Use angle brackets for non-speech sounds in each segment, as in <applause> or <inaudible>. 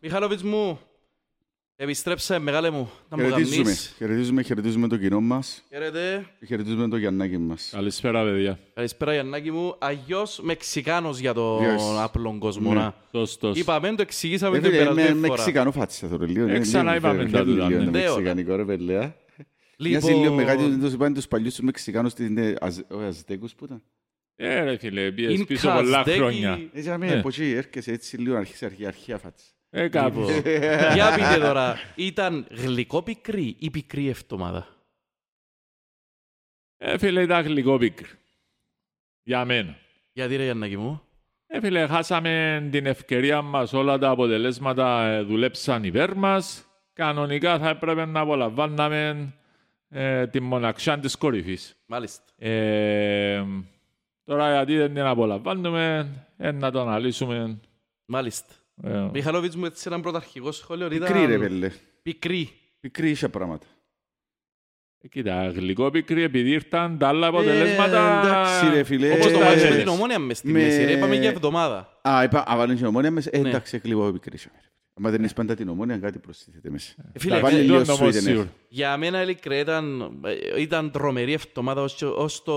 Μιχάλοβιτς μου, επιστρέψε μεγάλε μου. Να μου Χαιρετίζουμε, γαμνείς. χαιρετίζουμε, χαιρετίζουμε το κοινό μας Χαίρετε. και χαιρετίζουμε το Γιαννάκι μας. Καλησπέρα, παιδιά. Καλησπέρα Γιαννάκη μου. Αγιώς Μεξικάνος για τον Yes. απλόν κόσμο. Ναι. να. Σωστός. Είπαμε, το εξηγήσαμε Ε, την φίλε, με περασμένη φορά. Μεξικανό φάτσα τώρα λίγο. Ε, ξανά είπαμε τα τούτα, λίγο ναι. το μεξικανικό ρε πελέα. Μοιάζει λίγο με κάτι Λοιπόν, τους είπαν τους παλιούς τους Μεξικάνους της είναι Αζ- όχι, Αζτέκους που ήταν; Ε, ρε φίλε, πιες είναι πίσω πολλά Καζδέκι. χρόνια. Έτσι να Ναι. με από εκεί έρχεσαι έτσι λίγο αρχής αρχή- αρχαία φάτσα. Ε, κάπου. <laughs> Για πείτε τώρα, <laughs> ήταν γλυκό πικρή ή πικρή εβδομάδα; Ε, φίλε, ήταν γλυκό πίκρ. Για μένα. Γιατί ρε Γιαννάκη μου; Ε, φίλε, χάσαμε την ευκαιρία μας, όλα τα αποτελέσματα ε, δουλέψαν υπέρ μας. Κανονικά θα έπρεπε να απολαμβάναμε ε, την μοναξιά της κορυφής. Μάλιστα. Ε, τώρα γιατί δεν την απολαμβάνουμε, ε, να το αναλύσουμε. Μάλιστα. Ε, Μιχαλόβιτς μου έτσι έναν πρωταρχικό σχόλιο. ήταν Πικρή ρε πελέ. Πικρή. Πικρή είχε πράγματα. ε, κοίτα, γλυκό πίκρη επειδή ήρθαν τα άλλα Ε, αποτελέσματα. εντάξει, ρε, φίλε. Όπως το Ε, μάτσο με ε, την ομόνια μες στη με- μέση. ρε. Είπαμε για εβδομάδα. Α, είπα, α, βάλουν και ομόνια μέσα. Ε, Ναι. εντάξει, λίγο πικρή είχε. Αν δεν είσαι πάντα την ομόνια, κάτι προστίθεται μέσα. Ε, Φίλε, βάλει ε, λίγο Τον σου όμως ήταν, σίγουρα. για μένα ειλικρινά ήταν, ε, ήταν τρομερή εβδομάδα ως, και- ως, το,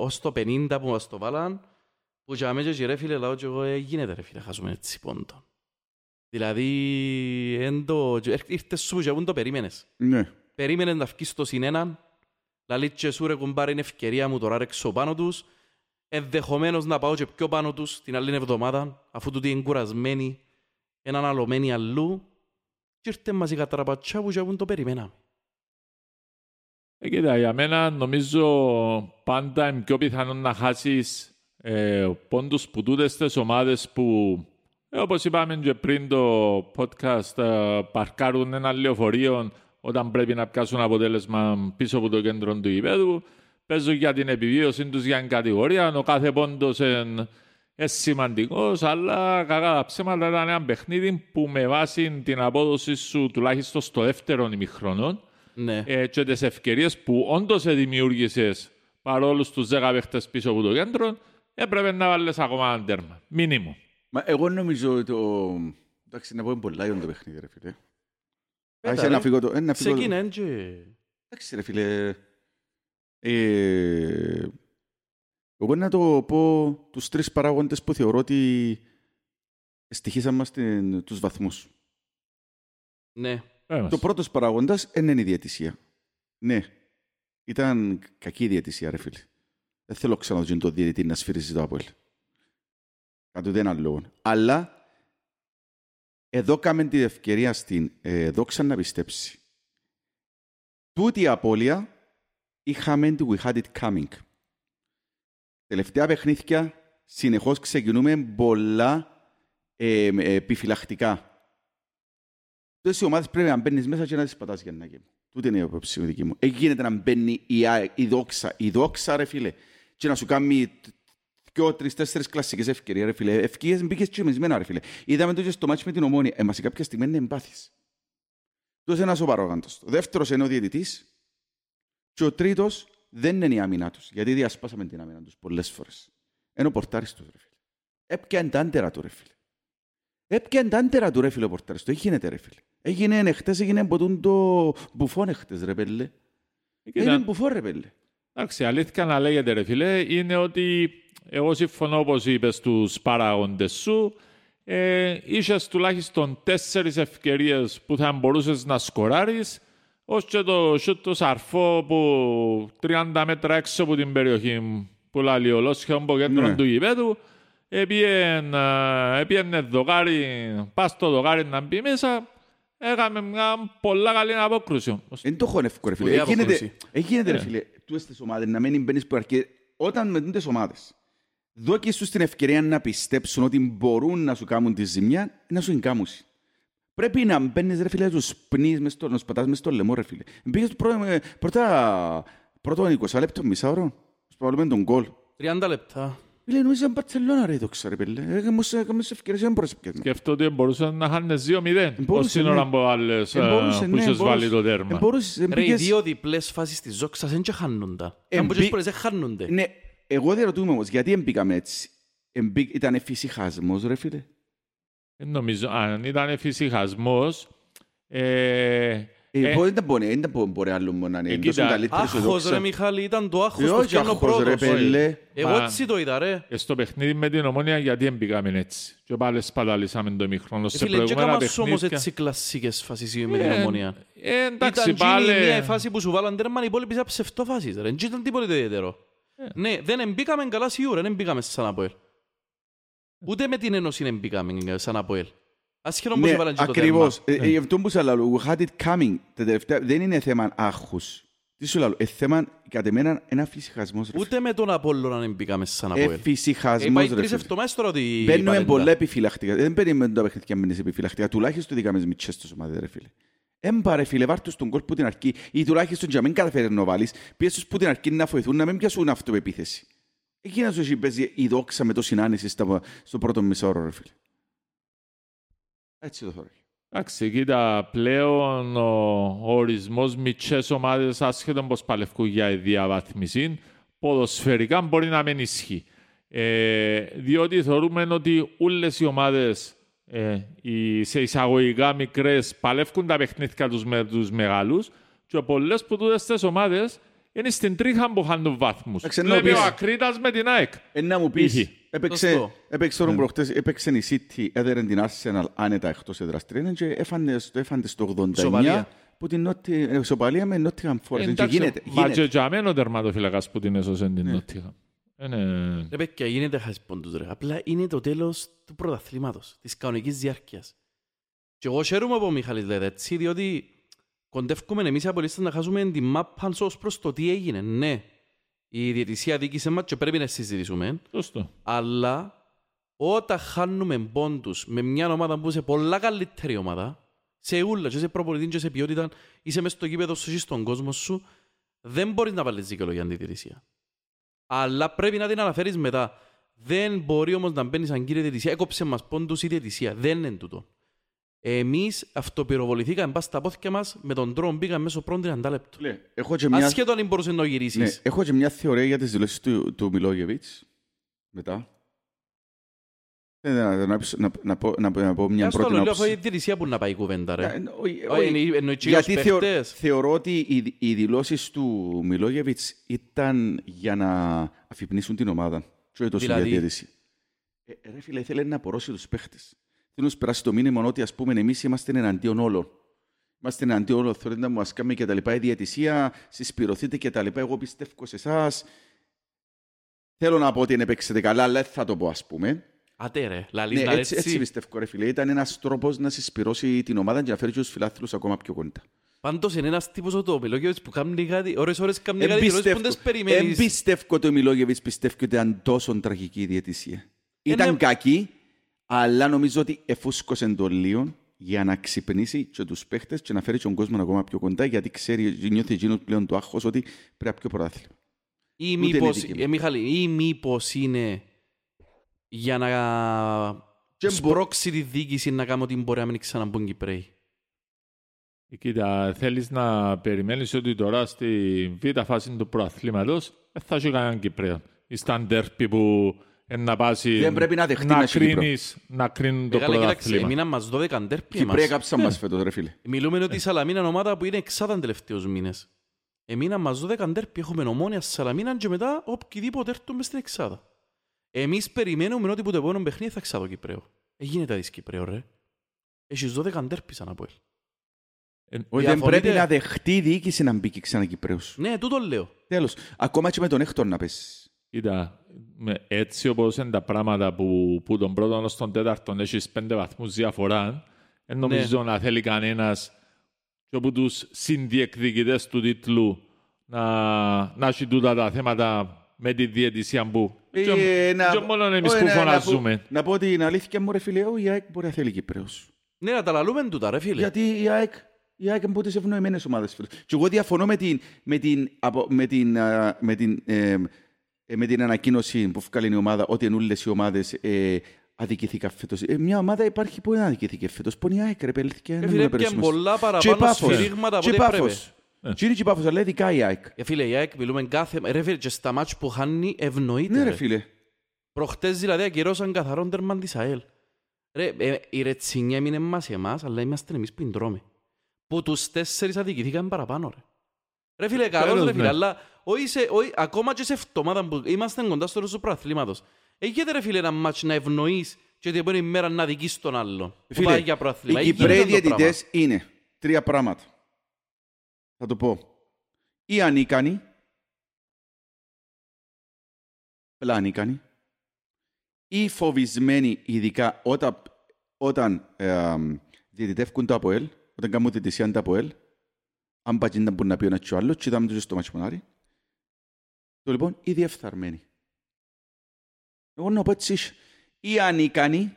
ως το 50 που μας το βάλαν. Που για μένα και ρε φίλε, λαό και εγώ, ε, γίνεται ρε φίλε, χάσουμε έτσι πόντο. Δηλαδή, εν το, και έρ- ήρθες σου και πού το περίμενες. Ναι. Περίμενες να βγεις στο συνέναν, λαλεί και σου ρε κουμπάρε είναι ευκαιρία μου τώρα ρέξω πάνω τους, ενδεχομένως να πάω και πιο πάνω τους την άλλη εβδομάδα, αφού τούτοι είναι κουρασμένοι, είναι αναλωμένοι αλλού, και ήρθε μας η κατραπατσιά που και πού το περιμέναμε. Ε, κοίτα, για μένα νομίζω πάντα είναι πιο πιθανό να χάσεις ε, πόντους που τούτες τις ομάδες που, ε, όπως είπαμε και πριν το podcast, ε, παρκάρουν ένα λεωφορείο όταν πρέπει να πιάσουν αποτέλεσμα πίσω από το κέντρο του γηπέδου. Παίζουν για την επιβίωση τους για την κατηγορία. Ο κάθε πόντος είναι είναι σημαντικός, αλλά κακά τα ψέματα ήταν ένα παιχνίδι που με βάση την απόδοση σου τουλάχιστον στο δεύτερο ημιχρονό Ναι. ε, και τις ευκαιρίες που όντως δημιούργησες παρόλους τους 10 παίχτες πίσω από το κέντρο, έπρεπε να βάλεις ακόμα ένα τέρμα. Μήνυμο. Μα εγώ νομίζω ότι το... Εντάξει, να πω είναι πολλά για το παιχνίδι, ρε φίλε. Πέτα, Άρχισε ρε. να φύγω το... ε, να φύγω το- Ξεκινά και... Εντάξει, ρε φίλε. Ε, εγώ να το πω τους τρεις παράγοντες που θεωρώ ότι στοιχήσαν μας την, τους βαθμούς. Ναι. Πες. Το πρώτος παράγοντας είναι η διαιτησία. Ναι, ήταν κακή η διαιτησία, ρε φίλε. Δεν θέλω ξανά να δω το διαιτητή να σφυρίζει το Απόελ. Κατ' ούτε έναν λόγο. Αλλά εδώ κάμε την ευκαιρία στην ε, δόξα να πιστέψει. Τούτη η απώλεια είχαμε τη We Had It Coming. Τελευταία παιχνίδια συνεχώς ξεκινούμε πολλά ε, ε, επιφυλακτικά. Τόσες οι ομάδες πρέπει να μπαίνεις μέσα και να τις πατάς για να γίνει. Τούτη είναι η απόψη δική μου. Ε, γίνεται να μπαίνει η, Α- η δόξα, η δόξα ρε φίλε, και να σου κάνει τ- δυο, τρεις, τέσσερις κλασσικές ευκαιρίες ρε φίλε. Ευκαιρίες μπήκες και μισμένα ρε φίλε. Είδαμε το και στο μάτσο με την ομόνια. Ε, μας σε κάποια στιγμή είναι εμπάθης. Τός ένας ο παρόγαντος. Ο δεύτερος είναι ο διαιτητής και ο τρίτος δεν είναι η άμυνα τους. Γιατί διασπάσαμε την άμυνα τους πολλές φορές. Είναι ο πορτάρης τους ρε φίλε. Έπιαν τα άντερα του ρε φίλε. Έπιαν τα άντερα του ρε φίλε ο πορτάρης του. Έγινε ρε φίλε. Έγινε εχθές, έγινε ποτούν το μπουφόν εχθές ρε πέλε. Κοίτα, Είναι μπουφόν ρε πέλε. Εντάξει, αλήθεια να λέγεται ρε φίλε, είναι ότι εγώ συμφωνώ όπως είπες τους παράγοντες σου. Ε, είχες τουλάχιστον τέσσερις ευκαιρίες που θα μπορούσες να σκοράρεις ως και το σούτ το σαρφό που 30 μέτρα έξω από την περιοχή που λέει ο Λόσχιο από κέντρο Ναι. του γηπέδου έπιανε δοκάρι, πας στο δοκάρι να μπει μέσα έκαμε μια πολλά καλή απόκρουση. Δεν το έχω εύκολο, ρε φίλε. Σπουδαία Έγινε, απόκριση. έγινε ρε Ναι. φίλε, τούτες τις ομάδες να μην μπαίνεις που αρκεί. Όταν με τις ομάδες, δώκει σου την ευκαιρία να πιστέψουν ότι μπορούν να σου κάνουν τη ζημιά, να σου την κάνουν. Πρέπει να μπαίνεις ρε φίλε, να τους πνείς μες στο, να τους πατάς μες στο λαιμό ρε φίλε. Μπήκες το πρώτο, ε, πρώτα, πρώτο 20 λεπτό, μισά ώρα, σου βάλουμε τον γκολ. 30 λεπτά. Φίλε, νόμιζα Μπαρτσελώνα ρε, το ξέρω, ρε φίλε. Έκαμες έκαμες ευκαιρίες, δεν μπορείς να πιάσεις. Σκέφτομαι ότι μπορούσε να χάνεις 2-0 ως Μπορούσε, την ώρα ναι. που άλλες Ε, μπορούσε, που ναι, είχες βάλει μπορούσε. το Ε, τέρμα. μπορούσες, ε, Ρε, οι μπήκες- δύο διπλές φάσεις της Ζόξας δεν και χάνονται. Ε, Αν πολλές μπη- φορές δεν χάνονται. Ναι, εγώ διαρωτούμε όμως, γιατί εμπήκαμε έτσι. Εμπή... Ήταν εφησυχασμός, ρε φίλε. Δεν νομίζω, αν ήταν εφησυχασμός, ε, Ε, Ε, μπορεί- Δεν μπορεί- δεν μπορεί- μπορεί άλλο μόνο να είναι. ε, Είναι τόσο κοίτα, καλύτερος ο Άχος Δόξα. ρε Μιχάλη, ήταν το άχος Ε, που όχι φτιάχνω άχος, ρε πρώτος. πέλε. Εγώ Μα- έτσι το είδα ρε. ε, στο παιχνίδι με την ομόνια γιατί δεν πήγαμε έτσι. Και πάλι σπαταλήσαμε το ημίχρονο. Ε, Σε Φίλε, και προηγούμενα έκανας όμως παιχνίδια. έτσι κλασσικές φάσεις με την Ε, ομονία. ε, εντάξει, Ήταν πάλι... γίνει μια φάση που σου βάλαν τέρμα, οι υπόλοιποι ήταν ψευτόφάσεις. ρε. Δεν ήταν τίποτε ιδιαίτερο. Ε. Ναι, δεν εμπήκαμε καλά σίγουρα, δεν εμπήκαμε σαν Αποέλ. Ούτε με την Ένωση δεν εμπήκαμε σαν Αποέλ. Ασχερόν πως Ναι, έβαλαν και το ακριβώς. τέρμα. Ε, ε, Αυτό που σας λέω, we had it coming. Τα τελευταία- Δεν είναι θέμα άγχους. Τι σου λέω, ε, θέμα κατ' εμένα ένα φυσικασμός. ρε Ούτε με τον Απόλλωνα δεν εμπήκαμε σαν φίλε. Ε, Αποέλ. Ε, φυσικασμός, πάει ρε τρεις φίλε. εβδομάδες τώρα ότι... Μπαίνουμε παρέντα. πολλά επιφυλακτικά. Δεν περιμένουμε τα παιχνίδια να μπαίνεις επιφυλακτικά. Τουλάχιστον δικά με μητσές τους ομάδες, ρε φίλε. Έμπα ρε φίλε, βάρ' τους τον κόλ που την αρκεί ή τουλάχιστον για να μην καταφέρει να βάλεις, πιέσαι τους που την αρκεί να βοηθούν να μην πιάσουν αυτοεπίθεση. Εκεί να σου έχει παίζει η δόξα με το συνάνεση στα- στο πρώτο μισόωρο, ρε φίλε. Έτσι το θέλω. Εντάξει, κοίτα, πλέον ο, ο ορισμός μητσές ομάδες άσχετον πως παλευκούν για η διαβάθμιση, ποδοσφαιρικά μπορεί να μην ισχύει. Ε, διότι θεωρούμε ότι όλες οι ομάδες ε, οι, σε εισαγωγικά μικρές παλεύκουν τα παιχνίδια τους με τους μεγάλους και πολλές που τούτες τις ομάδες είναι στην τρίχα που χάνουν βαθμούς. Εντάξει, ενώ Βλέπει ο πεις- Ακρίτας με την ΑΕΚ. Ε, να μου Είχε. πεις, έπαιξε, Σωστό. έπαιξε τώρα προχτές, έπαιξε η City, έδερε την Arsenal άνετα εκτός έδρας τρένων και έφανε στο, έφανε στο 89 Ισοπαλία. που την Νότι, ε, ισοπαλία με Nottingham Forest. Και Εντάξει, γίνεται, Μα γίνεται. και για μένα ο τερματοφύλακας που την έσωσε την Νότια. Είναι... Ρε παιδιά, γίνεται χάρη πόντους ρε. Απλά είναι το τέλος του πρωταθλήματος, της κανονικής διάρκειας. Και εγώ χαίρομαι που ο Μιχάλης λέτε έτσι, διότι κοντεύκουμε εμείς οι απολύστες να χάσουμε την μάπα ως προς το τι έγινε. Ναι, η διαιτησία δίκησε μας και πρέπει να συζητήσουμε, Σωστό. αλλά όταν χάνουμε πόντους με μια ομάδα που είσαι πολλά καλύτερη ομάδα, σε ούλα και σε προπονητή και σε ποιότητα, είσαι μες στο γήπεδο σου και στον κόσμο σου, δεν μπορείς να βάλεις δικαιολογία αντιδιαιτησία. Αλλά πρέπει να την αναφέρεις μετά. Δεν μπορεί όμως να μπαίνεις σαν κύριε διαιτησία. Έκοψε μας πόντους η διαιτησία. Δεν είναι τούτο. Εμείς αυτοπυροβοληθήκαμε πας στα πόθηκια μας με τον τρόπο που πήγαμε μέσω πρώτων 30 λεπτών. Λέει, Έχω και μια, Ασχέτω αν μπορούσες να ναι, γυρίσεις. έχω και μια θεωρία για τις δηλώσεις του, του Μιλόγεβιτς. Μετά. Ε, Να, να, να, να, πω, να, πω- να πω μια Ας το πρώτη λέω, λέω, άποψη. αφού η διαιτησία που να πάει η κουβέντα Ε, ρε. όχι, Όχι, όχι. εννοεί- εννοεί και Γιατί ως θεω, παίχτες. θεωρώ ότι οι, οι δηλώσεις του Μιλόγεβιτς ήταν για να αφυπνίσουν την ομάδα. Και όχι τόσο για Δηλαδή; διαιτησία. Ε, ρε φίλε, ήθελε να απορρώσει τους παίχτες. Θέλω να σου περάσει το μήνυμα ότι ας πούμε εμείς είμαστε εναντίον όλων. Είμαστε εναντίον όλων, θέλετε να μου ασκάμε και τα λοιπά. Η διαιτησία, συσπηρωθείτε και τα λοιπά. Εγώ πιστεύω σε εσάς. Θέλω να πω ότι δεν παίξετε καλά, αλλά δεν θα το πω, ας πούμε. Άτε ρε, λαλείς Ναι, να έτσι, έτσι. έτσι πιστεύω, ρε φίλε. Ήταν ένας τρόπος να συσπηρώσει την ομάδα και να φέρει και τους φιλάθλους ακόμα πιο κοντά. Πάντως είναι ένας τύπος ο το Μιλόγεβιτς που κάνει κάτι, ώρες ώρες κάνει κάτι δηλώσεις που δεν τις Δεν περιμένεις. πιστεύω ότι ο Μιλόγεβιτς πιστεύει ότι ήταν τόσο τραγική η διαιτησία. Ε, Ήταν ναι. κακή, αλλά νομίζω ότι εφούσκωσε τον λίγο για να ξυπνήσει και τους παίχτες και να φέρει τον κόσμο ακόμα πιο κοντά, γιατί ξέρει, νιώθει εκείνος πλέον το άγχος ότι πρέπει να πιο πρωτάθλημα. Ή Ούτε είναι μήπως, δική μου. ε, Μιχάλη, ή μήπως είναι για να Και μπο- σπρώξει τη διοίκηση να κάνει ό,τι μπορεί να μην ξαναμπούν Κυπρέοι. Ε, Κοίτα, θέλεις να περιμένεις ότι τώρα στη β' φάση του προαθλήματος δεν θα έχει κανέναν Κυπρέο. Ή στα ντέρπι που ε, να πάσει Δεν πρέπει να δεχτεί να, να έχει Κύπρο. κρίνεις, να κρίνουν το Μεγάλε, κοίταξε, πρωτάθλημα. έμειναν μας 12 ντέρπι Κυπρέοι εμάς. κάψαν μας φέτος, ρε φίλε. Μιλούμε ότι η Σαλαμίνα είναι ομάδα που είναι εξάδαν τελευταίους μήνες. Εμείναν μας 12 ντέρπι, έχουμε ομόνια στη Σαλαμίνα και μετά οποιοδήποτε έρθουν μες στην εξάδα. Εμείς περιμένουμε ότι που το επόμενο παιχνίδι θα εξάδω Κυπρέο. Έγινε τα δεις Κυπρέο ρε. Έχεις 12 ντέρπις σαν από ελ. Ε, Όχι, δεν Διαφωνείτε; πρέπει να δεχτεί η διοίκηση να μπει και ξανά Κυπρέους. Ναι, τούτο λέω. Τέλος, ακόμα και με τον Έκτορ να πέσεις. Κοίτα, με, έτσι όπως είναι τα πράγματα που, που τον πρώτον ως τον τέταρτον έχεις πέντε βαθμούς διαφορά, δεν Ναι. νομίζω να θέλει κανένας και από τους συνδιεκδικητές του τίτλου να, να έχει τούτα τα θέματα με τη διαιτησία που Ε, και, να- και μόνο εμείς όχι, που να- να πω- φωναζούμε. Να πω την αλήθεια μου, ρε φίλε, ο η ΑΕΚ μπορεί να θέλει Κυπρέους. Ναι, να τα λαλούμε τούτα ρε φίλε. Γιατί η ΑΕΚ, η ΑΕΚ είναι από τις ευνοημένες ομάδες. φίλε. Και εγώ διαφωνώ με την, με την, απο- με την, α, με την, ε, ε, με την ανακοίνωση που βγάλει η ομάδα ότι είναι όλες οι ομάδες ε, αδικηθήκαν φέτος. Ε, μια ομάδα υπάρχει που δεν αδικηθήκε φέτος. Που είναι η ΑΕΚ, ρε παιδί. και Ε, να φίλε, μην πιαν απερίσσουμε. πολλά Και παραπάνω Πάφος. σφυρίγματα από Και ό,τι έπρεπε. Πάφος. Και είναι και Πάφος, αλλά ειδικά η ΑΕΚ. Ε, φίλε, η ΑΕΚ μιλούμε κάθε... Ρε φίλε, και στα μάτς που χάνει ευνοείται. Ναι, ρε. ρε φίλε. Προχτές δηλαδή ακυρώσαν καθαρόν τέρμαν της ΑΕΛ. Ρε, ε, η ρετσινιά έμεινε μας εμάς, αλλά είμαστε εμείς που την τρώμε. Που τους τέσσερις αδικηθήκαμε παραπάνω, ρε. Ρε φίλε, καλώς Τέλος, ρε φίλε, ναι. αλλά όχι σε, όχι, ακόμα και σε εβδομάδα που είμαστε κοντά στο τέλος του προαθλήματος. Εγγύεται ρε φίλε ένα μάτς να ευνοείς και την επόμενη μέρα να δικείς τον άλλον. Που Φίλε, πάει για προαθλήμα; οι Εγγύεται Κυπρέοι το πράγμα. διαιτητές είναι τρία πράγματα. Θα το πω. Ή ανίκανοι, απλά ανίκανοι, ή φοβισμένοι ειδικά όταν, όταν ε, διαιτητεύκουν το ΑΠΟΕΛ, όταν κάνουν διαιτησία το ΑΠΟΕΛ, αν πάει να μπορεί να πει ο ένας και ο άλλος, και είδαμε τους στο μάτσο μονάρι. Το λοιπόν, ή διεφθαρμένοι. Εγώ να πω έτσι, είσαι. ή ανίκανοι,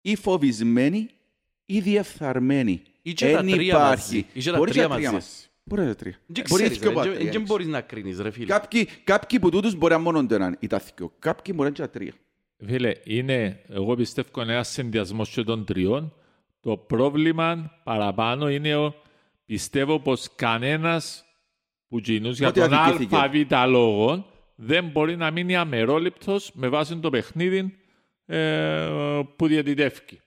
ή φοβισμένοι, ή διεφθαρμένοι. Ή και τα Εν τρία υπάρχει. μαζί. Ή και τα Μπορείς τρία τα τρία μαζί. μαζί. Μπορείς τα τρία. Δεν Μπορείς ξέρεις, και ο ρε, δεν- Πατριάρχης. δεν μπορείς να κρίνεις ρε φίλε. Κάποιοι, κάποιοι που τούτους μπορεί να είναι μόνο το έναν ή τα δυο. Κάποιοι μπορεί να είναι και τα τρία. Φίλε, είναι, εγώ πιστεύω, ένας συνδυασμός και των τριών. Το πρόβλημα παραπάνω είναι, ο, πιστεύω πως κανένας που κινούς για Ότι τον αδικήθηκε. ΑΒ λόγο δεν μπορεί να μείνει αμερόληπτος με βάση το παιχνίδι ε, που διαιτητεύει.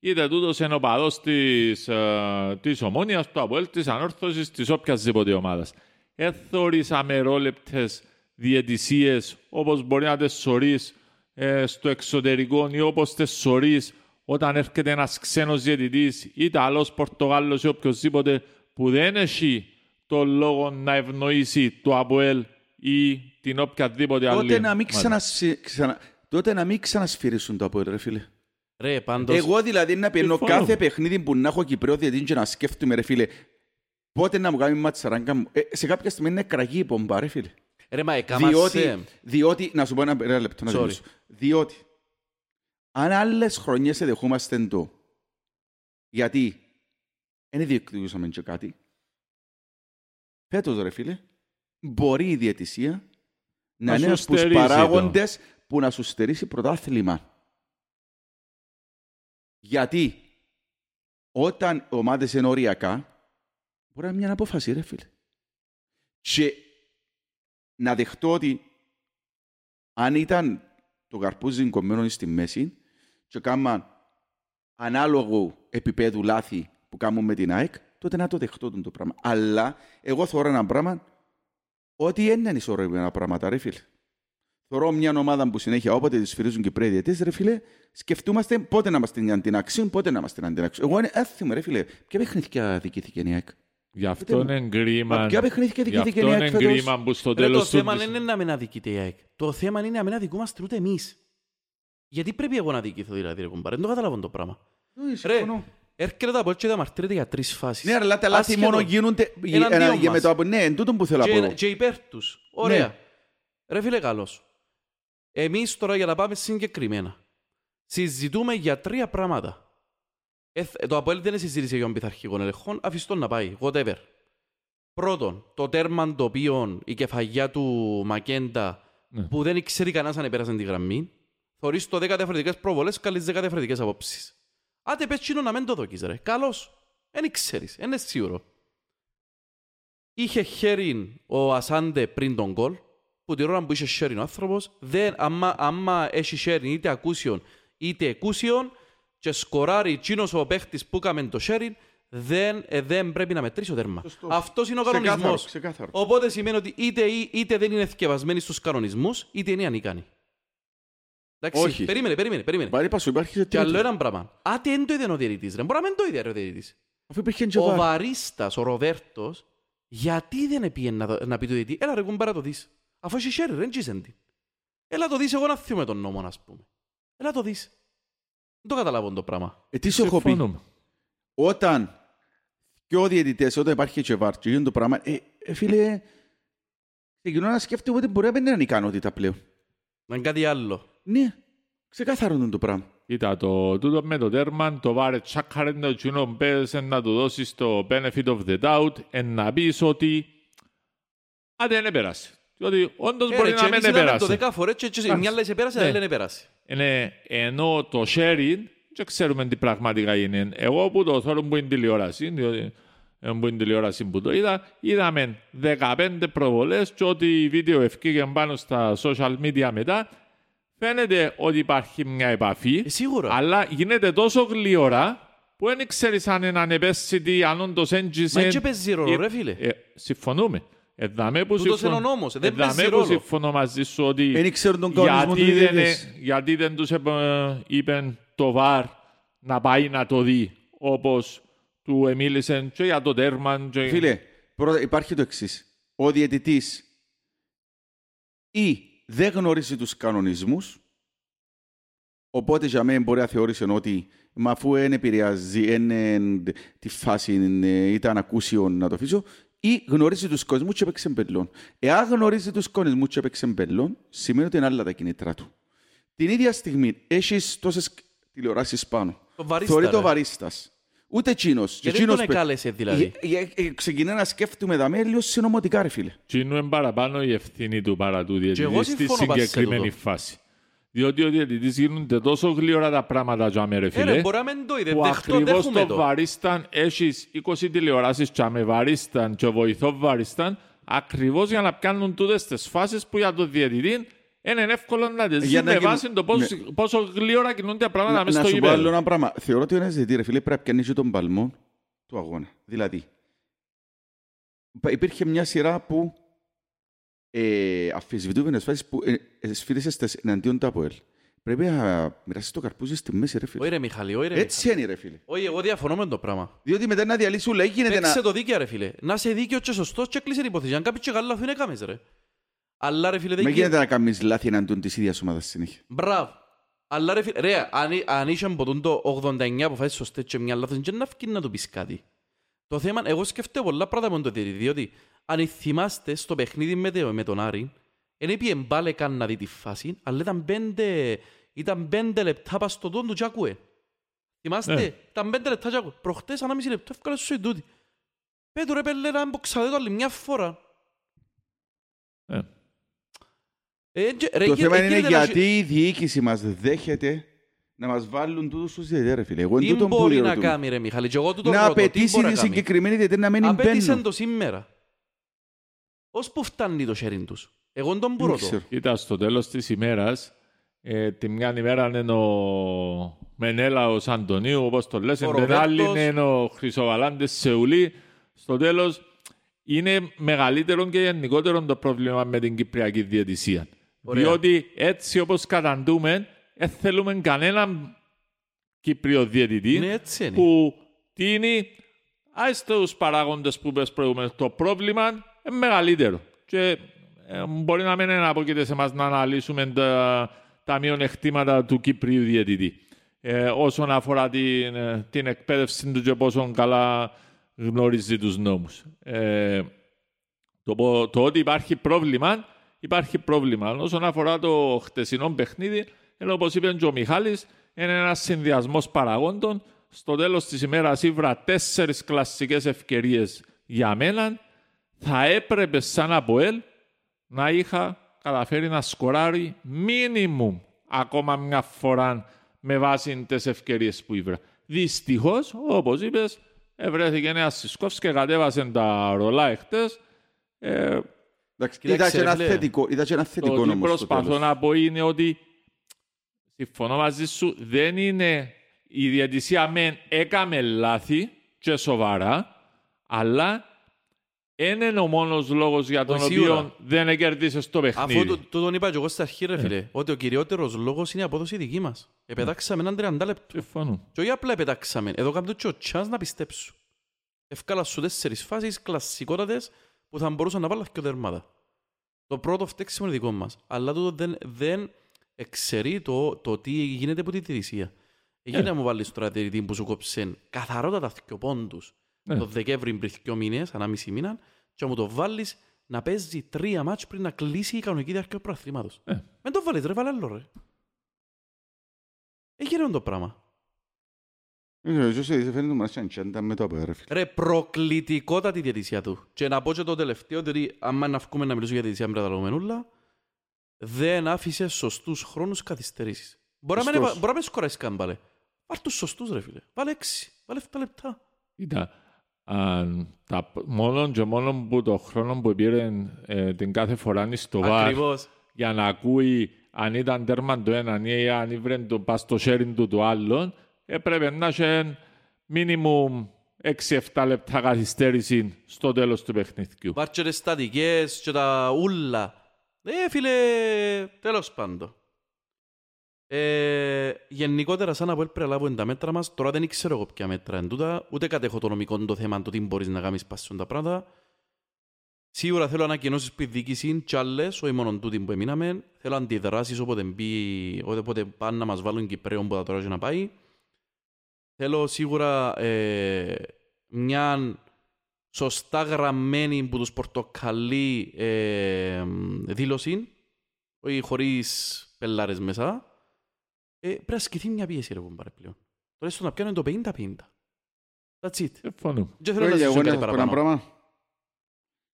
Είτε τούτος είναι ο παδός της, ε, της Ομόνιας, του Αποέλ, της Ανόρθωσης, της οποιασδήποτε ομάδας. Δεν θεωρείς αμερόληπτες διαιτησίες όπως μπορεί να τις σωρείς ε, στο εξωτερικό ή όπως τις σωρείς όταν έρχεται ένας ξένος διαιτητής, Ιταλός, Πορτογάλος ή οποιοδήποτε που δεν έχει το λόγο να ευνοήσει το Αποέλ ή την οποιαδήποτε άλλη. Τότε να μην, ομάδα. ξανασυ- ξανα... Τότε να μην ξανασφυρίσουν το ΑΠΟΕΛ, ρε φίλε. Ρε, πάντως... Εγώ δηλαδή να πιένω Συμφωνώ. κάθε παιχνίδι που να έχω Κυπρέο διαιτητή και να σκέφτομαι, ρε φίλε, πότε να μου κάνει ματσαράγκα μου. Ε, σε κάποια στιγμή είναι κραγή η πομπά, ρε φίλε. Ρε, μα έκαμασαι... Διότι, διότι, να σου πω ένα, ένα λεπτό να Sorry. τελειώσω. Διότι, αν άλλες χρονιές δεχόμαστε το, γιατί δεν διεκδικούσαμε και κάτι, φέτος ρε φίλε, μπορεί η διαιτησία να, Να είναι σου ένας από τους στερήσει το. παράγοντες που να σου στερήσει πρωτάθλημα. Γιατί όταν ομάδες είναι οριακά, μπορεί να είναι μια απόφαση, ρε φίλε. Και να δεχτώ ότι αν ήταν το καρπούζι κομμένο στη μέση και κάμα ανάλογο επίπεδου λάθη που κάνουν με την ΑΕΚ, τότε να το δεχτώ τον το πράγμα. Αλλά εγώ θεωρώ ένα πράγμα ότι δεν είναι ισορροπημένα πράγματα, ρε φίλε. Θεωρώ μια ομάδα που συνέχεια όποτε τη σφυρίζουν και πρέπει διαιτές, ρε φίλε, σκεφτούμαστε πότε να είμαστε αντιναξίων, πότε να είμαστε αντιναξίων. Εγώ είναι έθιμο, ρε φίλε. Ποια παιχνίδια δικήθηκε η ΑΕΚ. Γι' αυτό Πείτε είναι κρίμα. Μα ποια παιχνίδια Γι' δικήθηκε αυτό η είναι ΑΕΚ φέτος; κρίμα που στο Ρε, το τέλος του... θέμα δεν είναι να μην αδικείται η ΑΕΚ. Το θέμα είναι να μην αδικούμαστε ούτε εμείς. Γιατί πρέπει εγώ να αδικηθώ δηλαδή, ρε κουμπάρε. Δεν το καταλαβαίνω το πράγμα. Όχι, Ρε, συμφωνώ. έρχεται το Απόελ και διαμαρτύρεται για τρεις φάσεις. Ναι, αλλά τα λάθη Ασχέτω. μόνο γίνονται Εναντίον ένα- για μας. με το από... Ναι, εν τούτον που θέλω να και, πω. και υπέρ τους. Ωραία. Ναι. Ρε φίλε καλός. Εμείς τώρα για να πάμε συγκεκριμένα. Συζητούμε για τρία πράγματα. Εθ- το Αποέλ δεν συζήτησε για τον πειθαρχικό ελεγχόν, αφιστόν να πάει, whatever. Πρώτον, το τέρμα το οποίο η κεφαγιά του Μακέντα Ναι. που δεν ξέρει κανένας αν επέρασε τη γραμμή, θωρείς το 10 διαφορετικές προβολές, καλείς 10 διαφορετικές απόψεις. Άντε πες τσίνο να μην το δοκείς ρε. Καλώς. Δεν ξέρεις. Δεν είναι σίγουρο. Είχε χέρι ο Ασάντε πριν τον γκολ, που την ώρα που είχε χέρι ο άνθρωπος, δεν, άμα, άμα έχει χέρι είτε ακούσιον είτε εκούσιον και σκοράρει τσίνος ο παίχτης που έκαμε το χέρι, δεν, ε, δεν πρέπει να μετρήσει ο τέρμα. Σωστό. Αυτός είναι ο Ξεκάθαρο, κανονισμός. ξεκάθαρο. Οπότε σημαίνει ότι είτε, είτε δεν είναι εθκευασμένοι στους κανονισμούς, είτε είναι ανίκανοι. Εντάξει, Όχι. περίμενε, περίμενε, περίμενε. Πάλι είπα σου, υπάρχει και Και άλλο τρίτο. ένα πράγμα. Άτε δεν το είδε ο διαιτητής, ρε. Μπορεί να μην το είδε ρε, ο διαιτητής. Αφού υπήρχε και Ο βάρ. Βαρίστας, ο Ροβέρτος, γιατί δεν πήγαινε να, δω- να πει το διαιτητή, έλα ρε κουμπάρα το δεις. Αφού έχει χέρι, δεν τσίσεν την. Έλα το δεις, εγώ να θυμούμε τον νόμο, ας πούμε. Έλα το δεις. Δεν το καταλάβω το πράγμα. Ε, τι σου έχω πει; Συμφωνούμε. Όταν και ο διαιτητές, όταν υπάρχει και βάρ και γίνεται το πράγμα, ε, ε, φίλε, ξεκινώ να σκέφτομαι ότι μπορεί να μην είναι ικανότητα πλέον. Να είναι κάτι άλλο. Ναι, ξεκάθαρο είναι το πράγμα. Κοίτα, το, τούτο με το τέρμα, το βάρε τσάκαρε το τσινό μπες να του δώσεις το benefit of the doubt εν να πεις ότι άντε δεν επέρασε. Διότι όντως Ε, μπορεί ρε, και να μην εμείς είδαμε το επέρασε. δέκα φορές και- και Εντάξει. μια λέει σε πέρασε, Ναι. άλλη δεν πέρασε. Είναι, ενώ το sharing δεν ξέρουμε τι πραγματικά είναι. Εγώ που το θέλω που είναι τηλεόραση, διότι ε, που είναι τηλεόραση που το είδα, είδαμε 15 προβολές και ότι η βίντεο ευκήγε πάνω στα social media μετά, φαίνεται ότι υπάρχει μια επαφή, Ε, σίγουρα. αλλά γίνεται τόσο γλύωρα που δεν ξέρεις αν είναι ανεπαίσθητη, αν όντως έντζησε. Μα έτσι παίζει ρόλο, Ε, ρε φίλε. ε, συμφωνούμε. Εδάμε που, Τούτος συμφων- είναι ο νόμος, δεν εδάμε παίζει που ρόλο. συμφωνώ μαζί σου ότι Δεν ξέρουν τον κανονισμό του γιατί δεν, διαιτητής. ε- γιατί δεν τους επ- είπεν το ΒΑΡ να πάει να το δει όπως του εμίλησαν και για το τέρμαν. Και... Φίλε, πρώτα υπάρχει το εξής. Ο διαιτητής ή δεν γνωρίζει τους κανονισμούς, οπότε για μένα μπορεί να θεώρησε ότι μα αφού δεν επηρεάζει εν, εν, τη φάση, ε, ήταν ακούσιο να το αφήσω, ή γνωρίζει τους κανονισμούς και έπαιξε μπελόν. Εάν γνωρίζει τους κανονισμούς και έπαιξε μπελόν, σημαίνει ότι είναι άλλα τα κινητρά του. Την ίδια στιγμή έχεις τόσες τηλεοράσεις πάνω. Το βαρίστα, Θεωρεί το ρε. βαρίστας. Ούτε εκείνος. Και Γιατί δεν τον εκείνος πε- εκάλεσε δηλαδή; ε, ε, ε, Ξεκινά να σκέφτομαι δαμέ λίγο συνωμοτικά, ρε φίλε. Τι είναι παραπάνω η ευθύνη του παρά του εγώ διαιτητή στη συμφωνώ πας σε συγκεκριμένη τούτο. φάση. Διότι ο διαιτητής γίνονται τόσο γλύωρα τα πράγματα για με ρε Ε, φίλε. ρε, μπορεί να μην το είδε. που Δεχτώ, ακριβώς δέχομαι το το. βαρίσταν έχεις 20 τηλεοράσεις και με βαρίσταν και βοηθό βαρίσταν ακριβώς για να πιάνουν τούτες τις φάσεις που για το διαιτητή είναι εύκολο να τις Για δεις να με γίνουν- βάση το πόσο, πόσο γλύωρα κινούνται τα πράγματα Να, μέσα να στο σου πω άλλο γήπεδο. ένα πράγμα. Θεωρώ ότι ο ένας διαιτητής, ρε φίλε, πρέπει να πιάνει και τον παλμό του αγώνα. Δηλαδή, υπά- υπήρχε μια σειρά που ε, αφισβητούμενες φάσεις που ε, ε, σφύρισες εναντίον του ΑΠΟΕΛ. Πρέπει να μοιράσεις το καρπούζι στη μέση, ρε φίλε. Όχι ρε Μιχάλη, όχι ρε Μιχάλη. Έτσι είναι, ρε φίλε. Όχι, εγώ διαφωνώ με το πράγμα. Διότι μετά να διαλύσουν, λέει, γίνεται Παίξε να... το δίκαια ρε φίλε. Να είσαι δίκαιος και σωστός και κλείσε την υπόθεση. Αν κάποιοι και καλά λάθη είναι κάμες ρε. Αλλά ρε φίλε δεν Με γίνεται. γίνεται να κάνεις λάθη εναντίον της ίδιας ομάδας συνέχεια. Μπράβο. Αλλά ρε φίλε, ρε, αν, αν είχε ποτούν το 89 αποφάσεις σωστές και μια λάθος, δεν να φκεί να του πεις κάτι. Το θέμα, εγώ σκέφτομαι πολλά πράγματα με το διαιτητή, διότι αν θυμάστε στο παιχνίδι με, το- με τον Άρη, δεν είπε μπάλε καν να δει τη φάση, αλλά ήταν πέντε, ήταν πέντε λεπτά πας στο τόν του και άκουε. Θυμάστε, Ναι. ήταν πέντε λεπτά και άκουε. Προχτές, ένα μισή λεπτό, έφκαλε σου η τούτη. Πέτω ρε πέλε, να μποξαδέ το άλλη μια φορά. Ε. Ε, και- ρε, Το γε- θέμα ε, είναι γίνεται να- γιατί η διοίκηση μας δέχεται να μας βάλουν τούτους τους διαιτητές, ρε φίλε. Εγώ Τι τούτον που μπορεί να διερωτούμε. κάνει ρε Μιχάλη, και εγώ του το να ρωτώ, τι απαιτήσει μπορεί τη να κάνει; συγκεκριμένη διαιτητή να μην Απέτησαν μπαίνουν. το σήμερα. Ως που φτάνει το χέρι τους. Εγώ τον που Δεν ρωτώ. ξέρω. Κοίτα, στο τέλος της ημέρας, ε, τη μια ημέρα είναι ο Μενέλαος Αντωνίου, όπως το λες, Ο την άλλη Ροβέρτος. είναι ο Χρυσοβαλάντης Σεουλή. Στο τέλος, είναι μεγαλύτερο και γενικότερο το πρόβλημα με την Κυπριακή Διαιτησία. Ωραία. Διότι έτσι όπως καταντούμε, δεν θέλουμε κανέναν Κύπριο διαιτητή Ναι, έτσι είναι. που τίνει άις τους παράγοντες που είπες προηγουμένως. Το πρόβλημα είναι μεγαλύτερο. Και ε, μπορεί να μην είναι απόκειται σε εμάς να αναλύσουμε τα, τα μειονεκτήματα του Κύπριου διαιτητή. Ε, όσον αφορά την, ε, την εκπαίδευση του και πόσο καλά γνωρίζει τους νόμους. Ε, το, πο- το ότι υπάρχει πρόβλημα, υπάρχει πρόβλημα. Όσον αφορά το χτεσινό παιχνίδι, ενώ όπως είπε και ο Μιχάλης, είναι ένας συνδυασμός παραγόντων. Στο τέλος της ημέρας ήβρα τέσσερις κλασσικές ευκαιρίες για μένα. Θα έπρεπε σαν ΑΠΟΕΛ να είχα καταφέρει να σκοράρει μίνιμουμ ακόμα μια φορά με βάση τις ευκαιρίες που ήβρα. Δυστυχώς, όπως είπες, ευρέθηκε ένα Σισκόφς και κατέβασε τα ρολά εχθές. Ε, Εντάξει, Κοίταξε, Είδα και ένα ρε φίλε. θετικό, είδα και ένα το θετικό ότι όμως στο προσπαθώ τέλος. να πω είναι ότι συμφωνώ μαζί σου, δεν είναι η διατησία μεν έκαμε λάθη και σοβαρά, αλλά δεν είναι ο μόνος λόγος για τον Όχι, σίγουρα. οποίο δεν κερδίσε το παιχνίδι. Αφού το, το τον είπα και εγώ στα αρχή ρε φίλε, ότι ο κυριότερος λόγος είναι η απόδοση δική μας. Επετάξαμε έναν 30 λεπτό. Συμφωνώ. Και όχι απλά επετάξαμε, εδώ κάνω και ο chance να πιστέψω. Ευκάλα σου τέσσερις φάσεις κλασσικότατες που θα μπορούσαν να βάλουν και δερμάτα. Το πρώτο φταίξιμο είναι δικό μας. Αλλά τούτο δεν, δεν εξαιρεί το, το τι γίνεται από τη διαιτησία. Εκεί Ε. να μου βάλεις τώρα διαιτητή που σου κόψε καθαρότατα δυο πόντους Ναι. Το Δεκέμβρη πριν δυο μήνες, ανάμιση μήνα, και να μου το βάλεις να παίζει τρία μάτς πριν να κλείσει η κανονική διάρκεια του προαθλήματος. Ε. Μην το βάλεις ρε, βάλε άλλο ρε. Έγινε το πράγμα. Ε, ο Ζωσέ, φαίνεται μας σαν τσάντα με το ΑΠΟΕΛ, ρε φίλε. Ρε, προκλητικότατη η διαιτησία του. Και να πω και το τελευταίο, διότι άμα να βγούμε να μιλήσουμε για τη διαιτησία με τα λογομενούλα, δεν άφησε σωστούς χρόνους καθυστερήσεις. Μπορεί να μην- Σωστός. μπορεί να μην σκοράσεις καν πάλι. Βάλ' τους σωστούς ρε φίλε. Βάλε έξι, βάλε 7 λεπτά. Κοίτα, αν τα, μόνο και μόνο που το χρόνο που πήρε ε, την κάθε φορά στο βάρ Ακριβώς. για να ακούει αν ήταν τέρμα το έναν ή αν ήβρε το πας στο sharing του του άλλον, έπρεπε να έχει μίνιμουμ 6-7 λεπτά καθυστέρηση στο τέλος του παιχνιδιού. Βάρ' και στατικές και τα ούλα. Ε, φίλε, τέλος πάντων. Ε, γενικότερα, σαν να πω, πρέπει να λάβουμε τα μέτρα μας. Τώρα δεν ξέρω εγώ ποια μέτρα είναι τούτα, ούτε κατέχω το νομικό το θέμα, το τι μπορείς να κάνεις πάσουν τα πράγματα. Σίγουρα θέλω ανακοινώσεις που η διοίκηση και άλλες, όχι μόνο τούτοι που εμείναμε. Θέλω αντιδράσεις όποτε, μπει, όποτε πάνε να μας βάλουν Κυπρέο που θα τώρα και να πάει. Θέλω σίγουρα ε, μια σωστά γραμμένη που τους πορτοκαλί ε, δήλωση, όχι χωρίς πελάρες μέσα. Ε, πρέπει να ασκηθεί μια πίεση ρε κουμπάρε πλέον. Τώρα στο να πιάνουν το 50-50. That's it. Συμφωνώ. Δεν θέλω να Εγώ ζήσω να κάτι σας πω ένα παραπάνω. πράγμα.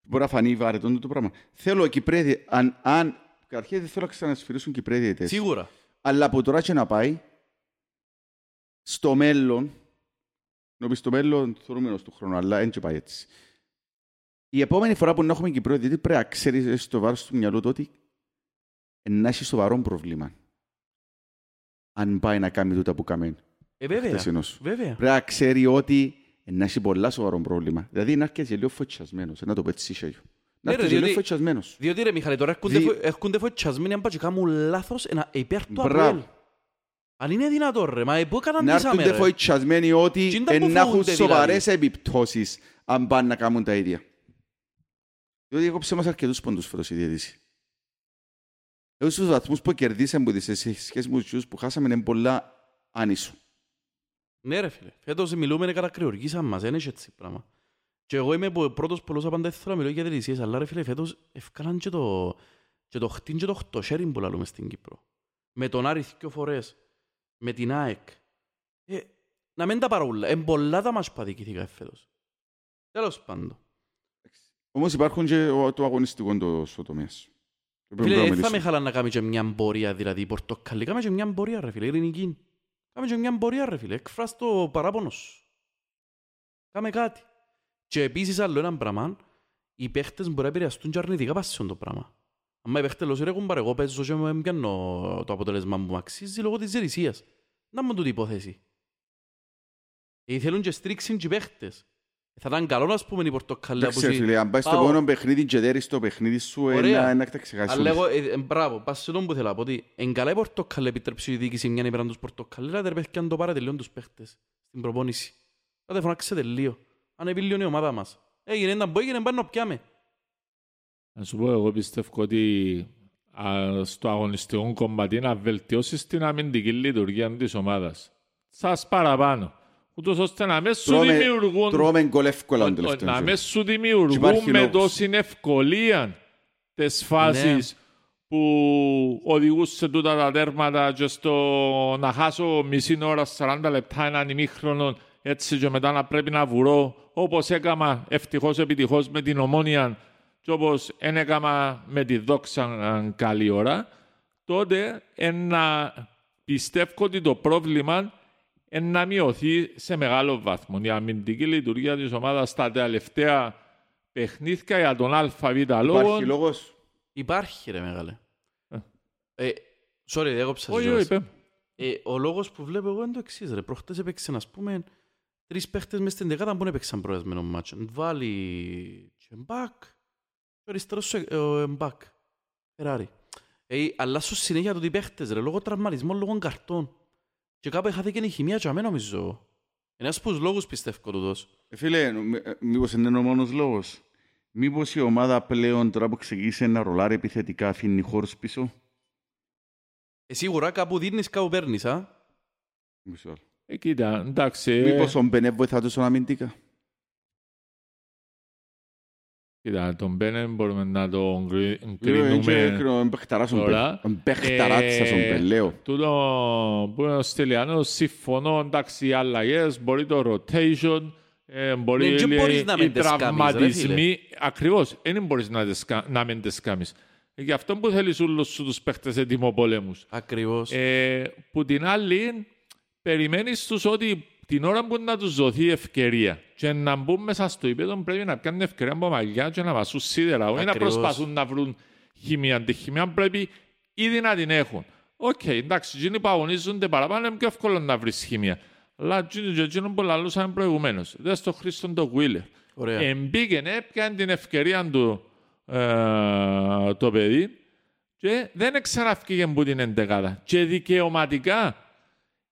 Μπορεί να φανεί βαρετό το πράγμα. Θέλω οι Κυπρέδοι, αν, αν καταρχήν δεν θέλω να ξανασφυρίσουν Κυπρέδοι διαιτητές. Σίγουρα. Αλλά από τώρα και να πάει, στο μέλλον, νομίζω στο μέλλον θεωρούμενος του χρόνου, αλλά δεν και πάει έτσι. Η επόμενη φορά που να έχουμε Κυπρέο διαιτητή πρέπει να ξέρεις στο βάρος του μυαλού του ότι να έχεις σοβαρό πρόβλημα. Αν πάει να κάνει τούτα που κάνει Ε, βέβαια. χθεσινός. Βέβαια. Πρέπει να ξέρει ότι να έχει πολλά σοβαρό πρόβλημα. Δηλαδή να έρχεται και λίγο φωτσιασμένος, να το πω έτσι σίγουρα. Να Ναι, ρε, έρχεται και λίγο διότι- φωτσιασμένος. Διότι ρε Μιχάλη, τώρα έρχονται, Δι- φο- έρχονται φοτσιασμένοι αν πάει και κάνουν λάθος ενα- υπέρ του Μπράβο. Αποέλ. Αν είναι δυνατό ρε, μα ε, πού Να καναντήσαμε έρχονται ρε; φωτσιασμένοι ότι Τι είναι τα εν που να έχουν φοβούνται, σοβαρές επιπτώσεις αν πάνε να κάνουν τα ίδια. Διότι έκοψε μας αρκετούς πόντους φέτος η διαιτήση. Εγώ στους βαθμούς που κερδίσαμε που σε σχέση με τους που χάσαμε είναι πολλά άνισο. Ναι ρε φίλε, φέτος μιλούμε κατακριοργήσαν μας, δεν έχει έτσι πράγμα. Και εγώ είμαι ο πρώτος πολλός απαντά ήθελα να μιλώ για διαιτησίες, αλλά ρε φίλε φέτος ευκάλαν και το, και το χτίν και το χτωσέριν που λαλούμε στην Κύπρο. Με τον Άρη δυο φορές, με την ΑΕΚ. Ε, να μην τα παρόλα, είναι πολλά τα μας παδικήθηκα φέτος. Τέλος πάντων. Όμως υπάρχουν και ο- το αγωνιστικό το στο τομέας. Το οποίο Φίλε, πρέπει να δεν θα με μιλήσουμε. χαλά να κάνουμε και μια πορεία, δηλαδή η πορτοκαλί. Κάμε και μια πορεία, ρε φίλε, ειρηνική. Κάμε και μια πορεία, ρε φίλε, εκφράσ' το παράπονος σου. Κάμε κάτι. Και επίσης άλλο ένα πράγμα, οι παίχτες μπορεί να επηρεαστούν και αρνητικά πας σε αυτό το πράγμα. Αν οι παίχτες λέω, ρε κουμπάρε, εγώ παίζω και με πιάνω το αποτέλεσμα που μου αξίζει λόγω της ζερησίας. Να μου τούτη υπόθεση. Ε, θέλουν και στρίξουν και οι παίχτες. Θα ήταν καλό να πούμε η πορτοκαλί. Εντάξει, ρε φίλε, αν πάει στο Πάω- επόμενο παιχνίδι και δέρεις το παιχνίδι σου, Ωραία. ένα- ένα τα ξεχάσεις Αλλά όλες. εγώ, ε, ε, μπράβο, πας σε τον που θέλω να πω ότι εν καλά η πορτοκαλί επιτρέψει η διοίκηση μια ημέρα τους πορτοκαλί, αλλά ρε παιδιά αν το πάρετε λίγο τους παίχτες στην προπόνηση. Θα τα φωνάξετε λίγο. Αν επί λίγο η ομάδα μας. Έγινε ένα που έγινε, πάνε να πιάμε. Να σου πω, εγώ πιστεύω ότι α, στο αγωνιστικό κομμάτι να βελτιώσεις την αμυντική λειτουργία της ομάδας. Σας παραπάνω. Ούτως ώστε να μην σου Τρώμε- δημιουργούν, Τρώμε γκολ εύκολα ο- τον ο- τελευταίο να καιρό. μην σου Και δημιουργούν υπάρχει με λόγος. τόση ευκολία τις φάσεις που οδηγούν σε τούτα τα τέρματα και στο να χάσω μισή ώρα, 40 λεπτά έναν ημίχρονο έτσι και μετά να πρέπει να βουρώ όπως έκαμα ευτυχώς επιτυχώς με την ομόνια και όπως δεν έκαμα με τη δόξα ε, καλή ώρα τότε να πιστεύω ότι το πρόβλημα είναι να μειωθεί σε μεγάλο βαθμό. Η αμυντική λειτουργία της ομάδας στα τελευταία παιχνίδια για τον ΑΒ λόγο. Υπάρχει λόγος; Υπάρχει ρε μεγάλε. Ε. Ε, sorry, έκοψα Όχι, σας. όχι, είπε. Ε, ο λόγος που βλέπω εγώ είναι το εξής ρε. Προχτές έπαιξαν ας πούμε τρεις παίχτες μες στην δεκάδα που δεν έπαιξαν προηγασμένο μάτσο. Βάλει και μπακ και ο αριστερός σου, ε, ο μπακ. Φεράρι. Ε, αλλάσουν συνέχεια το ότι οι παίχτες ρε, λόγω τραυματισμών, λόγω καρτών. Και κάπου χάθηκε η χημεία και αμέ νομίζω. Είναι ένας από τους λόγους πιστεύω τούτος. Ε, Φίλε, μ- ε, μήπως είναι ο μόνος λόγος; Μήπως η ομάδα πλέον τώρα που ξεκίνησε να ρολάρει επιθετικά αφήνει χώρους πίσω; Ε, σίγουρα κάπου δίνεις, κάπου παίρνεις, α. Μισό άλλο. Ε, κοίτα, εντάξει. ε, Μήπως ο Μπενέ βοηθά τους αμυντικά. Κοίτα, τον Μπένεν μπορούμε να τον κρι- Είναι κρίνουμε παιχταράς ο τώρα. Μπεν. Παιχταράτσας ο Ε, Μπεν, λέω. Τούτο που είναι ο Στυλιανός, συμφωνώ, εντάξει, οι αλλαγές, μπορεί το rotation, ε, μπορεί Ναι, και λέει, μπορείς να οι μην τις κάνεις, ρε τραυματισμοί. Ακριβώς, δεν μπορείς να, τις, κα- να μην τις κάνεις. Ε, Γι' αυτό που θέλεις όλους σου τους παίχτες ετοιμοπόλεμους. Ακριβώς. Ε, που την άλλη, περιμένεις τους ότι την ώρα που να τους δοθεί ευκαιρία και να μπουν μέσα στο γήπεδο πρέπει να κάνουν ευκαιρία από μαλλιά και να μασούν σίδερα. Όχι να Ακριβώς. προσπαθούν να βρουν χημεία. Τη χημεία πρέπει ήδη να την έχουν. Οκ, εντάξει, εκείνοι που αγωνίζονται παραπάνω είναι πιο εύκολο να βρεις χημεία. Αλλά εκείνοι και εκείνοι που λαλούσαν προηγουμένως. Δεν στο Χρήστον το Γουίλερ. Ωραία. Εμπήκε, έπιανε την ευκαιρία του ε, το παιδί και δεν ξαναφύγε από την εντεκάδα. Και δικαιωματικά.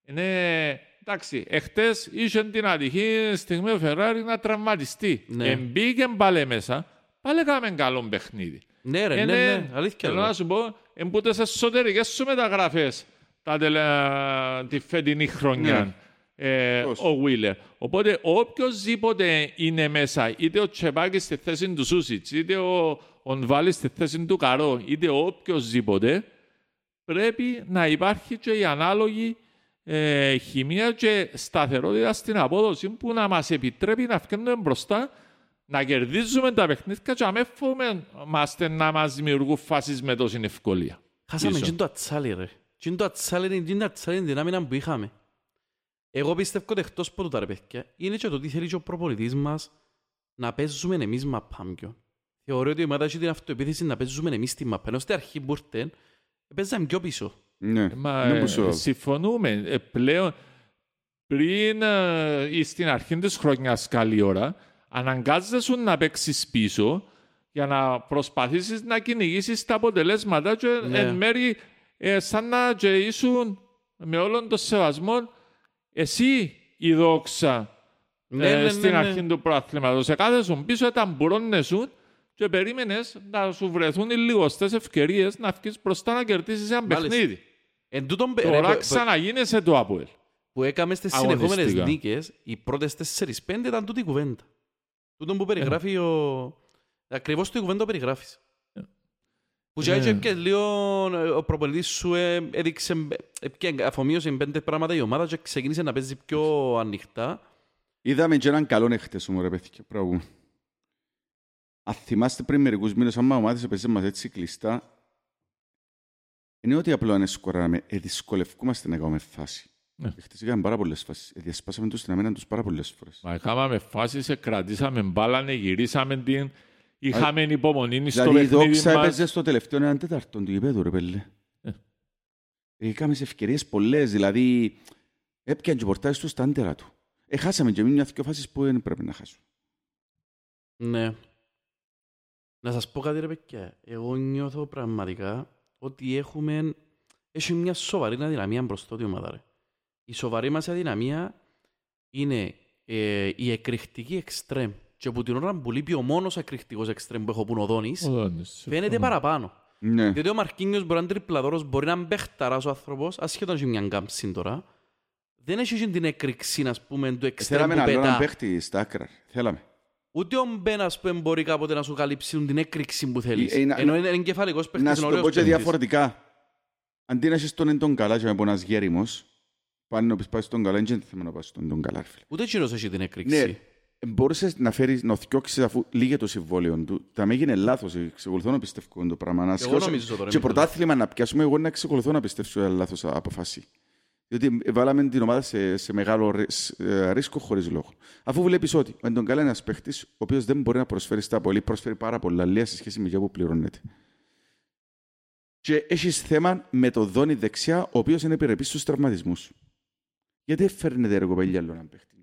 Ναι, εντάξει, εχθές είχε την ατυχή στιγμή ο Φεράρι να τραυματιστεί. Ναι. Εμπήκε πάλι μέσα, πάλι έκαμε καλό παιχνίδι. Ναι, ρε, Ε, ναι, ναι, αλήθεια. Θέλω λέω. να σου πω, εμπούτε σε εσωτερικές σου μεταγραφές τα τελε- τη φετινή χρονιά. Ε, Πώς. ο Βίλερ. Οπότε οποιοδήποτε είναι μέσα, είτε ο Τσεπάκης στη θέση του Σούσιτς, είτε ο, ο Νβάλης στη θέση του Καρό, είτε οποιοδήποτε, πρέπει να υπάρχει και η ανάλογη ε, χημεία και σταθερότητα στην απόδοση που να μας επιτρέπει να φτιάχνουμε μπροστά, να κερδίζουμε τα παιχνίδια και να μην φοβούμαστε να μας δημιουργούν φάσεις με τόση ευκολία. Χάσαμε πίσω. και το ατσάλι ρε. Και το ατσάλι είναι την ατσάλι είναι δυνάμει που είχαμε. Εγώ πιστεύω ότι εκτός από τούτα ρε παιδιά, είναι και το τι θέλει και ο προπονητής μας να παίζουμε εμείς μαπάμπιο. Θεωρώ ότι η ομάδα έχει την αυτοεπίθεση να παίζουμε εμείς τη μαπά. Ενώ στην αρχή που ήρθε, παίζαμε πιο πίσω. Ναι, Μα, ναι ε, που σου- συμφωνούμε. Ε, πλέον, πριν ε, ή στην αρχή της χρονιάς καλή ώρα, αναγκάζεσαι να παίξεις πίσω για να προσπαθήσεις να κυνηγήσεις τα αποτελέσματα και Ναι. εν μέρει ε, σαν να και ήσουν με όλον τον σεβασμό εσύ η δόξα Ναι, ε, ναι, ναι, στην ναι. αρχή του προαθλήματος. Σε κάθε σου πίσω ήταν μπουρώνεσουν και περίμενες να σου βρεθούν οι λιγοστές ευκαιρίες να βγεις μπροστά να κερδίσεις ένα Μάλιστα. παιχνίδι. Εν τούτον, ρε, Τώρα που- ξαναγίνεσαι το Αποέλ. που έκαμε στις Αγωνιστικά. συνεχόμενες νίκες, οι πρώτες 4-5 ήταν τούτη η κουβέντα. Τούτον που περιγράφει ο... Ακριβώς το η κουβέντα που περιγράφεις. Που και Ε. έτσι και λίγο ε, ο προπονητής σου ε, έδειξε, ε, και αφομοίωσε πέντε πράγματα η ομάδα και ξεκίνησε να παίζει πιο ανοιχτά. Είδαμε και έναν καλό εχθές μου ρε παιδιά, πράγμα. Αν θυμάστε πριν μερικούς μήνες, άμα ομάδες έπαιζε μας έτσι κλειστά, είναι ότι απλό αν σκοράραμε, ε, δυσκολευκούμαστε να κάνουμε φάση. Ναι. Χτες είχαμε πάρα πολλές φάσεις. Ε, διασπάσαμε τους στην αμένα τους πάρα πολλές φορές. Μα είχαμε φάσεις, ε, κρατήσαμε μπάλα, ε, γυρίσαμε την, είχαμε υπομονή στο Δηλαδή η παιχνίδι δόξα έπαιζε μας. στο τελευταίο έναν τέταρτο του γηπέδου ρε πέλε. Ε. Είχαμε σε ευκαιρίες πολλές, δηλαδή έπιαν και πορτάρες τους στα άντερα του. Ε, χάσαμε και μια δυο φάσεις που δεν πρέπει να χάσουμε. Ναι. Να σας πω κάτι ρε παιδιά. Εγώ νιώθω πραγματικά ότι έχουμε... Έχει μια σοβαρή αδυναμία μπροστά η ομάδα ρε. Η σοβαρή μας αδυναμία είναι ε, η εκρηκτική εξτρέμ. Και από την ώρα που λείπει ο μόνος εκρηκτικός εξτρέμ που έχω που είναι ο Δόνης, Ο Δόνης, φαίνεται συμφωνώ. παραπάνω. Ναι. Διότι ο Μαρκίνιος μπορεί να είναι τριπλαδόρος, μπορεί να είναι παιχταράς ο άνθρωπος, ασχέτως έχει μια κάμψη τώρα. Δεν έχει την έκρηξη, ας πούμε, του εξτρέμ Θέλαμε που ένα άλλο πετά. παίχτη στα άκρα. Θέλαμε. Ούτε ο Μπεν, ας πούμε, μπορεί κάποτε να σου καλύψει την έκρηξη που θέλεις. Ε, ε, να- Ενώ είναι εγκεφαλικός παίχτης, Να είναι σου το ωραίος πω και παίχτης. διαφορετικά. Αντί να έχεις τον εν τον καλά και να πονάς γέριμος, πάνε να πεις πάεις στον καλά, δεν θέμα να πας στον τον καλά. ρε φίλε. Ούτε εκείνος έχει την έκρηξη. Ναι, μπορούσες να φέρεις, να θυκιώξεις αφού λίγε το συμβόλαιο του. Θα με έγινε λάθος, εξακολουθώ να πιστεύω το πράγμα. Να Εγώ σηκώσω- νομίζω τώρα, Και Μιχάλη. πρωτάθλημα να πιάσουμε, εγώ να εξακολουθώ να πιστεύω ένα λάθος αποφάση. Διότι βάλαμε την ομάδα σε, σε μεγάλο ρι- ε, ρίσκο χωρίς λόγο. Αφού βλέπεις ότι ο Εντογκάλα είναι ένας παίχτης ο οποίος δεν μπορεί να προσφέρει στα πολύ, προσφέρει πάρα πολλά λίγα σε σχέση με για που πληρώνεται. Και έχεις θέμα με το δόνι δεξιά, ο οποίος είναι επιρρεπής στους τραυματισμούς. Γιατί φέρνετε ρε κοπέλια άλλο έναν παίχτη;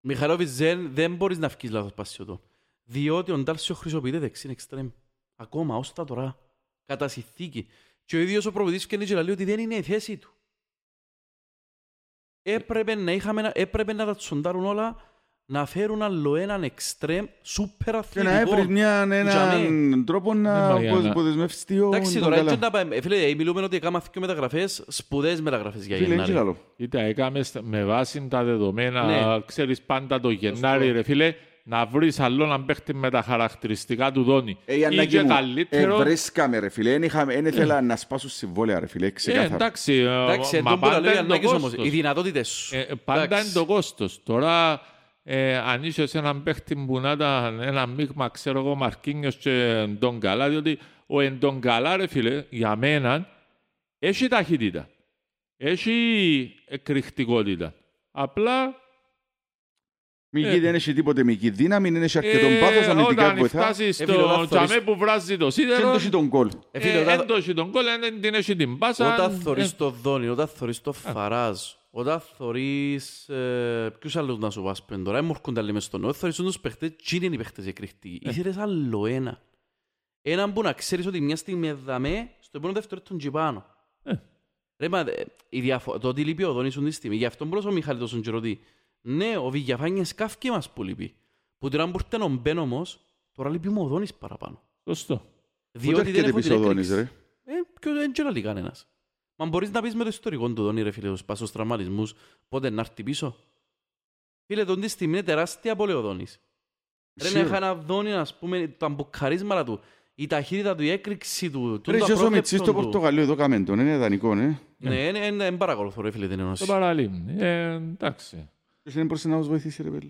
Μιχαλόβιτς, δεν, δεν μπορείς να βγεις λάθος πασιωτό. Διότι ο Ντάλσιο χρησιμοποιείται δεξίν εξτρέμ. Ακόμα, ως τα τώρα. Κατά συνθήκη. Και ο ίδιος ο προπονητής και και λέει ότι δεν είναι η θέση του. Έπρεπε να, είχαμε, ένα- έπρεπε να τα τσοντάρουν όλα να φέρουν άλλο έναν εξτρέμ σούπερ Και να έβρεις αθλητικό. μια, έναν τρόπο να Ναι, μα για να- αποδεσμεύσει ο Εντάξει τώρα, Ντογκάλα. έτσι να πάμε. Φίλε, μιλούμε ότι έκανα δύο μεταγραφές, σπουδαίες μεταγραφές για Φίλε, Γενάρη. έτσι λαλό. Κοίτα, έκαμε στα- με βάση τα δεδομένα, Ναι. ξέρεις πάντα το Γενάρη, ρε φίλε, να βρεις άλλο έναν παίχτη με τα χαρακτηριστικά του Δόνη. Ε, η Ή ανάγκη και μου, καλύτερο. ε, βρίσκαμε ρε φίλε, δεν είχαμε- δεν ήθελα να σπάσω συμβόλαια ρε φίλε, Ε, ξεκάθαρα. εντάξει, ε, Εντάξει, μα τον που τα πάντα λέει ο είναι το Ανάκης όμως, κόστος. οι δυνατότητες σου. Ε, πάντα Εντάξει. είναι το κόστος. Τώρα, ε, αν είσαι σε έναν παίχτη που να ήταν ένα μείγμα, ξέρω εγώ, Μαρκίνιος και Ντογκαλά, διότι ο Εντογκαλά, ρε φίλε, για μένα, έχει ταχύτητα. Έχει εκρηκτικότητα. Απλά Μική Ε. δεν έχει τίποτε μική δύναμη, δεν έχει αρκετό πάθος, Ε, αμυντικά Όταν βοηθά. φτάσει Ε, φίλε, ο στο Δάθορης- τζαμέ που βράζει το Και σίδερο, δεν έχει τον κόλ. Ε, φίλε, ε, όταν- δεν το έχει τον κόλλο, δεν την έχει την πάσα. Όταν ε, θωρείς το Δόνι, όταν θωρείς το Φαράζ, όταν θωρείς... ε, Ποιους άλλους να σου βάσπεν τώρα, έμορκονται άλλοι μες στον νόο, θωρείς τους παίχτες, τι είναι οι παίχτες εκρηκτικοί. Ήθελες άλλο ένα. Έναν που να ξέρεις ότι μια στιγμή εδαμέ, στο επόμενο δεύτερο τον τσιπάνω. Ε. Ρε, μα, ε, η διαφο- το ότι λείπει ο Δόνης σου τη στιγμή, γι' αυτό μπρος ο Μιχάλη τόσο καιρό ότι ναι, ο Βηγιαφάνιες καύκε μας που λείπει. Που τώρα που ήρθε ο Μπεν όμως, τώρα λείπει μου ο Δόνης παραπάνω. Σωστό. Πότε Διότι δεν έρχεται έχω την πίσω ο Δόνης, έκρηξη. ρε. Ε, ποιο δεν ξέρει κανένας. Μα μπορείς να πεις με το ιστορικό του Δόνι, ρε φίλε, τους πάσους τραυματισμούς, πότε να έρθει πίσω. Φίλε, τον τη στιγμή είναι τεράστια πολύ ο Δόνης. Ρε, να Σίγουρα. είχα ένα Δόνι, ας πούμε, τα μπουκαρίσματα του, η ταχύτητα του, η έκρηξη του, Ρε, το και όσο απρόβλεπτο Μιτσής στο του. Πορτογαλίο εδώ κάμε τον, είναι ιδανικό, ναι. Ναι, είναι- είναι- δεν παρακολουθώ, ρε φίλε, την Το ενώση. παραλίμνη. Ε, εντάξει. Ποιος δεν μπορούσε να μας βοηθήσει, ρε πέλε.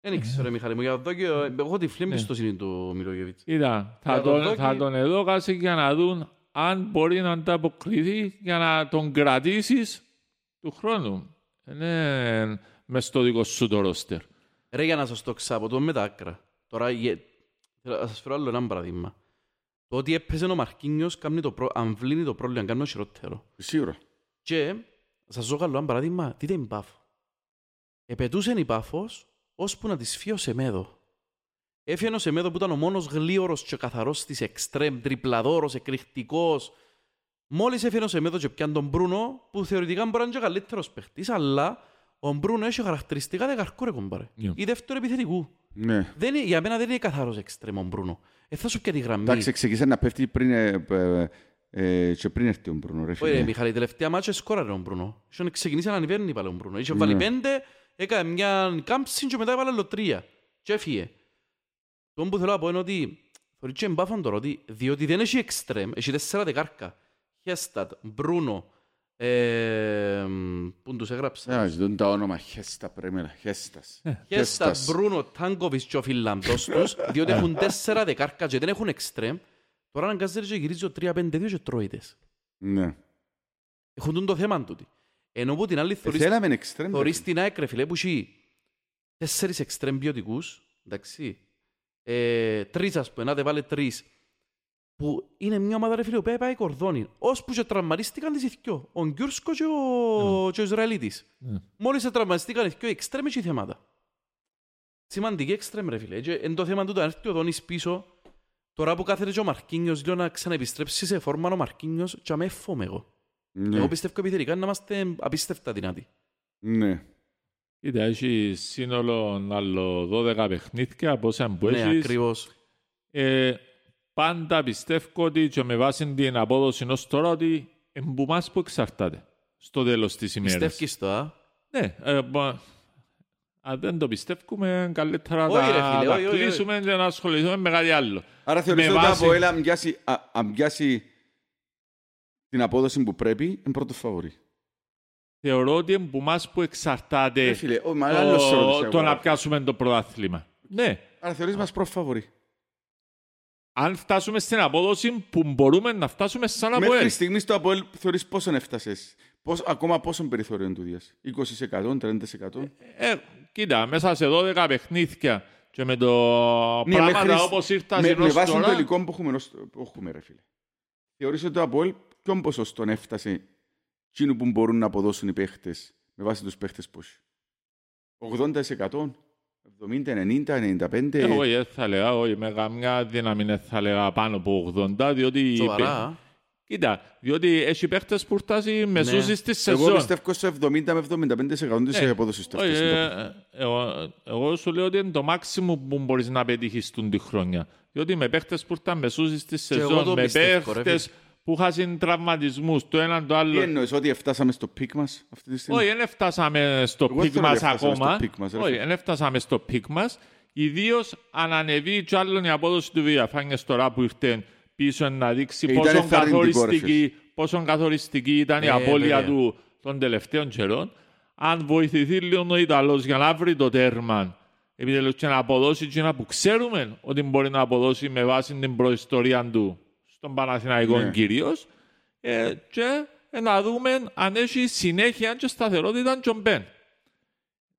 Δεν ήξερα, ρε Μιχάλη μου, για το δόκιο, εγώ έχω τη φλήμη Ναι. στο σύνη του Μιλόγεβιτς. Κοίτα, θα Για το τον, δόκι- θα τον εδώκασε για να δουν αν μπορεί να ανταποκριθεί για να τον κρατήσεις του χρόνου. Είναι μες στο δικό σου το ρόστερ. Ρε, για να σας το ξαποτώ με τα άκρα. Τώρα, γε- θέλω να σας φέρω άλλο ένα παράδειγμα. Το ότι έπαιζε ο Μαρκίνιος, κάνει το προ... αμβλύνει το πρόβλημα, κάνει το χειρότερο. Σίγουρα. Και, σας ζω καλό ένα παράδειγμα, δείτε την Πάφο. Επαιτούσε η Πάφος, ώσπου να της φύγει ο Σεμέδο. Έφυγε ο Σεμέδο που ήταν ο μόνος γλίωρος και καθαρός της εξτρέμ, τριπλαδόρος, εκρηκτικός. Μόλις έφυγε ο Σεμέδο και πιάνε τον Μπρούνο, που θεωρητικά μπορεί να είναι και καλύτερος παίχτης, αλλά ο Μπρούνο έχει χαρακτηριστικά δεκαρκούρε κομπάρε. Ναι. Ή δεύτερο επιθετικού. Ναι. Δεν είναι, για μένα δεν είναι καθαρός εξτρέμ ο Μπρούνο. Ε, θα σου πιάνει τη γραμμή. Εντάξει, ξεκίνησε να πέφτει πριν, ε, ε, ε, και πριν έρθει ο Μπρούνο, ρε Όχι ρε φίλε. Μιχάλη, τελευταία μάτια σκόραρε ο Μπρούνο. Είχε ξεκινήσει να ανεβαίνει πάλι ο Μπρούνο. Είχε βάλει Ναι. πέντε, έκανε μια κάμψη και μετά έβαλε άλλο τρία. Και έφυγε. Το που θέλω να πω είναι ότι θεωρεί και εμπάφαν τώρα ότι διότι δεν έχει εξτρέμ, έχει τέσσερα δεκάρκα. Χέστατ, Μπρούνο, ε, πού τους έγραψα. Α, ζητούν τα όνομα Χέστα πρέμερα, Χέστας. Χέστατ, Χέστας. Μπρούνο, Τάγκοβιτς και ο Φιλανδός τους, <laughs> διότι έχουν τέσσερα δεκάρκα και δεν έχουν εξτρέμ. Τώρα αναγκάζεται και γυρίζει ο 3-5-2 και τρώει τες. Ναι. Έχουν τον το θέμα τούτοι. Ενώ που την άλλη Ε, θωρείς Θέλαμε εξτρέμ. Θωρείς την ΑΕΚ, ρε φίλε, που έχει τέσσερις εξτρέμ ποιοτικούς, εντάξει, ε, τρεις ας πούμε, να τε βάλε τρεις, που είναι μια ομάδα, ρε φίλε, που πάει κορδόνι, ώσπου και τραυματίστηκαν τις ηθικιό, ο Γκιούρσκος και ο, και ο Ισραηλίτης. Ναι. Μόλις σε τραυματίστηκαν οι ηθικιό, εξτρέμ έχει θέματα. Σημαντική εξτρέμ, ρε φίλε. Και εν το θέμα του το να έρθει ο Δόνης πίσω, τώρα που κάθεται και ο Μαρκίνιος, λέω να ξαναεπιστρέψει σε φόρμα ο Μαρκίνιος, και αμέ φοβούμαι εγώ. Ναι. Εγώ πιστεύω επιθετικά να είμαστε απίστευτα δυνατοί. Ναι. Κοίτα, έχεις σύνολο άλλο 12 παιχνίδια από όσα που Ναι, έχεις. ακριβώς. Ε, πάντα πιστεύω ότι και με βάση την απόδοση ως τώρα ότι εμπομάς που εξαρτάται στο τέλος της ημέρας. Πιστεύεις το, α; Ναι, ε, μπο- αν δεν το πιστεύουμε, καλύτερα να Όχι, ρε τα, φίλε, τα όχι, όχι, όχι. κλείσουμε και να ασχοληθούμε με κάτι άλλο. Άρα θεωρείς Με ότι βάση- από έλα αν πιάσει- α- αν πιάσει την απόδοση που πρέπει, είναι πρώτος φαβορή. Θεωρώ ότι εμπομάς που εξαρτάται Ρε φίλε, ο- μα άλλος σε ρώτησε το, εγώ. το να πιάσουμε το πρωτάθλημα. Ναι, Άρα θεωρείς μας πρώτος φαβορή. αν φτάσουμε στην απόδοση που μπορούμε να φτάσουμε σαν Μέχρι Αποέλ. στιγμής το Αποέλ θεωρείς πόσον έφτασες; Πώς, ακόμα πόσον περιθώριο του διας. 20%, 30%. Ε, κοίτα, μέσα σε 12 παιχνίδια και με το Ναι, πράγματα μέχρι- όπως ήρθαν με, με ως βάση το τώρα, υλικό που έχουμε, ως- που έχουμε ρε φίλε. Θεωρείς ότι το Αποέλ ποιον ποσοστό έφτασε εκείνου που μπορούν να αποδώσουν οι παίχτες με βάση τους παίχτες πώς. 80%, 70, 90, 95. Ε, όχι, δεν θα λέγα, όχι, με καμιά δύναμη δεν θα λέγα πάνω από 80, διότι... Σοβαρά, α. Κοίτα, διότι έχει παίχτες που φτάσει μεσούσεις στη Εγώ σεζόν. πιστεύω στο 70 με 75% της Ε, απόδοσης του όχι, αυτής ε, είναι το- ε, εγώ, εγώ σου λέω ότι είναι το μάξιμο που μπορείς να πετύχεις τον τη χρόνια. Διότι με παίχτες που ήρθαν μεσούσεις στη εγώ σεζόν, το με πιστεύω, ρε παίχτες που είχαν τραυματισμούς, το έναν το Τι άλλο. εννοείς, ότι φτάσαμε στο πικ μας αυτή τη στιγμή; Όχι, δεν φτάσαμε στο Εγώ πικ θέλω να μας φτάσουμε στο ακόμα. πικ μας, ρε Όχι, φίλε. δεν φτάσαμε στο πικ μας. Ιδίως αν ανεβεί κι άλλον η απόδοση του Βιαφάνιας τώρα που ήρθε πίσω να δείξει Ε, ήταν πόσο ενθαρρυντικό, ρε καθοριστική, πόσο καθοριστική ήταν η Ε, απώλεια βέβαια. του των τελευταίων καιρών. Αν βοηθηθεί λίγο ο Ιταλός για να βρει το τέρμα επιτέλους και να αποδώσει και να που ξέρουμε ότι μπορεί να αποδώσει με βάση την προϊστορία του στον Παναθηναϊκό Ναι. κυρίως ε, και ε, να δούμε αν έχει συνέχεια και σταθερότητα και ο Μπεν.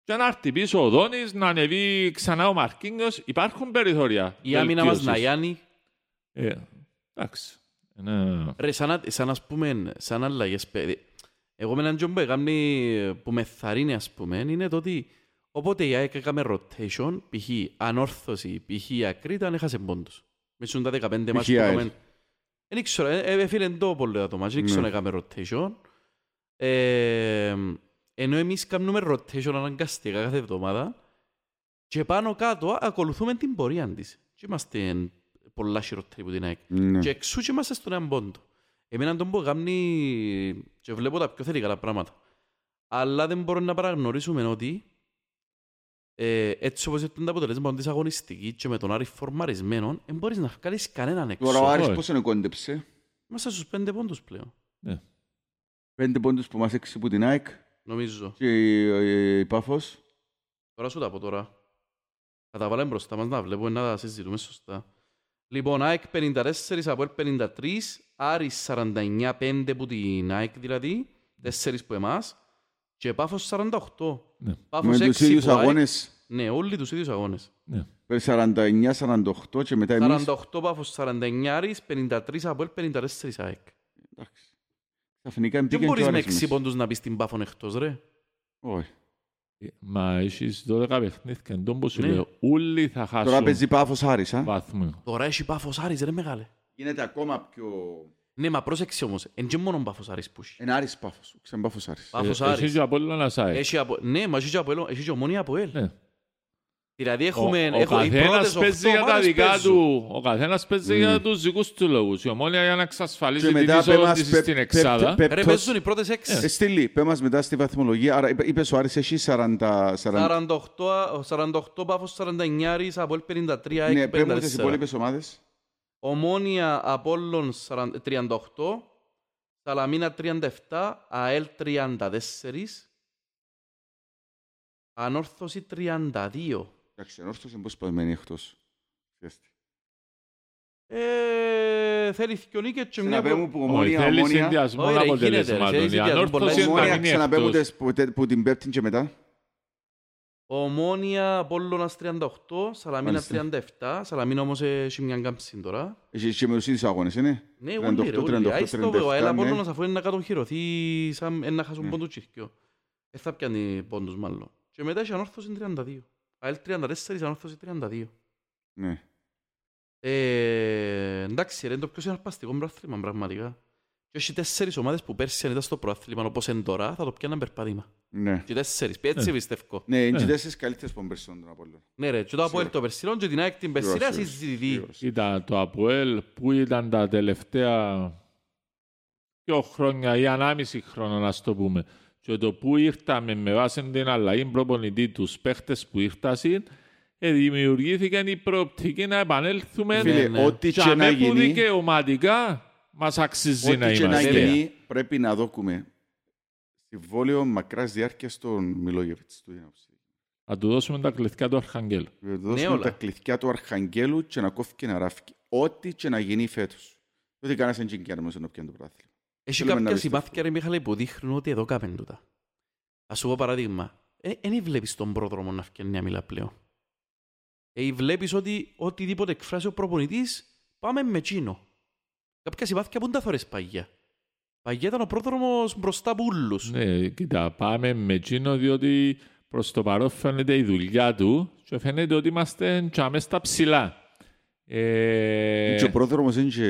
και να έρθει πίσω ο Δόνης, να ανεβεί ξανά ο Μαρκίνιος. Υπάρχουν περιθώρια. Η άμυνα μας βελτίωσης. να γιάνει. Ε, εντάξει. Είναι... Ρε, σαν, να- σαν ας πούμε, σαν αλλαγές, παιδί. Εγώ με έναν τζον που έκαμνει, που με θαρρύνει, ας πούμε, είναι το ότι όποτε η ΑΕΚ έκαμε rotation, π.χ. ανόρθωση, π.χ. η Ακρίτα, έχασε πόντους. Μέσα στους τα 15 μάτς η που ΑΕΛ. έκαμε. Δεν ήξερα, ε, ε, φίλε, το πολύ το μάτς, δεν ήξερα να Ναι. έκαμε rotation. Ε, ενώ εμείς κάνουμε rotation αναγκαστικά κάθε εβδομάδα και πάνω κάτω ακολουθούμε την πορεία της. Και είμαστε πολλά χειρότεροι που την ΑΕΚ. Ναι. Και εξού και είμαστε στον έναν πόντο. Εμένα τον που κάνει και βλέπω τα πιο θετικά τα πράγματα. Αλλά δεν μπορούμε να παραγνωρίσουμε ότι ε, έτσι όπως ήταν τα αποτελέσματα της αγωνιστικής και με τον Άρη φορμαρισμένο, δεν μπορείς να βγάλεις κανέναν έξω. Τώρα ο Άρης Όχι. πώς είναι κόντεψε; Είμαστε στους πέντε πόντους πλέον, Πέντε πόντους που μας έξι που την ΑΕΚ νομίζω. και η, η Πάφος. Τώρα σου τα πω τώρα. Θα τα βάλουμε μπροστά μας να βλέπουμε να τα συζητούμε σωστά. Λοιπόν, ΑΕΚ 54, Αποέλ 53, Άρης 49, 5 που την ΑΕΚ δηλαδή, 4 που εμάς και Πάφος 48. Ναι. Πάφος Με τους 6 ίδιους που ΑΕΚ. αγώνες Ναι, όλοι τους ίδιους αγώνες. Ναι. 49-48 και μετά εμείς. 48 Πάφος, 49 Άρης, 53 Αποέλ, 54 ΑΕΚ. Εντάξει. Ξαφνικά Δεν μπήκαν και μπορείς ο με Άρης 6 μέσα. πόντους να πεις την Πάφον εκτός ρε. Όχι. Ε, Μα έχεις 12 παιχνίδια. Εντός που σου Ναι. λέω, όλοι θα Τώρα χάσουν παίζει Πάφος Άρης. α. βαθμό. Τώρα έχει Πάφος Άρης ρε μεγάλε. Γίνεται ακόμα πιο... Ναι, μα πρόσεξε όμως, εν και μόνο Πάφος Άρης που έχει. Ένα Άρης Πάφος. Ξέρετε Πάφος Άρης. Πάφος Ε, Έχει Άρης. και ο Απόλλωνας ΑΕΚ. Έχει απο... Ναι, μα έχει και Αποέλ, έχει και ομόνια Αποέλ. Ναι. Δηλαδή Ο, έχουμε, ο έχουμε οι πρώτες καθένας παίζει οχτώ για τα ομάδες δικά παίζουν. του. Ο καθένας παίζει για τους δικούς του λόγους. Η ομόνια για να εξασφαλίσει Και την μετά πέ μας είσοδο πέ- στην πέ- εξάδα. πέ- Ρε πέπτος- παίζουν οι πρώτες Ε, έξι. Στείλει, πέ μας μετά στη βαθμολογία. Άρα είπε- είπες ο Άρης έχει 40... 40... 48, 48 Πάφος 49 Άρης, Αποέλ 53 Ναι, ΑΕΚ πέ μου τις 54. υπόλοιπες ομάδες. Ομόνια Απόλλων 40 38, Σαλαμίνα 37, ΑΕΛ 34, Ανόρθωση 32. Εντάξει, ενόρθωσε πώς πασμένη εκτός. Φιέστη. Ε, θέλει δυο νίκες και μια Ξαναπέ προ... μου που Όχι, ομόνια, θέλει ομόνια, συνδυασμό Όχι, ρε, γίνεται, ρε, αποτελεσμάτων. θέλει Η συνδυασμό πολλά. ανόρθωση να ομόνια μείνει ξαναπέ μου εκτός. τις που, τε- που την πέπτην και μετά. Ομόνια Απόλλωνας 38, Σαλαμίνα Μάλιστα. 37, Σαλαμίνα όμως έχει μια κάμψη τώρα. Έχει και με τους ίδιους αγώνες, είναι; Ναι, 38, όλοι ρε, όλοι. 38, Άιστο, 37, ο ΑΕΛ ναι. Απόλλωνας αφού είναι να κατοχυρωθεί σαν ε, να χάσουν Ναι. πόντους τσιρκιό. Δεν θα πιάνει πόντους μάλλον. Και μετά έχει ανόρθωση 32. ΑΕΛ 34, ανόρθωση 32. Ναι. Ε, εντάξει, ρε, είναι το πιο συναρπαστικό πρόθλημα πραγματικά. Και έχει τέσσερις ομάδες που πέρσι αν ήταν στο πρόθλημα όπως είναι τώρα θα το πιάναν περπάτημα. Ναι. Και τέσσερις, έτσι Ναι. πιστεύω. Ναι, είναι και Ναι. τέσσερις καλύτερες πομπερσόν τον Απόλλωνα. Ναι ρε, και το Αποέλ το περσινό και την ΑΕΚ την περσινή Σίγουρα, συζητηθεί. σίγουρα. Κοίτα, το ΑΠΟΕΛ που ήταν τα τελευταία δύο χρόνια ή ανάμιση χρόνια, να το πούμε, και το που ήρθαμε με βάση την αλλαγή προπονητή τους παίχτες που ήρθασαν, ε, δημιουργήθηκε η προοπτική να επανέλθουμε Φίλε, ναι. ό,τι και και να αμέ που γίνει, δικαιωματικά μας αξίζει να ό,τι και να είμαστε. γίνει, πρέπει να δούμε συμβόλαιο μακράς διάρκειας στον Μιλόγεβιτς. του είναι άποψη. Θα του δώσουμε τα κλειδιά του Αρχαγγέλου. Να του δώσουμε όλα. τα κλειδιά του Αρχαγγέλου και να κόφει και να ράφει. Ό,τι και να γίνει φέτος. Ότι κανένας δεν τσιγκιάνε μέσα να πιάνει το πρωτάθλημα. Έχει Θέλουμε να κάποια πιστεύουμε. συμμάθηκια ρε Μιχαλή που δείχνουν ότι εδώ κάμεν τούτα. Ας σου πω παράδειγμα. Δεν βλέπεις τον πρόδρομο να φτιάχνει μια μίλα πλέον; Ε, βλέπεις ότι οτιδήποτε εκφράσει ο προπονητής πάμε με τσίνο. Κάποια συμμάθηκια που δεν τα θωρείς παγιά. Παγιά ήταν ο πρόδρομος μπροστά από ούλους. Ναι, κοίτα, πάμε με εκείνο διότι προς το παρόν φαίνεται η δουλειά του και φαίνεται ότι είμαστε τσάμε στα ψηλά. Ε, Και ο πρόδρομος είναι και...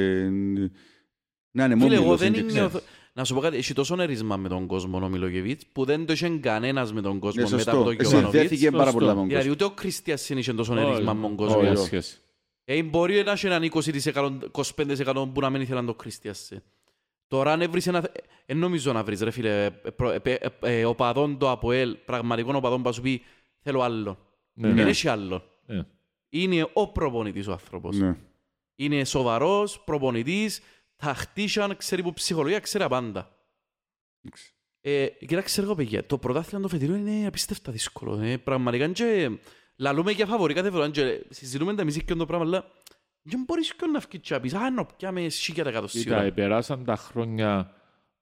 Να είναι Φίλε, εγώ μόμιλος, δεν είναι και είναι... ο ξέρεις. Θ- Να σου πω κάτι, έχει τόσο νερισμα με τον κόσμο ο Μιλογεβίτς που δεν το είχε κανένας με τον κόσμο Ναι, μετά από σωστό. τον Γιωβάνοβιτς. Συνδέθηκε πάρα σωστό. πολλά με τον Δηλαδή κόσμο. ούτε ο Κριστιας είχε τόσο όχι, νερισμα με τον κόσμο. όχι, όχι. σχέση. Ε, μπορεί να έχει έναν 20%, 25% που να μην ήθελαν το Κριστιας. Ε. Τώρα αν έβρεις ένα... Ε, νομίζω να βρεις ρε φίλε, ε, προ- ε, ε, ε, οπαδόν το ΑΠΟΕΛ, πραγματικό οπαδόν που θα σου πει θέλω άλλο. Ναι, Δεν ναι. έχει άλλο. Ναι. Είναι ο προπονητής ο άνθρωπος. Ναι. Είναι σοβαρός, προπονητής, τακτήσαν, ξέρει που ψυχολογία, ξέρει τα πάντα. Εντάξει. Ε, κοιτάξτε εγώ παιδιά, το πρωτάθλημα το φετινό είναι απίστευτα δύσκολο. Ε, πραγματικά και λαλούμε για φαβορή κάθε φορά και συζητούμε τα μισή και το πράγμα, αλλά δεν μπορείς και να βγεις και να πεις, α, να πιάμε σίγια τα Κοίτα, κατοσίγουρα. περάσαν τα χρόνια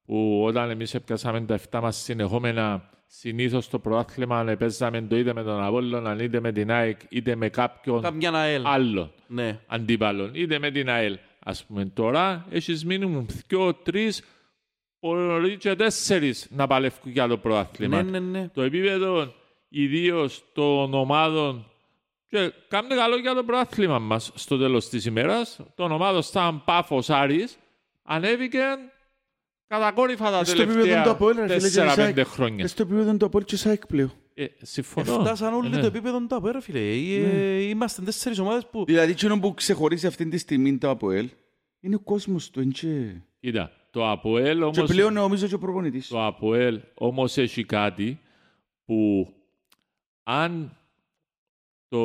που όταν εμείς έπιασαμε τα 7 μας συνεχόμενα συνήθως το πρωτάθλημα παίζαμε το είτε με τον Απόλλωνα, είτε με την ΑΕΚ, είτε με κάποιον Καμιά ΑΕΛ. άλλον Ναι. αντίπαλον, είτε με την ΑΕΛ. Ας πούμε τώρα έχεις μήνυμου δυο, τρεις, μπορεί και τέσσερις να παλεύουν για το πρωτάθλημα. Ναι, ναι, ναι. Το επίπεδο ιδίως των ομάδων και κάνουμε καλό για το πρωτάθλημα μας στο τέλος της ημέρας. Των ομάδων σαν Πάφος Άρης ανέβηκε κατακόρυφα τα Στο επίπεδο του τελευταία Απόελ, ρε φίλε, και της 4-5 ΑΕΚ. χρόνια. Και στο επίπεδο του Απόελ και ΣΑΕΚ πλέον. Ε, συμφωνώ. Φτάσαν όλοι Ε, ναι. το επίπεδο του ΑΠΟΕ, ρε φίλε. Ε, Είμαστε τέσσερις ομάδες που... Δηλαδή, εκείνο που ξεχωρίζει αυτή τη στιγμή το Απόελ είναι ο κόσμος του. εντζέ. Κοίτα, το Αποέλ Και όμως... πλέον νομίζω και ο προπονητής. Το ΑΠΟΕΛ όμως έχει κάτι που αν το,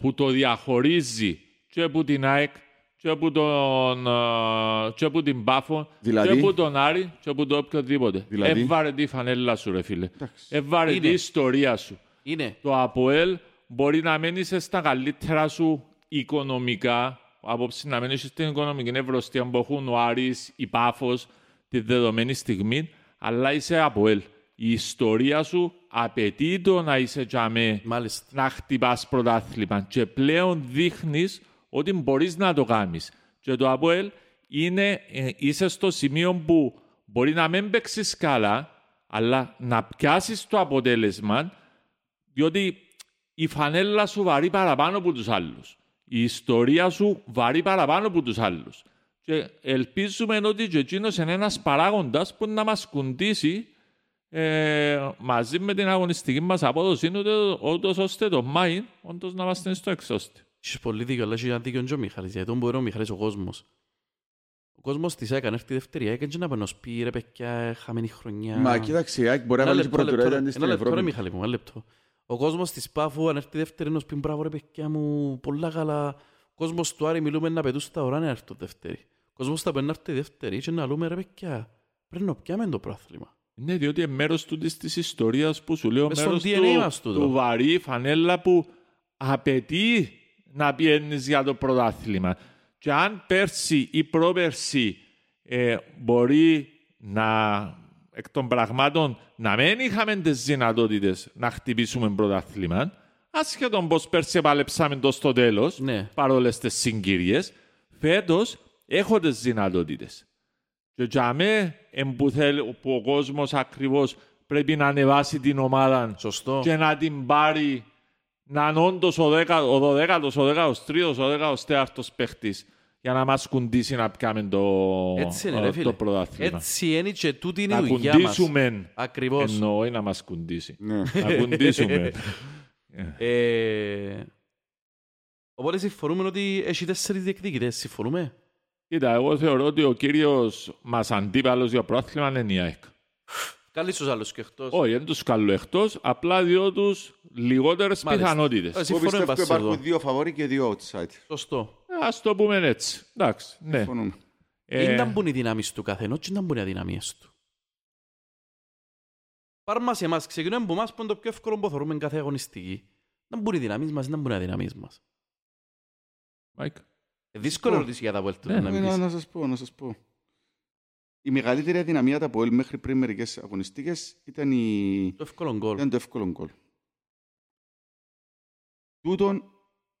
που το διαχωρίζει και από την ΑΕΚ και από, τον, α, και από την Πάφο Δηλαδή; και από τον Άρη και από το οποιοδήποτε. Δηλαδή; Έβαρε τη φανέλα σου ρε φίλε. Εντάξει. Έβαρε Είναι. τη ιστορία σου. Είναι. Το ΑΠΟΕΛ μπορεί να μένει στα καλύτερα σου οικονομικά, απόψη να μένει στην οικονομική ευρωστία που έχουν ο Άρης, η Πάφος, τη δεδομένη στιγμή, αλλά είσαι ΑΠΟΕΛ. Η ιστορία σου απαιτεί το να είσαι τζαμέ, Μάλιστα. να χτυπάς πρωτάθλημα και πλέον δείχνεις ότι μπορείς να το κάνεις. Και το ΑΠΟΕΛ είναι, ε, είσαι στο σημείο που μπορεί να μην παίξεις καλά, αλλά να πιάσεις το αποτέλεσμα διότι η φανέλα σου βαρύ παραπάνω από τους άλλους. Η ιστορία σου βαρύ παραπάνω από τους άλλους. Και ελπίζουμε ότι και εκείνος είναι ένας παράγοντας που να μας κουντήσει ε, μαζί με την αγωνιστική μας απόδοση ούτω- ούτως ώστε το Μάιν όντως να είμαστε στο εξώστη. Έχεις πολύ δίκιο, αλλά έχει ένα δίκιο και ο Μιχάλης. Γιατί τον μπορεί ο Μιχάλης ο κόσμος. Ο κόσμος της έκανε έρθει δεύτερη έκανε και να πει πει ρε παιδιά, χαμένη χρονιά. Μα κοίταξε, η ΑΕΚ μπορεί να Ένα βάλει λεπτό, λεπτό, πρωτορέτα ρε. στην Ένα λεπτό, ρε Ευρώπη. Μιχάλη μου, ένα λεπτό. Ο κόσμος της Πάφου αν έρθει δεύτερη να σου πει μπράβο ρε παιδιά μου, πολλά καλά. Ο κόσμος του Άρη μιλούμε να πετούν στα ουράνια να έρθουν δεύτερη. Ο κόσμος θα πει να έρθει δεύτερη και να λέμε ρε παιδιά, πρέπει να πιάμε το πρόθλημα. Ναι, διότι είναι μέρος του της, της ιστορίας που σου λέω, Μες μέρος στο DNA μας του, τούτο. του βαρύ φανέλα που απαιτεί να πιένεις για το πρωτάθλημα. Και αν πέρσι ή πρόπερσι ε, μπορεί να εκ των πραγμάτων να μην είχαμε τις δυνατότητες να χτυπήσουμε πρωτάθλημα, άσχετον πως πέρσι επαλέψαμε το στο τέλος, Ναι. παρόλες τις συγκυρίες, φέτος έχω τις δυνατότητες. Και για μέ, εν που, θέλ- που ο κόσμος ακριβώς πρέπει να ανεβάσει την ομάδα Σωστό. και να την πάρει να είναι όντως ο, δέκα, ο 12ος, ο 13ος, ο 14ος παίχτης για να μας κουντήσει να πιάμε το, Έτσι είναι ε, ρε φίλε. το πρωτάθλημα. Έτσι είναι και τούτη είναι να η δουλειά μας. κουντήσουμε, Ακριβώς. εννοώ, να μας κουντήσει. Ναι. να κουντήσουμε. <laughs> Ε, Οπότε συμφωνούμε ότι έχει τέσσερις διεκδικητές. Συμφωνούμε; Κοίτα, εγώ θεωρώ ότι ο κύριος μας αντίπαλος για πρωτάθλημα είναι η ΑΕΚ. Καλή στους άλλους και εκτός. Όχι, δεν τους καλώ εκτός, απλά διότι τους λιγότερες Μάλιστα. πιθανότητες. Ε, Εγώ Συμφωνούμε πιστεύω πάση υπάρχουν εδώ. δύο φαβόροι και δύο outside. Σωστό. Ε, Ας το πούμε έτσι. Εντάξει, ναι. Συμφωνούμε. Ε, Ήταν που είναι οι δυνάμεις του καθενός και ήταν που είναι οι αδυναμίες του. Πάρ' μας εμάς, ξεκινούμε από εμάς που είναι το πιο εύκολο που θεωρούμε κάθε αγωνιστική. Να μπουν οι δυναμίες μας, να μπουν οι αδυναμίες μας. Μάικ. Ε, Δύσκολο ερώτηση για τα Βέλτου Ναι, να Ε, μην Να, πεις. να σας πω, να σας πω. Η μεγαλύτερη αδυναμία του ΑΠΟΕΛ μέχρι πριν μερικές αγωνιστικές ήταν, η... Το εύκολο γκολ. ήταν το εύκολο γκολ. Τούτον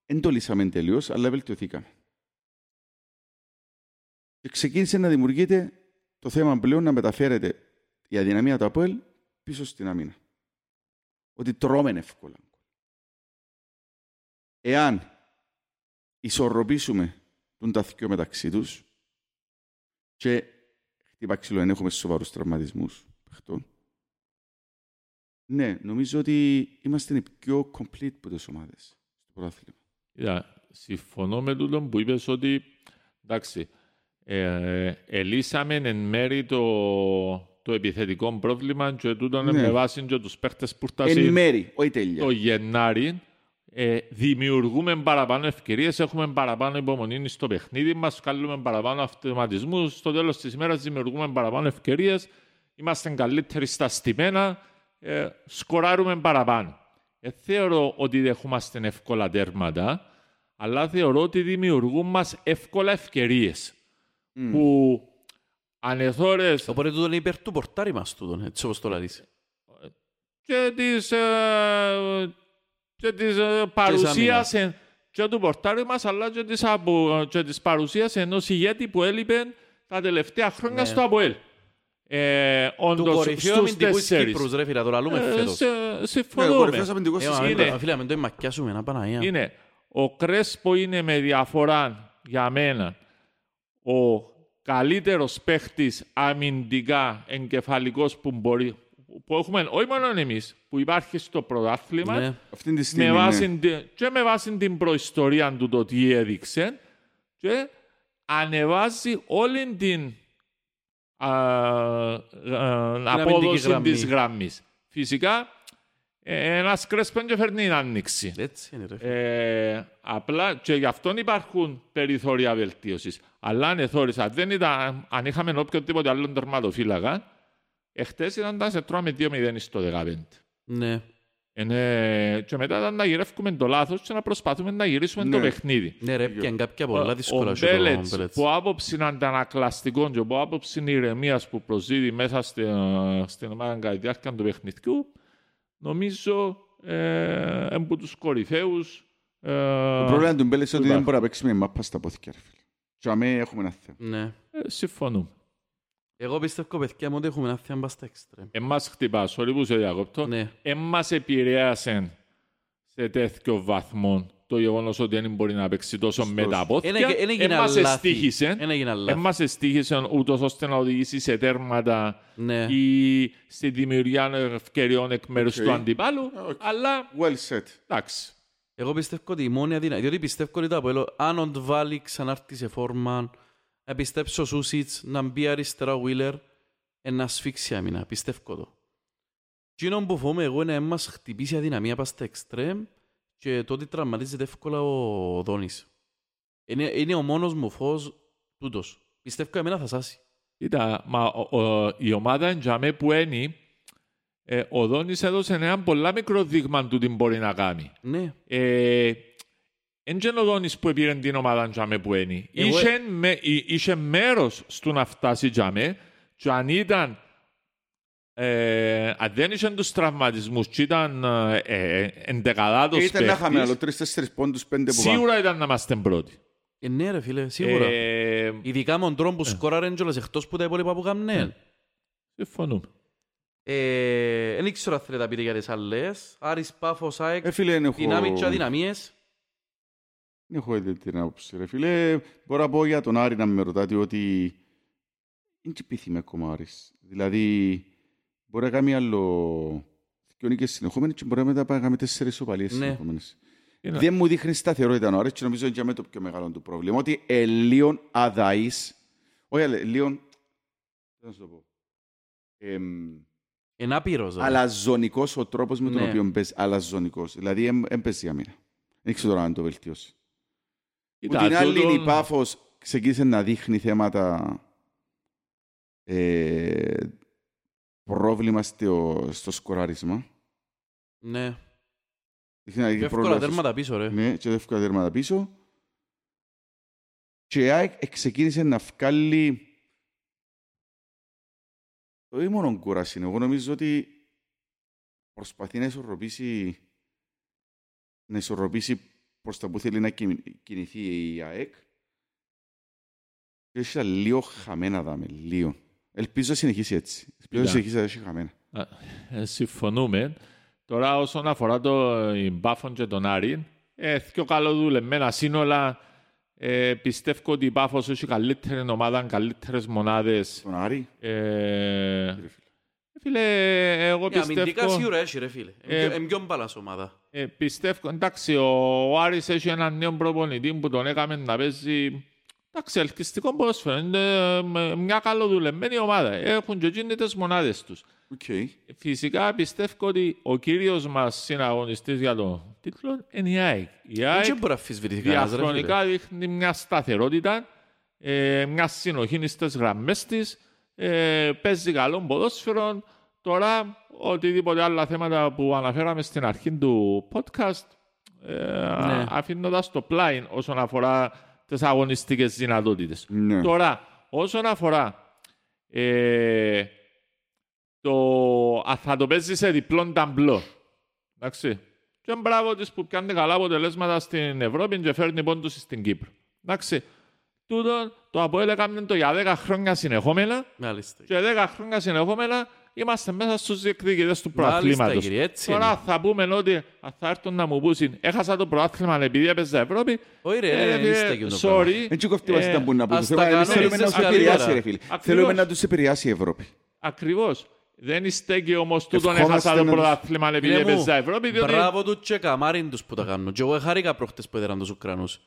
δεν το λύσαμε τελείως, αλλά βελτιωθήκαμε. Και ξεκίνησε να δημιουργείται το θέμα πλέον να μεταφέρεται η αδυναμία του ΑΠΟΕΛ πίσω στην άμυνα. Ότι τρώμε εύκολα. Εάν ισορροπήσουμε τον ταθκιό μεταξύ τους και χτύπα ξύλο, δεν έχουμε σοβαρούς τραυματισμούς παιχτών. Ναι, νομίζω ότι είμαστε οι πιο complete από τις ομάδες στο πρωτάθλημα. Κοίτα, συμφωνώ με τούτο που είπες ότι εντάξει, ε, ελύσαμε εν μέρη το, το επιθετικό πρόβλημα και τούτο είναι Ναι. με βάση και τους παίχτες που φτάσουν Εν μέρη, όχι τέλεια. το Γενάρη. Ε, δημιουργούμε παραπάνω ευκαιρίες, έχουμε παραπάνω υπομονή στο παιχνίδι μας, κάνουμε παραπάνω αυτοματισμούς, στο τέλος της ημέρας δημιουργούμε παραπάνω ευκαιρίες, είμαστε καλύτεροι στα στημένα, ε, σκοράρουμε παραπάνω. Ε, θεωρώ ότι δεχόμαστε εύκολα τέρματα, αλλά θεωρώ ότι δημιουργούν μας εύκολα ευκαιρίες. Που ανεθόρες Οπότε τούτο είναι υπέρ του πορτάρι μας τούτον, έτσι όπως το λαλείς. και τις, ε, και τις ε, παρουσίασε και του πορτάρι μας, αλλά και τις, απο, και τις παρουσίασε ενός ηγέτη που έλειπε τα τελευταία χρόνια Ναι. στο ΑΠΟΕΛ. Ε, Του όντως, κορυφαίου στους αμυντικούς της τέσσερις. Κύπρους, ρε φίλε, το λαλούμε Ε, φέτος. σε- Ναι, ο Συμφωνούμε. κορυφαίος αμυντικός Ε, της μα, είναι. μην το- Φίλε, μην το μακιάσουμε, ένα Παναγία. είναι ο Κρέσπο είναι με διαφορά για μένα ο καλύτερος παίχτης αμυντικά εγκεφαλικός που μπορεί που έχουμε όχι μόνο εμείς που υπάρχει στο πρωτάθλημα Ναι. Αυτή τη στιγμή, με βάση, ναι. τη- και με βάση την προϊστορία του το τι έδειξε και ανεβάζει όλη την α, α, απόδοση γραμμή. της γραμμής. Φυσικά, ε, ένας κρέσπεν και φέρνει την άνοιξη. Έτσι είναι, ρε φίλε. Ε, απλά και γι' αυτόν υπάρχουν περιθώρια βελτίωσης. Αλλά αν εθόρισα, δεν ήταν, αν είχαμε οποιοδήποτε άλλο τερματοφύλακα, εχθές ήταν να σε τρώμε 2-0 στο 15. Ναι. Ε, ναι, και μετά ήταν να γυρεύουμε το λάθος και να προσπαθούμε να γυρίσουμε το Ναι. παιχνίδι. Ναι, ρε, πιάνε κάποια πολλά δύσκολα Ο σου το Μπέλετς, Μπέλετς. που άποψη αντανακλαστικό και από άποψη ηρεμίας που προσδίδει μέσα στη, στην ομάδα κατά τη διάρκεια του παιχνιδιού, νομίζω ε, από τους κορυφαίους. Ε, Το πρόβλημα του Μπέλετς είναι ότι δεν Υπάρχει. μπορεί να παίξει με μάπα στα πόθκια, ρε φίλε. Και αμέ έχουμε ένα θέμα. Ναι. ε, συμφωνούμε. Εγώ πιστεύω, παιδιά μου, ότι έχουμε ένα θέμα στα εξτρέμ. Εμάς χτυπάς, sorry που σε διακόπτω. Ναι. Εμάς επηρέασε σε τέτοιο βαθμό το γεγονός ότι δεν μπορεί να παίξει τόσο με τα πόθκια. Ένα- ένα έγιναν Εμάς λάθη. εστοίχισε. Ένα έγιναν λάθη. Εμάς εστοίχισε ούτως ώστε να οδηγήσει σε τέρματα Ναι. ή στη δημιουργία ευκαιριών εκ μέρους Οκ. του αντιπάλου. Οκ. Αλλά Well said. εντάξει. Εγώ πιστεύω ότι η μόνη αδυναμία, διότι πιστεύω ότι το Αποέλ, αν ο Ντβάλι ξανάρθει σε φόρμα, να πιστέψω ο Σούσιτς να μπει αριστερά ο Βίλερ, να σφίξει άμυνα, πιστεύω το. Εκείνο που φοβούμαι εγώ είναι να μας χτυπήσει αδυναμία πας στα εξτρέμ και τότε τραυματίζεται εύκολα ο Δόνης. Είναι, είναι ο μόνος μου φως τούτος. Πιστεύω εμένα θα σάσει. Κοίτα, μα ο- ο- η ομάδα εντιαμέ που είναι, ε, ο Δόνης έδωσε ένα πολλά μικρό δείγμα του τι μπορεί να κάνει. Ναι. Ε, Εν και ο Δόνης που πήρε την ομάδα τζάμε που είναι. Εγώ- Είχε, με, εί- είχε μέρος στο να φτάσει τζάμε και αν ήταν ε, αν δεν είχε τους τραυματισμούς και ήταν ε, ε, εντεκαδάτος Ήταν να είχαμε παίχτης, άλλο τρεις-τέσσερις πόντους, πέντε που πάμε. σίγουρα ήταν να είμαστε πρώτοι. Ε, ναι ρε φίλε, σίγουρα. Ε, Ειδικά με τον τρόπο που σκόραρε κιόλας εκτός που τα υπόλοιπα που κάνουν. συμφωνούμε. Ε, Δεν ήξερα αν θέλετε να πείτε για τις άλλες. Άρης Πάφος, ΑΕΚ, Ε, φίλε, δεν έχω... δυνάμεις και αδυναμίες. Δεν έχω ήδη την άποψη, ρε φίλε. Μπορώ να πω για τον Άρη να με ρωτάτε ότι είναι και πείθει με ακόμα ο Άρης. Δηλαδή, μπορεί να κάνει άλλο δυο νίκες συνεχόμενες και μπορεί μετά να κάνει τέσσερις οπαλίες Ναι. συνεχόμενες. Είναι- Δεν μου δείχνει σταθερότητα ο Άρης και νομίζω είναι για μένα το πιο μεγάλο του πρόβλημα. Ότι ε, λίγο αδαής, όχι αλλά λίγο, τι να σου το πω, εμ, Είναι άπειρος. ρε. αλαζονικός ο τρόπος με τον Ναι. οποίο παίζει. Αλαζονικός. Δηλαδή, εμ- έμπαιζε για μένα. Δεν ξέρω τώρα αν το βελτιώσει. Που Κοίτα, την άλλη τούτον- η Πάφος ξεκίνησε να δείχνει θέματα ε, πρόβλημα στο, στο σκοράρισμα. Ναι. Δείχνει να δείχνει Πιο εύκολα πρόβλημα στο- τέρματα πίσω ρε. Ναι, και εύκολα τέρματα πίσω. Και η ΑΕΚ ξεκίνησε να βγάλει όχι μόνο κούραση. Εγώ νομίζω ότι προσπαθεί να ισορροπήσει να ισορροπήσει προς τα που θέλει να κινη- κινηθεί η ΑΕΚ. Και έχει λίγο χαμένα δάμε, λίγο. Ελπίζω να συνεχίσει έτσι. Ελπίζω να Κοίτα. συνεχίσει να έχει χαμένα. Α, ε, συμφωνούμε. Τώρα όσον αφορά το ε, Μπάφον και τον Άρη, ε, πιο καλό δουλεμένα σύνολα. Ε, πιστεύω ότι η Πάφος έχει καλύτερη ομάδα, καλύτερες μονάδες. Τον Άρη, Ε, κύριε φίλε. φίλε, εγώ Ε, Αμυντικά πιστεύω... σίγουρα έχει ρε φίλε. Ε, Είναι πιο μπάλας ομάδα. Ε, πιστεύω, εντάξει, ο, ο Άρης έχει έναν νέο προπονητή που τον έκαμε να παίζει εντάξει, ελκυστικό ποδόσφαιρο. Είναι ε, με μια καλοδουλεμένη ομάδα. Έχουν και εκείνοι τις μονάδες τους. Οκ. Φυσικά πιστεύω ότι ο κύριος μας συναγωνιστής για το τίτλο είναι η ΑΕΚ. Η ΑΕΚ Δεν μπορεί να αφισβητηθεί κανένας ρε φίλε. διαχρονικά δείχνει μια σταθερότητα, ε, μια συνοχή στις γραμμές της, ε, παίζει καλό ποδόσφαιρο. Τώρα, οτιδήποτε άλλα θέματα που αναφέραμε στην αρχή του podcast, ε, Ναι. αφήνοντας το πλάι όσον αφορά τις αγωνιστικές δυνατότητες. Ναι. Τώρα, όσον αφορά ε, το, α, θα το παίζεις σε διπλό ταμπλό. Εντάξει. Και μπράβο της που κάνει καλά αποτελέσματα στην Ευρώπη και φέρνει πόντους στην Κύπρο. Εντάξει. Τούτο το Αποέλ έκανε το για 10 χρόνια συνεχόμενα Μάλιστα. και 10 χρόνια συνεχόμενα είμαστε μέσα στους διεκδικητές του Μάλιστα, προαθλήματος. κύριε, έτσι Τώρα είναι. θα πούμε ότι αν θα έρθουν να μου πούσουν έχασα το προάθλημα επειδή έπαιζα Ευρώπη. Όχι ρε, ε, δεν είστε εκείνο το sorry. πράγμα. Δεν κοφτεί μας Ε, ήταν που να πούν. ας Το τα θέμα είναι κανόνες θέλουμε να τους καλύτερα. επηρεάσει, ρε φίλε. Ακριβώς. Θέλουμε να τους επηρεάσει η Ευρώπη. Ακριβώς. Δεν στέκει όμως τούτον Ευχόμαστε έχασα το να τους- πρωτάθλημα επειδή Φίλε μου, έπαιζα Ευρώπη. Διότι Μπράβο του και καμάριν τους που τα κάνουν. Και εγώ χάρηκα προχτές που έδεραν τους Ουκρανούς.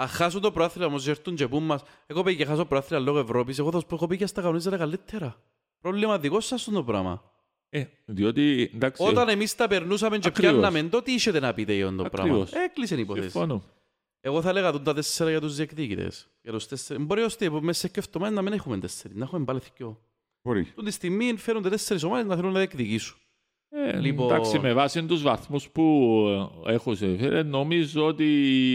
Αν χάσουν το προάθλημα όμως και έρθουν και πούν μας εγώ πήγα και χάσω προάθλημα λόγω Ευρώπης, εγώ θα σου πω εγώ πήγα στα κανονίζετε καλύτερα. Πρόβλημα δικός σας το πράγμα. Ε, διότι εντάξει. Όταν εμείς τα περνούσαμε και Ακριβώς. πιάνναμε, τότε είχετε να πείτε για το πράγμα. Ακριβώς. Έκλεισε η υπόθεση. Συμφωνώ. Εγώ θα έλεγα τον τα τέσσερα για τους διεκδίκητες. Για τους τέσσερις. Μπορεί ως τι, μέσα σε σκεφτομένοι να μην έχουμε τέσσερις, να έχουμε πάλι δυο. Μπορεί. Τον τη στιγμή φέρονται τέσσερις ομάδες να θέλουν να διεκδικήσουν. Ε, Λοιπόν- Εντάξει, με βάση τους βαθμούς που ε, έχω σε φέρε, νομίζω ότι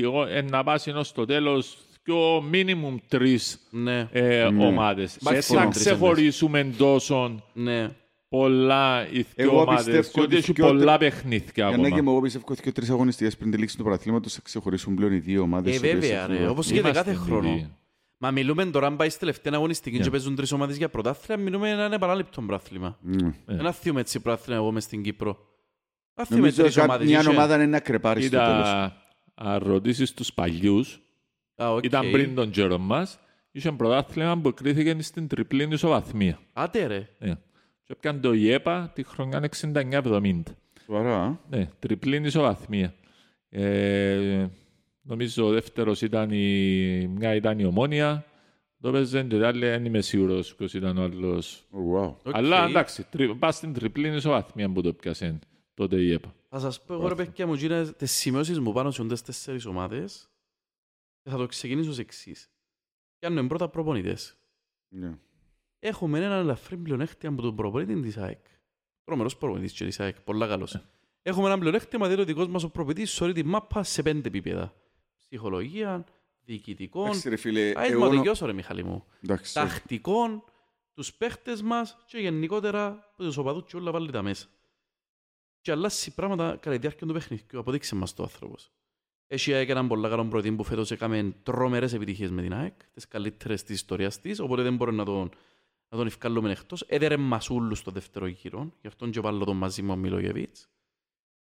εγώ, ε, να πάσει ως το τέλος πιο minimum τρεις Ναι, ε, Ναι. ομάδες. Δεν Maximum θα τρεις ξεχωρίσουμε τόσο ναι. πολλά οι δύο Εγώ ομάδες, πιστεύω διότι ότι έχει πιο πολλά τρι- παιχνίδια Για να ακόμα. και εγώ πιστεύω ότι και τρεις αγωνιστικές πριν τη λήξη του πρωταθλήματος θα ξεχωρίσουν πλέον οι δύο ομάδες. Ε, οι οποίες βέβαια, έχουν- ρε. Όπως γίνεται Είμαστε κάθε χρόνο. Ήδη. Μα μιλούμε τώρα, αν πάει στη τελευταία αγωνιστική Ναι. και παίζουν τρεις ομάδες για πρωτάθλημα, μιλούμε έναν επανάληπτο πρόθλημα. Ναι. Ε. Δεν αθιούμε έτσι πρόθλημα εγώ μες στην Κύπρο. Αθιούμε Νομίζω τρεις ότι ομάδες. μια είχε. ομάδα είναι να κρεπάρει στο τέλος. Κοίτα, αν ρωτήσεις τους παλιούς, Α, οκ. ήταν πριν τον καιρό μας, είχε πρωτάθλημα που κρίθηκε στην τριπλή ισοβαθμία. Άντε ρε. Ε. Και έπιαν το η ΕΠΑ τη χρονιά 69-70. Σοβαρά, α. Ναι, τριπλή ισοβαθμία. Ε, νομίζω ο δεύτερος ήταν η, μια ήταν η Ομόνια, το παίζε και τα άλλη δεν είμαι σίγουρος ποιος ήταν ο άλλος. Oh, wow. OK. Αλλά εντάξει, τρι, πας στην τριπλή ισοβαθμία που το πιάσε τότε η ΕΠΑ. Θα σας πω εγώ ρε παιδιά μου, γίνε τις σημειώσεις μου πάνω σε τις τέσσερις ομάδες και θα το ξεκινήσω ως εξής. Κάνουμε πρώτα προπονητές. Ναι. Έχουμε έναν ελαφρύ πλεονέκτημα από τον προπονητή της ΑΕΚ. Τρομερός προπονητής και της ΑΕΚ, πολλά καλός. Έχουμε έναν πλεονέκτημα διότι ο δικός μας ο προπονητής σωρεί τη μάπα σε πέντε επίπεδα. Ψυχολογία, διοικητικών, Εντάξει, ρε φίλε, Α, είσαι εγώ νο- μαδικιός ρε Μιχάλη μου. εντάξει, Τακτικών, τους παίχτες μας και γενικότερα τους οπαδούς και όλα βάλει τα μέσα. Και αλλάσει πράγματα κατά τη διάρκεια του παιχνιδιού. Αποδείξε μας το άνθρωπος. Έχει η ΑΕΚ έναν πολύ καλό προτείνει που φέτος έκαμε τρομερές επιτυχίες με την ΑΕΚ, τις καλύτερες της ιστορίας της, οπότε δεν μπορεί να τον, να τον ευκάλλουμε εκτός. Έδερε μας ούλους στο δεύτερο γύρο, γι' αυτόν και βάλω τον μαζί μου ο Μιλόγεβιτς.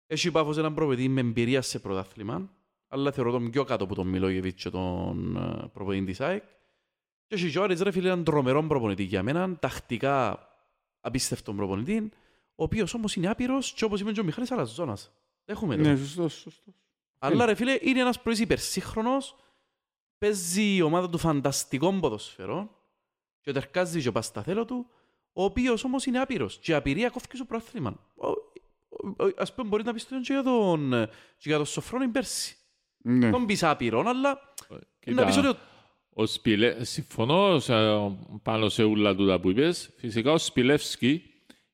Έχει πάφος έναν προπαιδί με εμπειρία σε πρωτάθλημα, αλλά θεωρώ τον πιο κάτω από τον Μιλόγεβιτς και τον ε, προπαιδί της ΑΕΚ. Και έχει Γιώριτς ρε φίλε έναν τρομερό προπονητή για μένα, τακτικά απίστευτο προπονητή, ο οποίος όμως είναι άπειρος και όπως είπε και ο Μιχάλης Αλαζόνας. Έχουμε το. Ναι, σωστός, σωστός. Αλλά ρε φίλε, είναι ένας πρωίς υπερσύγχρονος, παίζει η ομάδα του φανταστικών ποδοσφαιρών και τερκάζει και πας στα θέλω του, ο οποίος όμως είναι άπειρος και η απειρία κόφηκε στο πρόθλημα. Ο- ο- ο- Ας πούμε μπορείς να πεις το και για τον, ε, και για τον Σοφρόνη πέρσι. Ναι. Τον πεις άπειρον, αλλά να Κοίτα, πεις ότι ο- ο Σπιλε... συμφωνώ σε, πάνω σε όλα τούτα που είπες. Φυσικά ο Σπιλεύσκι,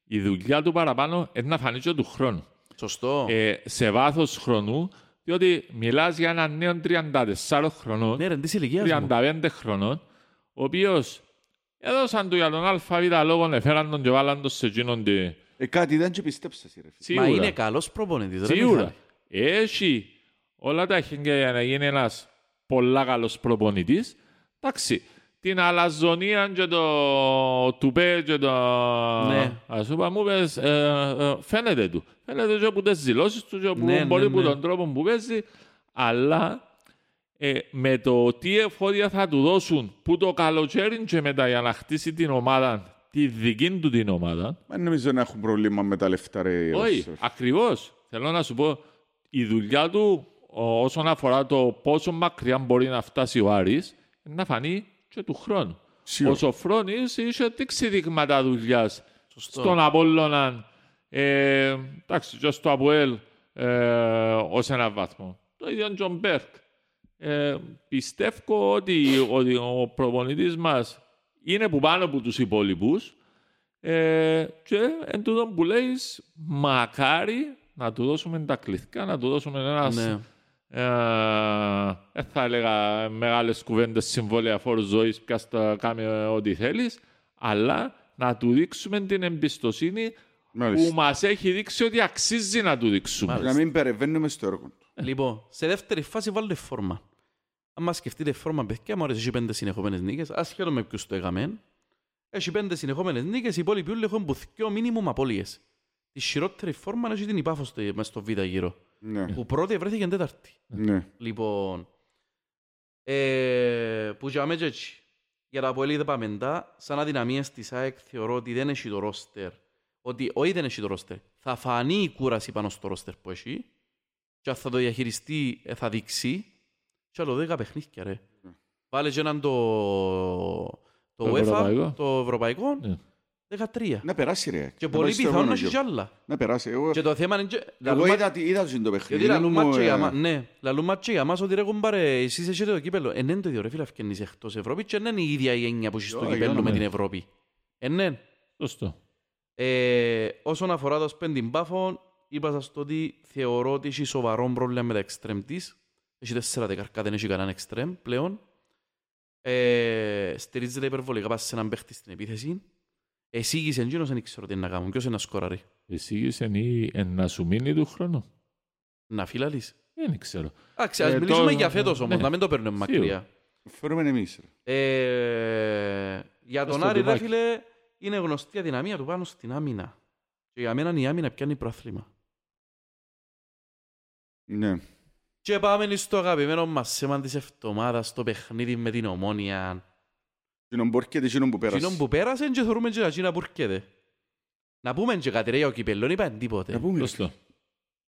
η δουλειά του παραπάνω είναι να φανεί και του χρόνου. Σωστό. Ε, σε βάθος χρόνου, διότι μιλάς για έναν νέο 34 χρονών, Ναι ρε, της ηλικίας μου. 35 χρονών, ο οποίος έδωσαν του για τον ΑΒ λόγο, έφεραν τον και βάλαν τον σε εκείνον τη... Ε, κάτι δεν και πιστέψα, εσύ, ρε φίλε. Μα Σίγουρα. είναι καλός προπονητής ρε Σίγουρα. Μιχάλη. Έχει όλα τα χέρια για να γίνει ένας πολλά καλός προπονητής. Εντάξει, την αλαζονία και το τουπέ και το... Ναι. Ας πούμε, μου πες, ε, ε, φαίνεται του. Φαίνεται και από τις δηλώσεις του και από Ναι, ναι, μπορεί που ναι. τον τρόπο που παίζει. Αλλά ε, με το τι εφόδια θα του δώσουν που το καλοκαίρι και μετά για να χτίσει την ομάδα, τη δική του την ομάδα, Μα νομίζω να έχουν πρόβλημα με τα λεφτά, ρε. όχι, ως- ακριβώς. Θέλω να σου πω, η δουλειά του ο- όσον αφορά το πόσο μακριά μπορεί να φτάσει ο Άρης, είναι να φανεί και του χρόνου. Σίγουρα. Ο Σωφρόνης είχε δείξει δείγματα δουλειάς Σωστό. στον Απόλλωνα, ε, εντάξει, και στο ΑΠΟΕΛ ε, ως ένα βαθμό. Το ίδιο Τζον Μπέρκ. Ε, πιστεύω ότι, ότι ο προπονητής μας είναι που πάνω από τους υπόλοιπους ε, και εν τούτον που λέει μακάρι να του δώσουμε τα κλειδκιά, να του δώσουμε ένας. Ναι. Ε, δεν θα έλεγα μεγάλες κουβέντες συμβόλαια φόρους ζωής, πια στα κάμε ό,τι θέλεις, αλλά να του δείξουμε την εμπιστοσύνη που Μάλιστα. μας έχει δείξει ότι αξίζει να του δείξουμε. Μάλιστα. Να μην περεβαίνουμε στο έργο του. Λοιπόν, σε δεύτερη φάση βάλτε φόρμα. Αν μας σκεφτείτε φόρμα, παιδιά, μου αρέσει, έχει πέντε συνεχόμενες νίκες, ασχέτω με ποιους το έκαμε. Έχει πέντε συνεχόμενες νίκες, οι υπόλοιποι όλοι έχουν μπουθκιό μίνιμουμ απώλειες. Τη χειρότερη φόρμα έχει την υπάφος στο, μες στο β' γύρο. Ναι, Που πρώτη βρέθηκε τέταρτη. ναι. Λοιπόν, ε, που για μέσα έτσι, για τα πολύ δεπαμεντά, σαν αδυναμίες της ΑΕΚ θεωρώ ότι δεν έχει το ρόστερ. Ότι όχι δεν έχει το ρόστερ. Θα φανεί η κούραση πάνω στο ρόστερ που έχει και αν θα το διαχειριστεί ε, θα δείξει και άλλο 10 παιχνίδια ρε. Βάλε και έναν το, το, Το UEFA, ευρωπαϊκό. το ευρωπαϊκό, Ναι. 13. Να περάσει ρε. Και Να πολύ πάει στο πιθανό να επόμενο έχει κι γύρο. άλλα. Να περάσει. Εγώ, Και το θέμα είναι... και- εγώ λαλούμε- είδα, τι- είδα το το γιατί παιχνίδι. λαλούν μου, μάτσο για ε, μα- ναι, λαλούν μάτσο για μας ότι ρε κουμπάρε, εσείς έχετε το κύπελλο. Ε, ναι, είναι το ίδιο ρε φίλε, αυκαινείς εκτός Ευρώπης και δεν είναι η ίδια η έννοια που έχεις στο Yo, κύπελλο yo, με ναι. την Ευρώπη. Ε, ναι. Σωστό. Ε, όσον αφορά το σπέντιν πάφων, είπα σας το ότι θεωρώ ότι έχει σοβαρό πρόβλημα με τα εξτρέμ της. Έχει τέσσερα δεκαρκά, δεν έχει κανέναν εξτρέμ πλέον. Ε, στηρίζεται υπερβολικά πάνω σε έναν παίχτη στην επίθεση. Εσήγησε εκείνος, δεν ξέρω τι να κάνουν. Ποιος είναι να σκοράρει; Εισήγησε ή ε, να σου μείνει του χρόνου. Να φύλαλεις. Δεν ξέρω. Εντάξει, ας Ε, μιλήσουμε το- για φέτος όμως, ναι. να μην το παίρνουμε Σίγουρα. μακριά. Φέρουμε εμείς. ρε. Ε, για τον στο Άρη, ρε τουμπάκι. φίλε, είναι γνωστή η αδυναμία του πάνω στην άμυνα. Και για μένα η άμυνα πιάνει προάθλημα. Ναι. Και πάμε στο αγαπημένο μας θέμα της εβδομάδας, το παιχνίδι με την Ομόνια. Εκείνον που έρχεται, εκείνον που πέρασε. Εκείνον που πέρασε και θεωρούμε και εκείνα που έρχεται. Να πούμε και κάτι ρε για ο κυπέλλον, είπαν τίποτε. Να πούμε. ρε. Σωστό.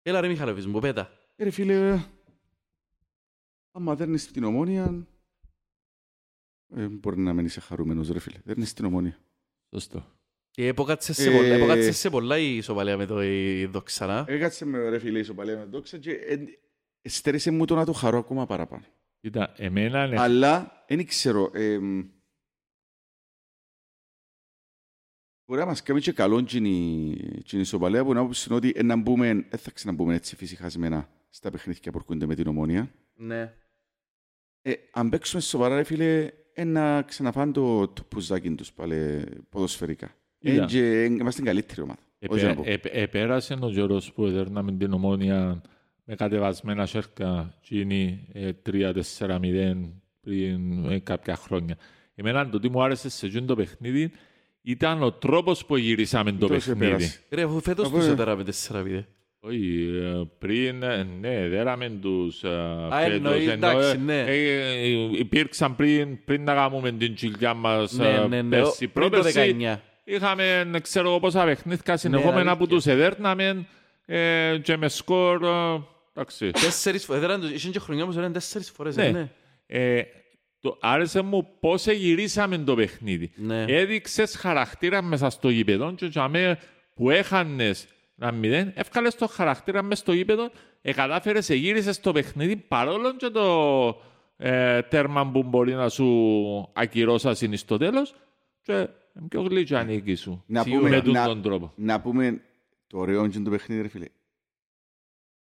Έλα ρε Μιχαλοβής μου, πέτα. Ε, Ρε φίλε, άμα δέρνεις την ομόνια, ε, μπορεί να μένεις χαρούμενος ρε φίλε. Δέρνεις την ομόνια. Σωστό. Και έποκατσε σε, Ε, πολλά, έποκατσε σε πολλά η ισοπαλία με το η δοξανά. Έκατσε με ρε φίλε ισοπαλία με δόξα και ε, ε, στέρισε μου το να το χαρώ ακόμα παραπάνω. Κοίτα, εμένα ναι. Αλλά, δεν ξέρω, ε, μπορεί να μας κάνει και καλό την ισοπαλία που να άποψη είναι ότι ε, να μπούμε, δεν θα ξαναμπούμε έτσι φυσικασμένα στα παιχνίδια που έρχονται με την ομόνια. Ναι. Ε, αν παίξουμε σοβαρά, ρε φίλε, ε, να ξαναφάνε το, το πουζάκι τους πάλι ποδοσφαιρικά. Είδα. Ε, και, ε, είμαστε καλύτερη ομάδα. Όχι να πω. Επέ- επέ- Επέρασε ο καιρός που έδερναμε την ομόνια με κατεβασμένα σέρκα γίνει 3-4-0 πριν ε, κάποια χρόνια. Εμένα το τι μου άρεσε σε εκείνο το παιχνίδι ήταν ο τρόπος που γυρίσαμε το Τόσο παιχνίδι. επέρασε. Ρε, αφού φέτος Από- τους έδεραμε 4-0. Όχι, ε, πριν, ε, ναι, δέραμε τους ε, Α, εννοεί, φέτος, ενώ, εντάξει, ε, ναι. ε, ε, υπήρξαν πριν, πριν να κάνουμε την τσιλιά μας Ναι, ε, ναι, ναι. πέρσι. Πριν το Πρόπερσι 19. είχαμε, ε, ξέρω εγώ, πόσα παιχνίδια συνεχόμενα αλήθεια. που τους εδέρναμε ε, και με σκορ, ε, εντάξει. Τέσσερις φορές, έδεραν τους- είχαν και χρονιάς που τους έδεραν τέσσερις φορές, Ναι. Ε, ναι. Ε, το, άρεσε μου πώς γυρίσαμε το παιχνίδι. Ναι. Έδειξες χαρακτήρα μέσα στο γήπεδο και για μέ που έχανες ένα μηδέν, εύκαλες το χαρακτήρα μέσα στο γήπεδο, ε, κατάφερες, εγύρισες το παιχνίδι παρόλο και το ε, τέρμα που μπορεί να σου ακυρώσασαι στο τέλος και είναι πιο γλυκιά νίκη σου. Να Σίγουρα. πούμε, με τον να, τον τρόπο. να πούμε το ωραίο και το παιχνίδι, ρε φίλε.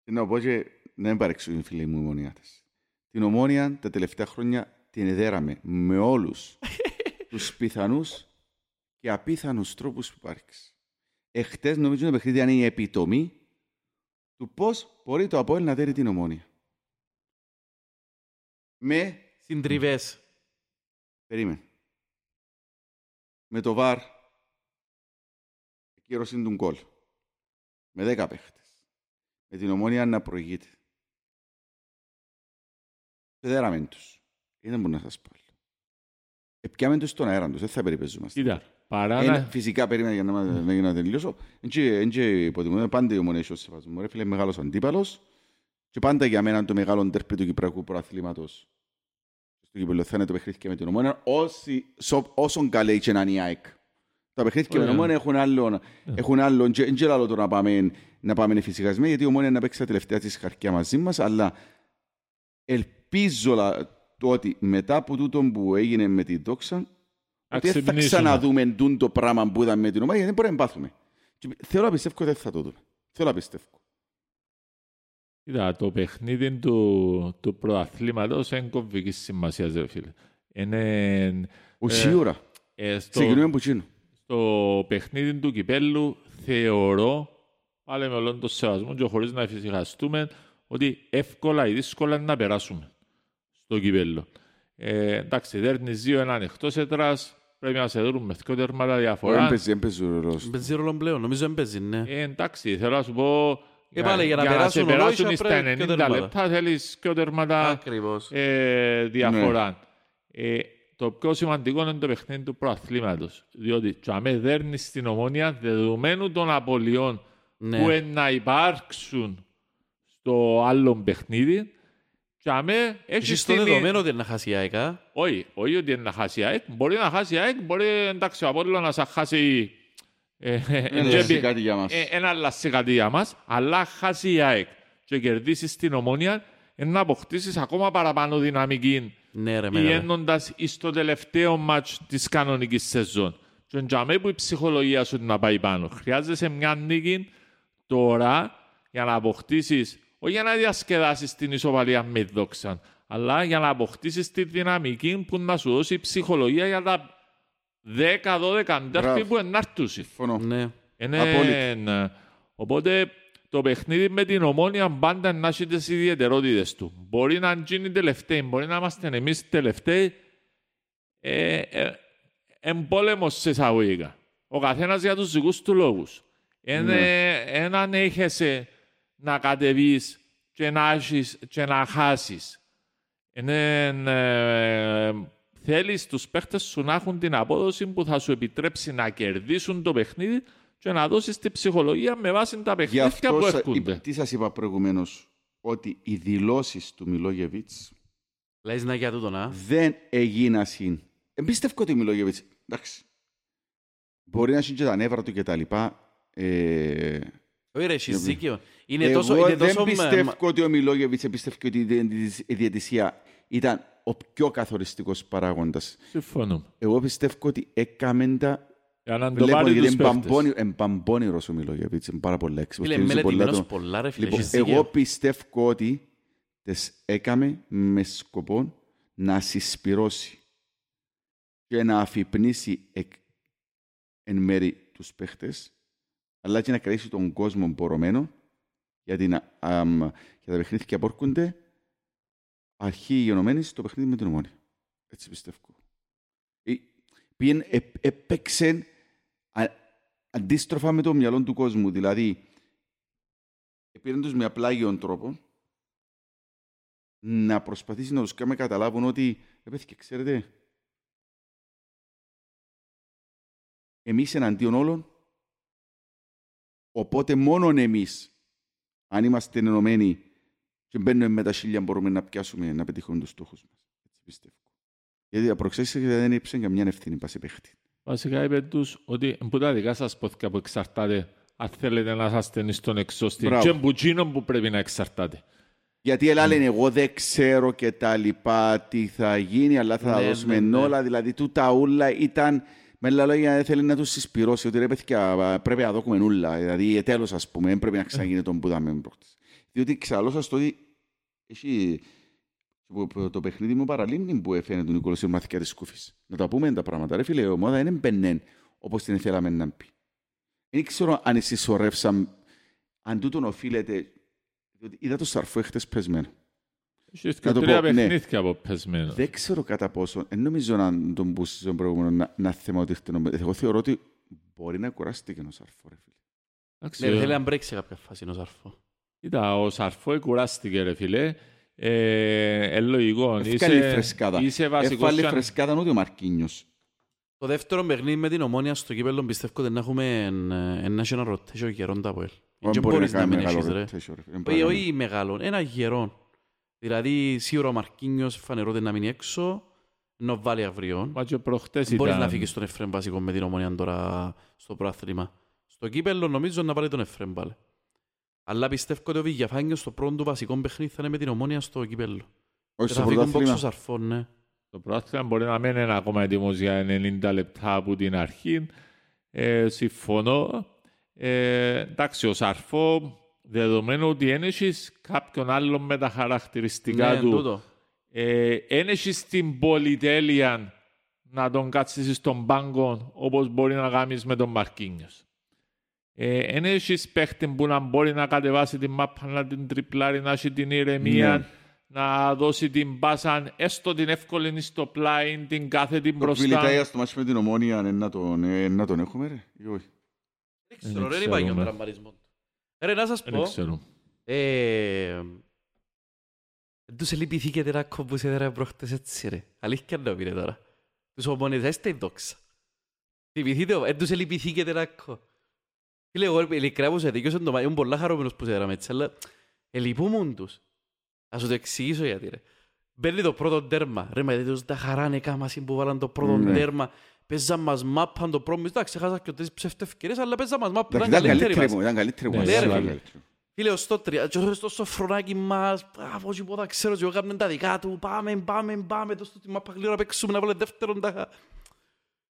Τι να πω και να μην παρεξούν οι φίλοι μου οι ομονιάτες. Την ομόνια τα τελευταία χρόνια την εδέραμε με όλους τους πιθανούς και απίθανους τρόπους που υπάρχει. Εχθές νομίζω το παιχνίδι είναι η επιτομή του πώς μπορεί το Απόελ να δέρει την ομόνια. Με Συντριβές. Περίμενε. Με το βαρ κύρωσε τον γκολ. Με δέκα παίχτες. Με την ομόνια να προηγείται. Φεδέραμε τους. Είναι που να σας πω. Επιάμε τους στον αέρα τους. Δεν θα περιπέζομαστε. Κοίτα, παρά Είναι, να... φυσικά περίμενα για να, μα- να, να τελειώσω. Δεν και υποτιμούμε πάντα η ομονία έχει ως σεβασμό. Ρε φίλε, μεγάλος αντίπαλος. Και πάντα για μένα το μεγάλο τέρπι του Κυπριακού προαθλήματος στο κύπελλο θα είναι το παιχνίδι και με την ομόνια. Όσοι, σο, όσον καλή και να είναι η ΑΕΚ. Τα παιχνίδια με την Ωραία. ομόνια έχουν άλλο, έχουν άλλο και, και άλλο το να πάμε, να πάμε φυσικασμένοι, γιατί η ομόνια να παίξει τα τελευταία της χαρκιά μαζί μας, αλλά ελπίζω λα- το ότι μετά από τούτο που έγινε με τη δόξα, ότι δεν θα ξυπνήσουμε. ξαναδούμε τούν το πράγμα που είδαμε με την ομάδα, γιατί δεν μπορεί να εμπάθουμε. Και Θέλω να πιστεύω ότι δεν θα το δούμε. Θέλω να πιστεύω. Κοίτα, το παιχνίδι του, του προαθλήματος είναι κομβικής σημασίας, ρε φίλε. Είναι... Ο Ε, σίγουρα. ε, στο, Ξεκινούμε από εκείνο. στο παιχνίδι του κυπέλου θεωρώ, πάλι με όλον τον σεβασμό και χωρίς να εφησυχαστούμε, ότι εύκολα ή δύσκολα να περάσουμε στο κυπέλο. Ε, εντάξει, δέρνεις δύο έναν εκτός έτρας, πρέπει να σε δούμε με δύο τέρματα διαφορά. Έμπαιζε, έμπαιζε ο ρόλος. Παίζει ρόλο πλέον, νομίζω έμπαιζε, ναι. Ε, εντάξει, θέλω να σου πω... Και πάλι για να σε περάσουν περάσουν ολόιδια στα πρέπει και 90 τέρματα. λεπτά θέλεις και τέρματα Ακριβώς. ε, διαφορά. Ναι. Ε, το πιο σημαντικό είναι το παιχνίδι του προαθλήματος. Διότι τσαμέ δέρνεις στην ομόνια δεδομένου των απολειών Ναι. που είναι να υπάρξουν στο άλλο παιχνίδι. Τσαμέ έχεις Έχεις το την... δεδομένο ότι είναι να χάσει η ΑΕΚ, α; Όχι, όχι ότι είναι να χάσει η ΑΕΚ. Μπορεί να χάσει η ΑΕΚ, μπορεί εντάξει, ο Απόλλωνας να χάσει ε, ε, Δεν ε, έχει τζέμπι- κάτι για μας. ε, ένα αλλάσει κάτι για μας, αλλά χάσει η ΑΕΚ και κερδίσεις την ομόνια, ε, να αποκτήσεις ακόμα παραπάνω δυναμική Ναι, ρε, μεγάλε. πηγαίνοντας στο τελευταίο μάτς της κανονικής σεζόν. Και εντιαμέ που η ψυχολογία σου να πάει πάνω. Χρειάζεσαι μια νίκη τώρα για να αποκτήσεις, όχι για να διασκεδάσεις την ισοπαλία με δόξα, αλλά για να αποκτήσεις τη δυναμική που να σου δώσει ψυχολογία για τα 10-12 ντέρφι Μπράβο. που ενάρτουσι. Φωνώ. Ναι. Είναι... Απόλυτα. Οπότε το παιχνίδι με την ομόνια πάντα να έχει τις ιδιαιτερότητες του. Μπορεί να γίνει τελευταίοι, μπορεί να είμαστε εμείς τελευταίοι. Ε, ε, εμπόλεμος σε εισαγωγικά. Ο καθένας για τους δικούς του λόγους. Είναι έναν έχεσαι να κατεβείς και να, έχεις, και να χάσεις. Είναι, ε, θέλεις τους παίχτες σου να έχουν την απόδοση που θα σου επιτρέψει να κερδίσουν το παιχνίδι και να δώσεις τη ψυχολογία με βάση τα Γι' παιχνίδια αυτό που σα- έρχονται. είπα- τι σας είπα προηγουμένως, ότι οι δηλώσεις του Μιλόγεβιτς Λες να για τούτον, α. δεν έγιναν. Εμπιστεύω ότι ο Μιλόγεβιτς, εντάξει, μπορεί να έχει και τα νεύρα του και τα λοιπά. Ε, Όχι ρε, έχεις Εγώ- δίκιο. Είναι εγώ τόσο... Είναι δεν τόσο πιστεύω ότι ο Μιλόγεβιτς εμπιστεύω ότι η διαιτησ- η διαιτησία ήταν ο πιο καθοριστικός παράγοντας. Συμφωνούμε. Εγώ πιστεύω ότι έκαμε τα Για να το Βλέπω πάρει γιατί τους είναι παίχτες. μπαμπόνι- είναι μπαμπόνιρος ο Μιλόγεβιτς, είναι πάρα πολλά έξυπνος. Φίλε, στηρίζει πολλά μελετημένος το- πολλά ρε φίλε, Λοιπόν, έχεις εγώ δίκιο. πιστεύω ότι τις έκαμε με σκοπό να συσπυρώσει και να αφυπνίσει εκ, εν μέρη τους παίχτες, αλλά και να κρατήσει τον κόσμο μπορωμένο για, την, αμ, για τα παιχνίδια που έρχονται αρχή γενομένη στο παιχνίδι με την ομόνια. Έτσι πιστεύω. Ε, Πήγαινε, ε, έπαιξε α- αντίστροφα με το μυαλό του κόσμου. Δηλαδή, πήραν τους με απλάγιον τρόπο να προσπαθήσει να τους κάνει να καταλάβουν ότι «Ε, παιδιά, ξέρετε, εμείς εναντίον όλων, οπότε μόνον εμείς, αν είμαστε ενωμένοι και μπαίνουμε με τα χίλια, μπορούμε να πιάσουμε, να πετύχουμε τους στόχους μας. Έτσι πιστεύω. Γιατί απροξέσεις δεν ύψε καμιά ευθύνη πάση παίχτη. Βασικά είπε τους ότι που τα δικά σας πόθηκα που εξαρτάται αν θέλετε να είσαστε στον εξώστη Μπράβο. και που εκείνον που πρέπει να εξαρτάται. Γιατί έλα λένε εγώ δεν ξέρω και τα λοιπά τι θα γίνει, αλλά θα τα Ναι, δώσουμε ναι, ναι. όλα. Δηλαδή τούτα ούλα ήταν με άλλα λόγια δεν θέλει να τους συσπυρώσει ότι ρε παιδιά πρέπει να δούμε ούλα. Δηλαδή τέλος ας πούμε, δεν πρέπει να ξαναγίνει τον που είδαμε προχτές. Διότι ξαλώ σας το ότι έχει που- που το παιχνίδι μου παραλίμνη που έφερε τον Νικόλος μαθηκά της Σκούφης. Να τα πούμε τα πράγματα. Ρε φίλε, η ομάδα είναι μπαινέν όπως την θέλαμε να πει. Δεν ξέρω αν συσσωρεύσαν, αν τούτον οφείλεται, διότι είδα το σαρφό χτες πεσμένο. Έχει και Να το τρία πω, ναι. παιχνίδια από πεσμένο. Δεν ξέρω κατά πόσο, δεν νομίζω να τον πούσει στον προηγούμενο να, να θέμα ότι χτενο- Εγώ θεωρώ ότι μπορεί να κουράστηκε ο σαρφό, ρε φίλε. Εντάξει, Ναι, ρε, θέλει να μπρέξει σε κάποια φάση είναι ο Σαρφό. Κοίτα, ο Σαρφό κουράστηκε ρε φίλε. Ε, ε, λογικό. Ευκάλει φρεσκάδα. Είσαι βασικός Εύκαλε και αν- φρεσκάδα ούτε ο Μαρκίνιος. Το δεύτερο παιχνίδι με την Ομόνια στο κύπελλο πιστεύω ότι να έχουμε ε, ένα και ένα rotation γερόν τα Αποέλ. Δεν Και μπορεί μπορείς να να κάνει μην μεγάλο έχεις ρε. rotation, ρε φίλε. Δεν Όχι, μπορεί να όχι μεγάλο, ένα γερόν. Δηλαδή σίγουρα ο Μαρκίνιος φανερόται να μείνει έξω, ενώ βάλει αύριο. Μα και προχτές Μπορείς ήταν. να φύγεις στον Εφρέμ βασικό με την Ομόνια τώρα στο πρόθλημα. Στο κύπελλο νομίζω να βάλει τον Εφρέμ πάλι. Αλλά πιστεύω ότι ο Βηγιαφάνιος στο πρώτο του βασικό παιχνίδι θα είναι με την Ομόνια στο κύπελλο. Όχι Και στο θα φύγουν πόξο πρωτάθλημα. σαρφών, ναι. Το πρόθυμα μπορεί να μην είναι ακόμα έτοιμος για 90 λεπτά από την αρχή. Ε, συμφωνώ. Ε, εντάξει, ο Σαρφό, δεδομένου ότι δεν έχεις κάποιον άλλον με τα χαρακτηριστικά Ναι, του, τούτο. ε, δεν έχεις την πολυτέλεια να τον κάτσεις στον πάγκο όπως μπορεί να κάνεις με τον Μαρκίνιος. Εν έχεις παίχτη που να μπορεί να κατεβάσει την μάπα, να την τριπλάρει, να έχει την ηρεμία, Ναι. να δώσει την πάσα, έστω την εύκολη στο πλάι, την κάθετη Το μπροστά. Κβιλιτάια στο μάτσο με την ομόνια, ε, να τον, ε, να τον έχουμε ρε, ή όχι; Δεν ξέρω, Δεν δεν είπα για τον ξέρουμε. τραυματισμός του. Ρε, να σας Δεν πω, ξέρω. ε, δεν τους λυπηθήκε την άκκο που σε έδερα προχτές έτσι ρε. Αλήθεια να πήρε τώρα. Τους ομόνες έστε η δόξα. Λυπηθείτε, δεν τους λυπηθήκε την άκκο. Φίλε, εγώ ειλικρινά που σε δίκαιο το μάτι, ήμουν πολλά χαρούμενος που σε έδραμε έτσι, αλλά ελυπούμουν τους. Θα σου το εξηγήσω γιατί ρε. Μπαίνει το πρώτο τέρμα. Ρε, μα είδες τα χαράνε κάμασι που βάλαν το πρώτο Ναι. τέρμα. Παίζαν μας μάπαν το πρώτο. Εντάξει, ξεχάσα και τρεις ψευτευκαιρίες, αλλά παίζαν μας μάπαν. Εντάξει, Ήταν Ήταν καλύτεροι καλύτερη μας. μου, ήταν καλύτερη μου. Ναι, μας, ρε, ήταν φίλε. καλύτερη. Φίλε, ως το τρία, και στο σοφρονάκι μας, από εκεί που θα ξέρω και εγώ κάνουν τα δικά του, πάμε, πάμε, πάμε, δώσ' του τη μάπα γλύωρα, παίξουμε να βάλε δεύτερον τα...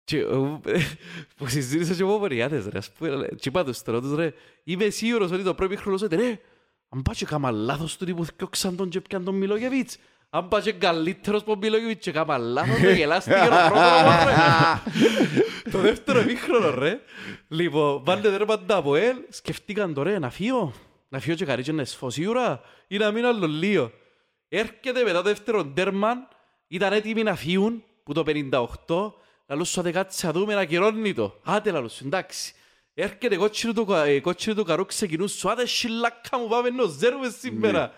Και εγώ, <laughs> που συζήτησα και εγώ βαριάτες ρε, ας πούμε, και είπα τους τώρα τους ρε, είμαι σίγουρος ότι το πρώτο χρόνο λέτε ρε, αν πάει και κάμα λάθος του τύπου θκιόξαν τον και πιαν τον Μιλόγεβιτς, αν πάει και καλύτερος από Μιλόγεβιτς και κάμα λάθος, το γελάστηκε ο πρώτο ρε. <laughs> Το δεύτερο εμίχρονο ρε, λοιπόν, βάλτε τέρμα τα από ελ, σκεφτήκαν το ρε, να φύγω, να φύγω και καρίτσιο να σφώσει η ουρά ή να μείνω άλλο λίγο. Έρχεται μετά το δεύτερο τέρμα, ήταν έτοιμοι να φύγουν, που το 58, λαλούς σου άντε κάτσε να δούμε να κυρώνει το. Άντε λαλούς σου, εντάξει. Έρχεται κότσινο του, κα- ε, κότσινο του καρού ξεκινούν σου, άντε σιλάκα μου πάμε να ζέρουμε σήμερα.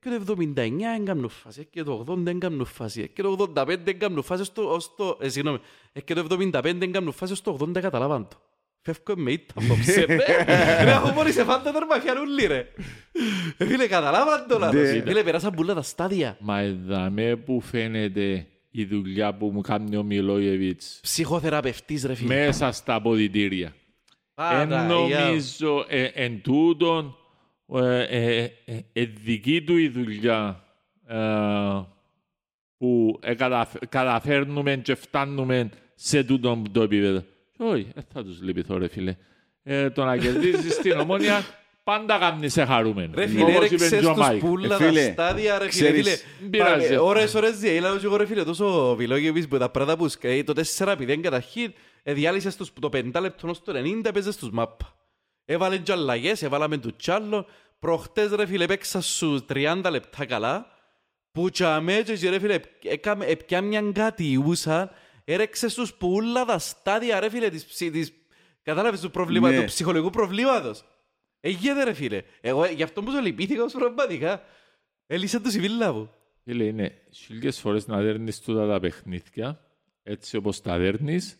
Και το 79 έγκαμνου φάση, και το 80 έγκαμνου φάση, και το 85 έγκαμνου φάση, ως το, ως το, ε, συγγνώμη, και το 75 έγκαμνου φάση, ως το 80 καταλάβαν το. Φεύγω με ήττα απόψε, ρε. <laughs> Ρε, αφού μόλις σε φάντα τέρμα χιαρούλι, ρε. Ε, Φίλε, καταλάβαν το λάθος. Ναι. Φίλε, περάσαν πολλά τα στάδια. Μα εδαμέ που φαίνεται η δουλειά που μου κάνει ο Μιλόγεβιτς Ψυχοθεραπευτής, ρε φίλε. μέσα στα αποδητήρια. Εν Παναγία. νομίζω ε, εν τούτον ε, ε, ε, ε, δική του η δουλειά ε, που ε, καταφ- καταφέρνουμε και φτάνουμε σε τούτο το επίπεδο. Και Όχι, δεν θα τους λυπηθώ ρε φίλε. Ε, το να κερδίζεις την ομόνια πάντα κάνεις σε χαρούμενο. Ρε φίλε, Όπως είπε έρεξες και ο τους Μάικ. πουλα Ε, τα φίλε, στάδια, ρε φίλε. ξέρεις, φίλε. δεν πειράζει. Πα- Ώρες, ώρες διέλαβε και εγώ ρε φίλε, τόσο βιλόγευης που τα πράγματα που σκάει, το 4-0 καταρχήν, ε, διάλυσες τους που το 50 λεπτό ως το 90 παίζες τους μάπα. Έβαλε και αλλαγές, έβαλαμε του τσάλλο. Προχτές ρε φίλε παίξα σου 30 λεπτά καλά. Που τσάμε και ρε φίλε, έκαμε, έπια μιαν κατιούσα, έρεξες τους που όλα τα στάδια ρε φίλε της, ψη- της, κατάλαβες του, προβλήμα, Ναι. του ψυχολογικού προβλήματος. Εγγύεται ρε φίλε. Εγώ γι' αυτό που σου λυπήθηκα ως πραγματικά. Έλυσε τους η βίλα μου. Φίλε, είναι χίλιες φορές να δέρνεις τούτα τα παιχνίδια, έτσι όπως τα δέρνεις.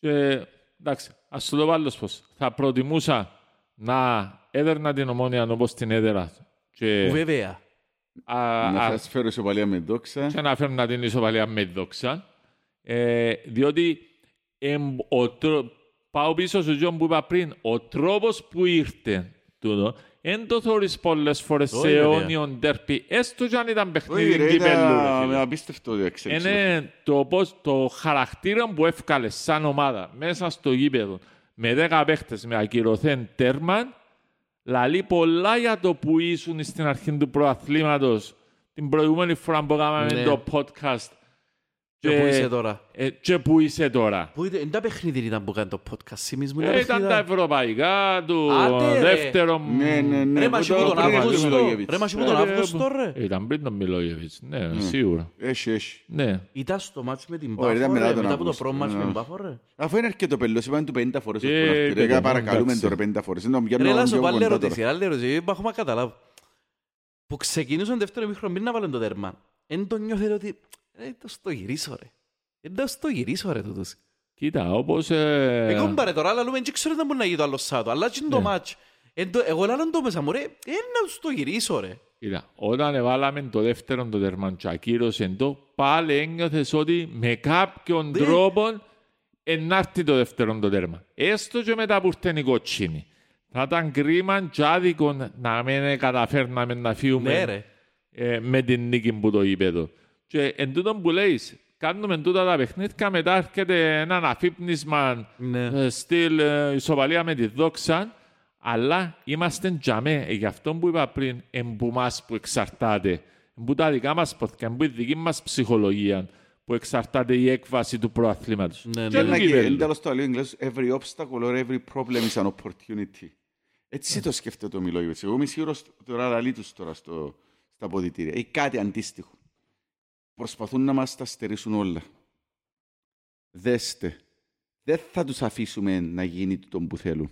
Και εντάξει, ας σου το βάλω πώς. Θα προτιμούσα να έδερνα την ομόνια όπως την έδερα και, Που βέβαια. α, Να α, σας φέρω ισοπαλία με δόξα. και να φέρνα την ισοπαλία με δόξα. Ε, διότι εμ, ο τρό- πάω πίσω στο ζώο που είπα πριν, ο τρόπος που ήρθε τούτο, εν το θεωρείς πολλές φορές Όχι, σε βέβαια. αιώνιον τέρπι, έστω κι αν ήταν Όχι παιχνίδι ρε, κυπέλλου. ρε ήταν φίλε. απίστευτο το εξέλιξη. Είναι το, πώς, το χαρακτήρα που έφκαλες σαν ομάδα μέσα στο γήπεδο με 10 παίχτες με ακυρωθέν τέρμα λαλεί πολλά για το που ήσουν στην αρχή του προαθλήματος την προηγούμενη φορά που κάναμε Ναι. το podcast Και πού είσαι τώρα. ε, και που είσαι τώρα. Πού ήταν, τα παιχνίδι ήταν που κάνει το podcast. Σημείς μου Ε, τα ήταν τα παιχνίδια. ευρωπαϊκά του Άντε, ρε. δεύτερο Ναι, ναι, ναι. Ρε που μασί το που τον πριν Αύγουστο. του Μιλόγεβιτς. Ρε μασί που τον Ε, Αύγουστο ρε. Ήταν πριν τον Μιλόγεβιτς, ναι, σίγουρα. Έχει, έχει. Ναι. Ήταν στο μάτς με την Ωραία, ήταν Μπάφο μετά ρε. τον Μετά από το Αύγουστο. πρώτο μάτς με την Ναι. Μπάφο ρε. Αφού είναι αρκετό πελός, είπαν του 50 φορές. Ε, ως πρώτο αυτή, ρε. παιδί μου, Παρακαλούμε εντάξει. τώρα 50 φορές. Είναι το πιάνω Ρε λάσο πιο πάλι κοντά ερώτηση. τώρα. Άλλη ερώτηση. Δεν έχουμε καταλάβει. Που ξεκινούσαν δεύτερο μήχρονο πριν να βάλουν το τέρμα. Εν το νιώθετε ότι «Ε, το στο γυρίσω ρε. Ε, το στο γυρίσω ρε τούτος. Κοίτα, όπως... ε, Εγώ μπαρε τώρα, αλλά λέμε, δεν ξέρω να μπορεί να γίνει το άλλο Σάββατο, αλλά και είναι το Ναι. μάτς. Εν το- Εγώ λάλλον το μέσα μου, ρε, ε, να στο γυρίσω, ρε. Κοίτα, όταν εβάλαμε το δεύτερο το τέρμα και ακύρωσαν το, πάλι ένιωθες ότι με κάποιον Ναι. τρόπο ενάρτη το δεύτερο το τέρμα. Έστω και μετά που ήρθε η κοτσίνη. Θα ήταν κρίμα και άδικο να μην καταφέρναμε να φύγουμε Ναι, ρε. ε, με την νίκη που το γήπεδο. Και εν τούτον που λέεις, κάνουμε τούτα τα παιχνίδια, μετά έρχεται ένα αφύπνισμα Ναι. ε, στυλ ε, ισοπαλία με τη δόξα, αλλά είμαστε τζαμέ. Ε, Γι' αυτό που είπα πριν, εμπού μας που εξαρτάται, εμπού τα δικά μας πόθηκα, εμπού η δική μας ψυχολογία, που εξαρτάται η έκβαση του προαθλήματος. Ναι, Και ναι. του Λένε και κυπέλλου. τέλος το άλλο English, every obstacle or every problem is an opportunity. Έτσι το σκέφτεται ο Μιλόγεβιτς. Εγώ είμαι σίγουρος τώρα λαλεί τους τώρα στο, στα ποδητήρια ή κάτι αντίστοιχο. Προσπαθούν να μας τα στερήσουν όλα. Δέστε, δεν θα τους αφήσουμε να γίνει τον που θέλουν.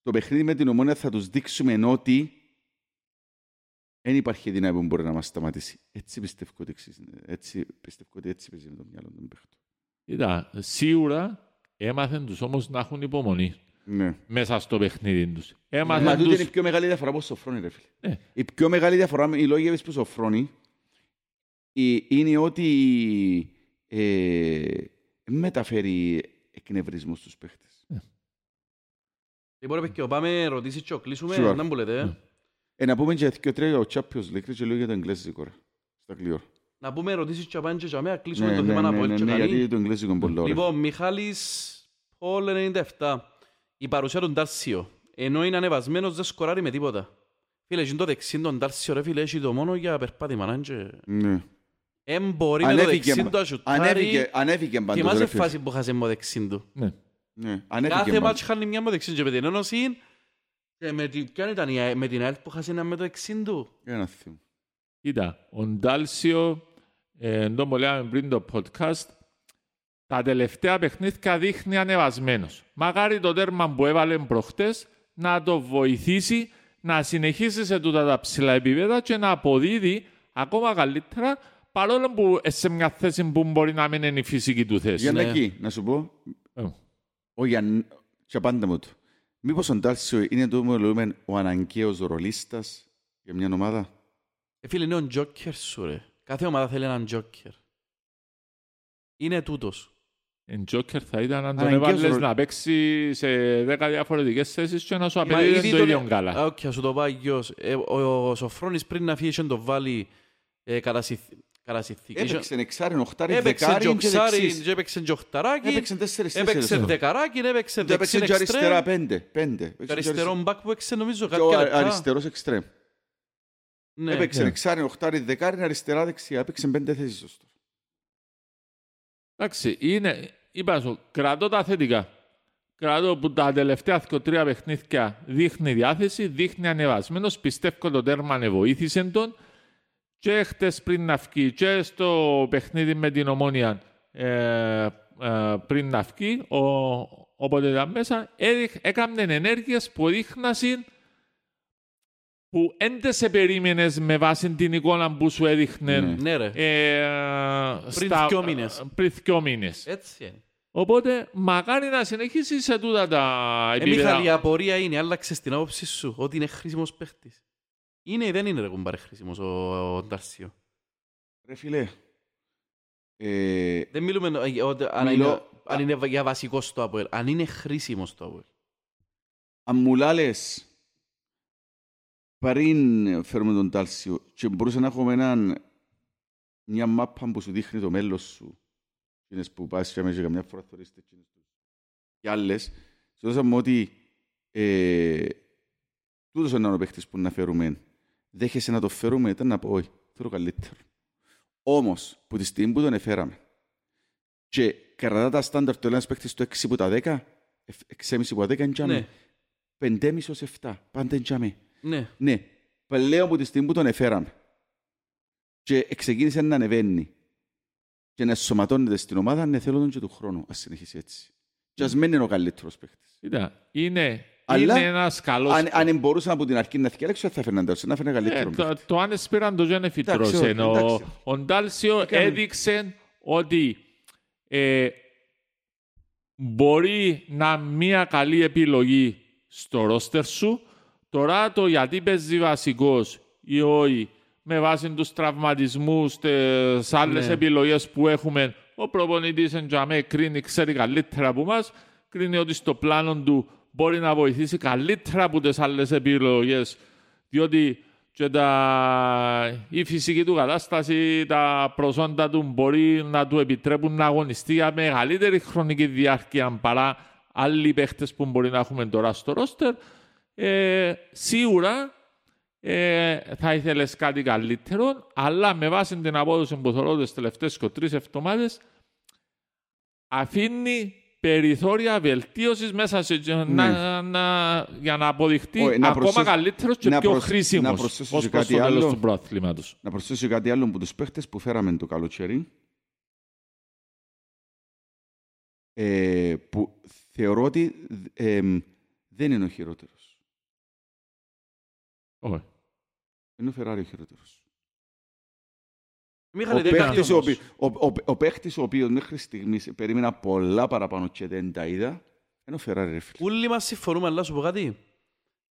Στο παιχνίδι με την ομόνια θα τους δείξουμε ότι δεν υπάρχει δύναμη που μπορεί να μας σταματήσει. Έτσι πιστεύω ότι, εξής- έτσι, πιστεύω ότι έτσι παίζει με το μυαλό των παίχτων. Κοίτα, σίγουρα έμαθαν τους όμως να έχουν υπομονή Ναι. μέσα στο παιχνίδι τους. Μα Έμαθαν τούτη τους... είναι η πιο μεγάλη διαφορά από Σοφρόνη, ρε φίλε. Ναι. Η πιο μεγάλη διαφορά με οι λόγοι που Σοφρόνη ε, είναι ότι ε, μεταφέρει εκνευρισμό στους παίχτες. Λοιπόν, ρε παιδιά, πάμε ρωτήσεις και κλείσουμε. Sure. Να μου λέτε. ε. Ε, να πούμε και δύο τρία για ο Champions League και λίγο για το εγγλέζικο, ρε. Στα κλειό. Να πούμε ρωτήσεις και πάμε και για μένα, κλείσουμε Ναι, το ναι, θέμα να ναι, πω ναι, έτσι ναι, καλή. γιατί το εγγλέζικο είναι πολύ ωραίο. Λοιπόν, Μιχάλης Πολ 97. Η παρουσία του Ντάρσιο. Ενώ είναι ανεβασμένος δεν σκοράρει με τίποτα. Φίλε, έχει το δεξί τον Ντάρσιο ρε φίλε, έχει το μόνο για περπάτημα. να είναι και- Ναι. Εν μπορεί με το Ανέβηκε, δεξί του ασιουτάρει. ανέβηκε, ανέβηκε πάντως, Θυμάσαι ρε φίλε. φάση που χάσες με το δεξί του. Ναι. Ναι, ανέβηκε Κάθε πάντως. μάτς χάνει μια με το δεξί του και με την Ένωση και με την, ποιον ήταν η, με την ΑΕΛ που χάσες ένα με το δεξί του; Ένα θύμα. Κοίτα, ο Ντάλσιο, ε, εντό που λέγαμε πριν το podcast, τα τελευταία παιχνίδια δείχνει ανεβασμένος. Μακάρι το τέρμα που έβαλε προχτές να το βοηθήσει να συνεχίσει σε τούτα τα ψηλά επίπεδα και να αποδίδει ακόμα καλύτερα παρόλο που σε μια θέση που μπορεί να μην είναι η φυσική του θέση. Για να ναι. εκεί, να σου πω, Ε, ο Γιάνν... και πάντα μου το. Μήπως ο Ντάλσιο είναι το που λέμε ο αναγκαίος ρολίστας για μια ομάδα; Ε, φίλε, είναι ο Τζόκερ σου ρε. Κάθε ομάδα θέλει έναν Τζόκερ. Είναι τούτος. Εν Τζόκερ θα ήταν αν τον Αναγκαίος έβαλες ρολ- να παίξει σε 10 διαφορετικές θέσεις και να σου Μα απαιτεί ήδη το τον- ίδιο καλά. Α, οκ, ας σου το πάει γιος. Ε, ο, ο Σοφρόνης πριν να φύγει είχε το βάλει ε, κατά συθ- κατά συνθήκη. Έπαιξε εξάρι, οχτάρι, Έπαιξε δεκάρι και τζοξάρι, δεξής. και έπαιξε τζοχταράκι, Έπαιξε τέσσερις έπαιξε τέσσερις. δεκαράκι, έπαιξε Και έπαιξε δεξιν και αριστερά εξτρέμ, πέντε. πέντε. και Έπαιξε αριστερό μπακ που έπαιξε νομίζω Και ο κάποια α- λεπτά. αριστερός εξτρέμ. Ναι. Έπαιξε ναι. εξάρι, οχτάρι, δεκάρι, αριστερά, δεξιά. Έπαιξε πέντε θέσεις σωστός. Εντάξει, είναι, είπα σου, κρατώ τα θετικά. Κρατώ που τα τελευταία δύο τρία παιχνίδια δείχνει διάθεση, δείχνει ανεβασμένος. Πιστεύω το τέρμα βοήθησε τον. Και χτες πριν να βγει και στο παιχνίδι με την Ομόνια ε, ε, πριν να βγει, ο, όποτε ήταν μέσα, έδειχ- έκαμνε ενέργειες που δείχνασαν που δεν σε περίμενες με βάση την εικόνα που σου έδειχνε Ναι. Ναι ρε. ε, Πριν στα- δυο μήνες. Πριν δυο μήνες. Έτσι είναι. Οπότε, μακάρι να συνεχίσεις σε τούτα τα Ε, Μιχάλη, η επίπεδα. απορία είναι, άλλαξες την άποψη σου, ότι είναι χρήσιμος παίχτης. Είναι ή δεν είναι ρε κουμπάρε χρήσιμος ο, ο Ντάρσιο. Ρε φίλε, ε, Δεν μιλούμε ε, ότι- αν, Μιλώ- είναι, αν είναι για βασικό στο ΑΠΟΕΛ. Αν είναι χρήσιμος στο ΑΠΟΕΛ. αν μου λάλες πριν φέρουμε τον Τάλσιο και μπορούσε να έχουμε έναν, μια μάπα που σου δείχνει το μέλλον σου εκείνες που πας και μέσα καμιά φορά θωρείς εκείνες τους και άλλες σου δώσαμε ότι ε, τούτος είναι ο παίχτης που να φέρουμε δέχεσαι να το φέρουμε ήταν να πω όχι, θέλω καλύτερο όμως που τη στιγμή που τον εφέραμε και κρατά τα στάνταρ του ένας παίχτης του 6 που τα 10 6,5 που τα 10 είναι τζάμε. Ναι, Πεντέμισο ως 7. Πάντα είναι τζάμε. ναι. Ναι. Πλέον από τη στιγμή που τον εφέραμε και ξεκίνησε να ανεβαίνει και να σωματώνεται στην ομάδα, ναι, θέλω τον και του χρόνου. Ας συνεχίσει έτσι. Και ας μένει ο καλύτερος παίχτης. Κοίτα, είναι, Αλλά, είναι ένας καλός... Αν, αν μπορούσα από την αρχή να θυκέλεξω, θα φέρναν να φέρνει Ε, καλύτερο το, παίχτη. το αν έσπηραν το δεν εφητρώσαν. εντάξει, Ο, εντάξει. ο Ντάλσιο Έκανε- έδειξε ότι ε, μπορεί να μια καλή επιλογή στο ρόστερ σου. Τώρα το γιατί παίζει βασικός ή όχι με βάση τους τραυματισμούς, τις άλλες Ναι. επιλογές που έχουμε, ο προπονητής εν τζαμέ κρίνει, ξέρει καλύτερα από μας, κρίνει ότι στο πλάνο του μπορεί να βοηθήσει καλύτερα από τις άλλες επιλογές, διότι και τα... η φυσική του κατάσταση, τα προσόντα του μπορεί να του επιτρέπουν να αγωνιστεί για μεγαλύτερη χρονική διάρκεια παρά άλλοι παίχτες που μπορεί να έχουμε τώρα στο ρόστερ. Ε, σίγουρα ε, θα ήθελες κάτι καλύτερο, αλλά με βάση την απόδοση που θεωρώ τις τελευταίες 23 εβδομάδες, αφήνει περιθώρια βελτίωσης μέσα σε, να, να, για να αποδειχτεί Όχι, να ακόμα προσθέσω- καλύτερος και να πιο προσ- να χρήσιμος προσθέσω ως και προς κάτι το τέλος άλλο. του προαθλήματος. Να προσθέσω κάτι άλλο από τους παίχτες που φέραμε το καλοκαίρι. Ε, που θεωρώ ότι ε, δεν είναι ο χειρότερος. Όχι. Είναι ο Φεράρι ο χειρότερος. Μιχάλη, Ο δεν κάνει παίχτης ο, όμως. οποίος- ο, ο, ο παίχτης ο οποίος μέχρι στιγμής περίμενα πολλά παραπάνω και δεν τα είδα, είναι ο Φεράρι ρε φίλε. Όλοι μας συμφωνούμε, αλλά σου πω κάτι.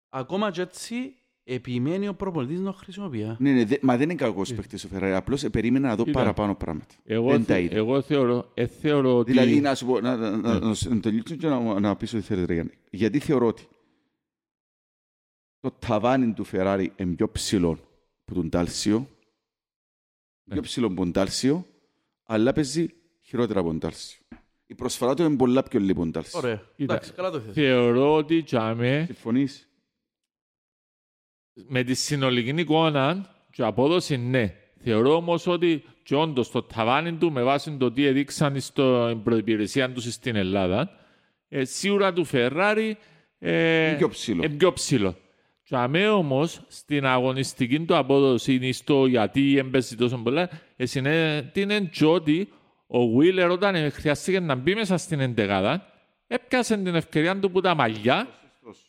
Ακόμα και έτσι επιμένει ο προπονητής να το χρησιμοποιεί. Ναι, ναι, δε- μα δεν είναι κακός παίχτης ο Φεράρι, απλώς περίμενα να δω Κοίτα. παραπάνω πράγματα. Εγώ, δεν τα θε- είδα. εγώ θεωρώ, ε, θεωρώ ότι... Δηλαδή, να σου πω, να, να, να, Ναι. να, να τελειώσω και να, να πεις ότι θέλετε, ρε Γιάννη. Γιατί θεωρώ ότι το ταβάνι του Φεράρι είναι πιο ψηλό που τον Τάλσιο, Ναι. Πιο ψηλό που τον Τάλσιο, αλλά παίζει χειρότερα από τον Τάλσιο. Η προσφορά του είναι πολλά πιο λίγο από τον Τάλσιο. Ωραία. Κοίτα. Εντάξει, καλά το θες. Θεωρώ ότι τζάμε, Συμφωνείς; με τη συνολική εικόνα και απόδοση ναι. Θεωρώ όμως ότι και όντως το ταβάνι του με βάση το τι έδειξαν στην προϋπηρεσία τους στην Ελλάδα, ε, σίγουρα του Φεράρι ε, Είναι πιο ψηλό. είναι πιο ψηλό. Και αμέ όμως στην αγωνιστική του απόδοση είναι στο γιατί έμπαιζε τόσο πολλά, είναι και ότι ο Βίλερ όταν ε, χρειάστηκε να μπει μέσα στην εντεγάδα, έπιασε την ευκαιρία του που τα μαλλιά,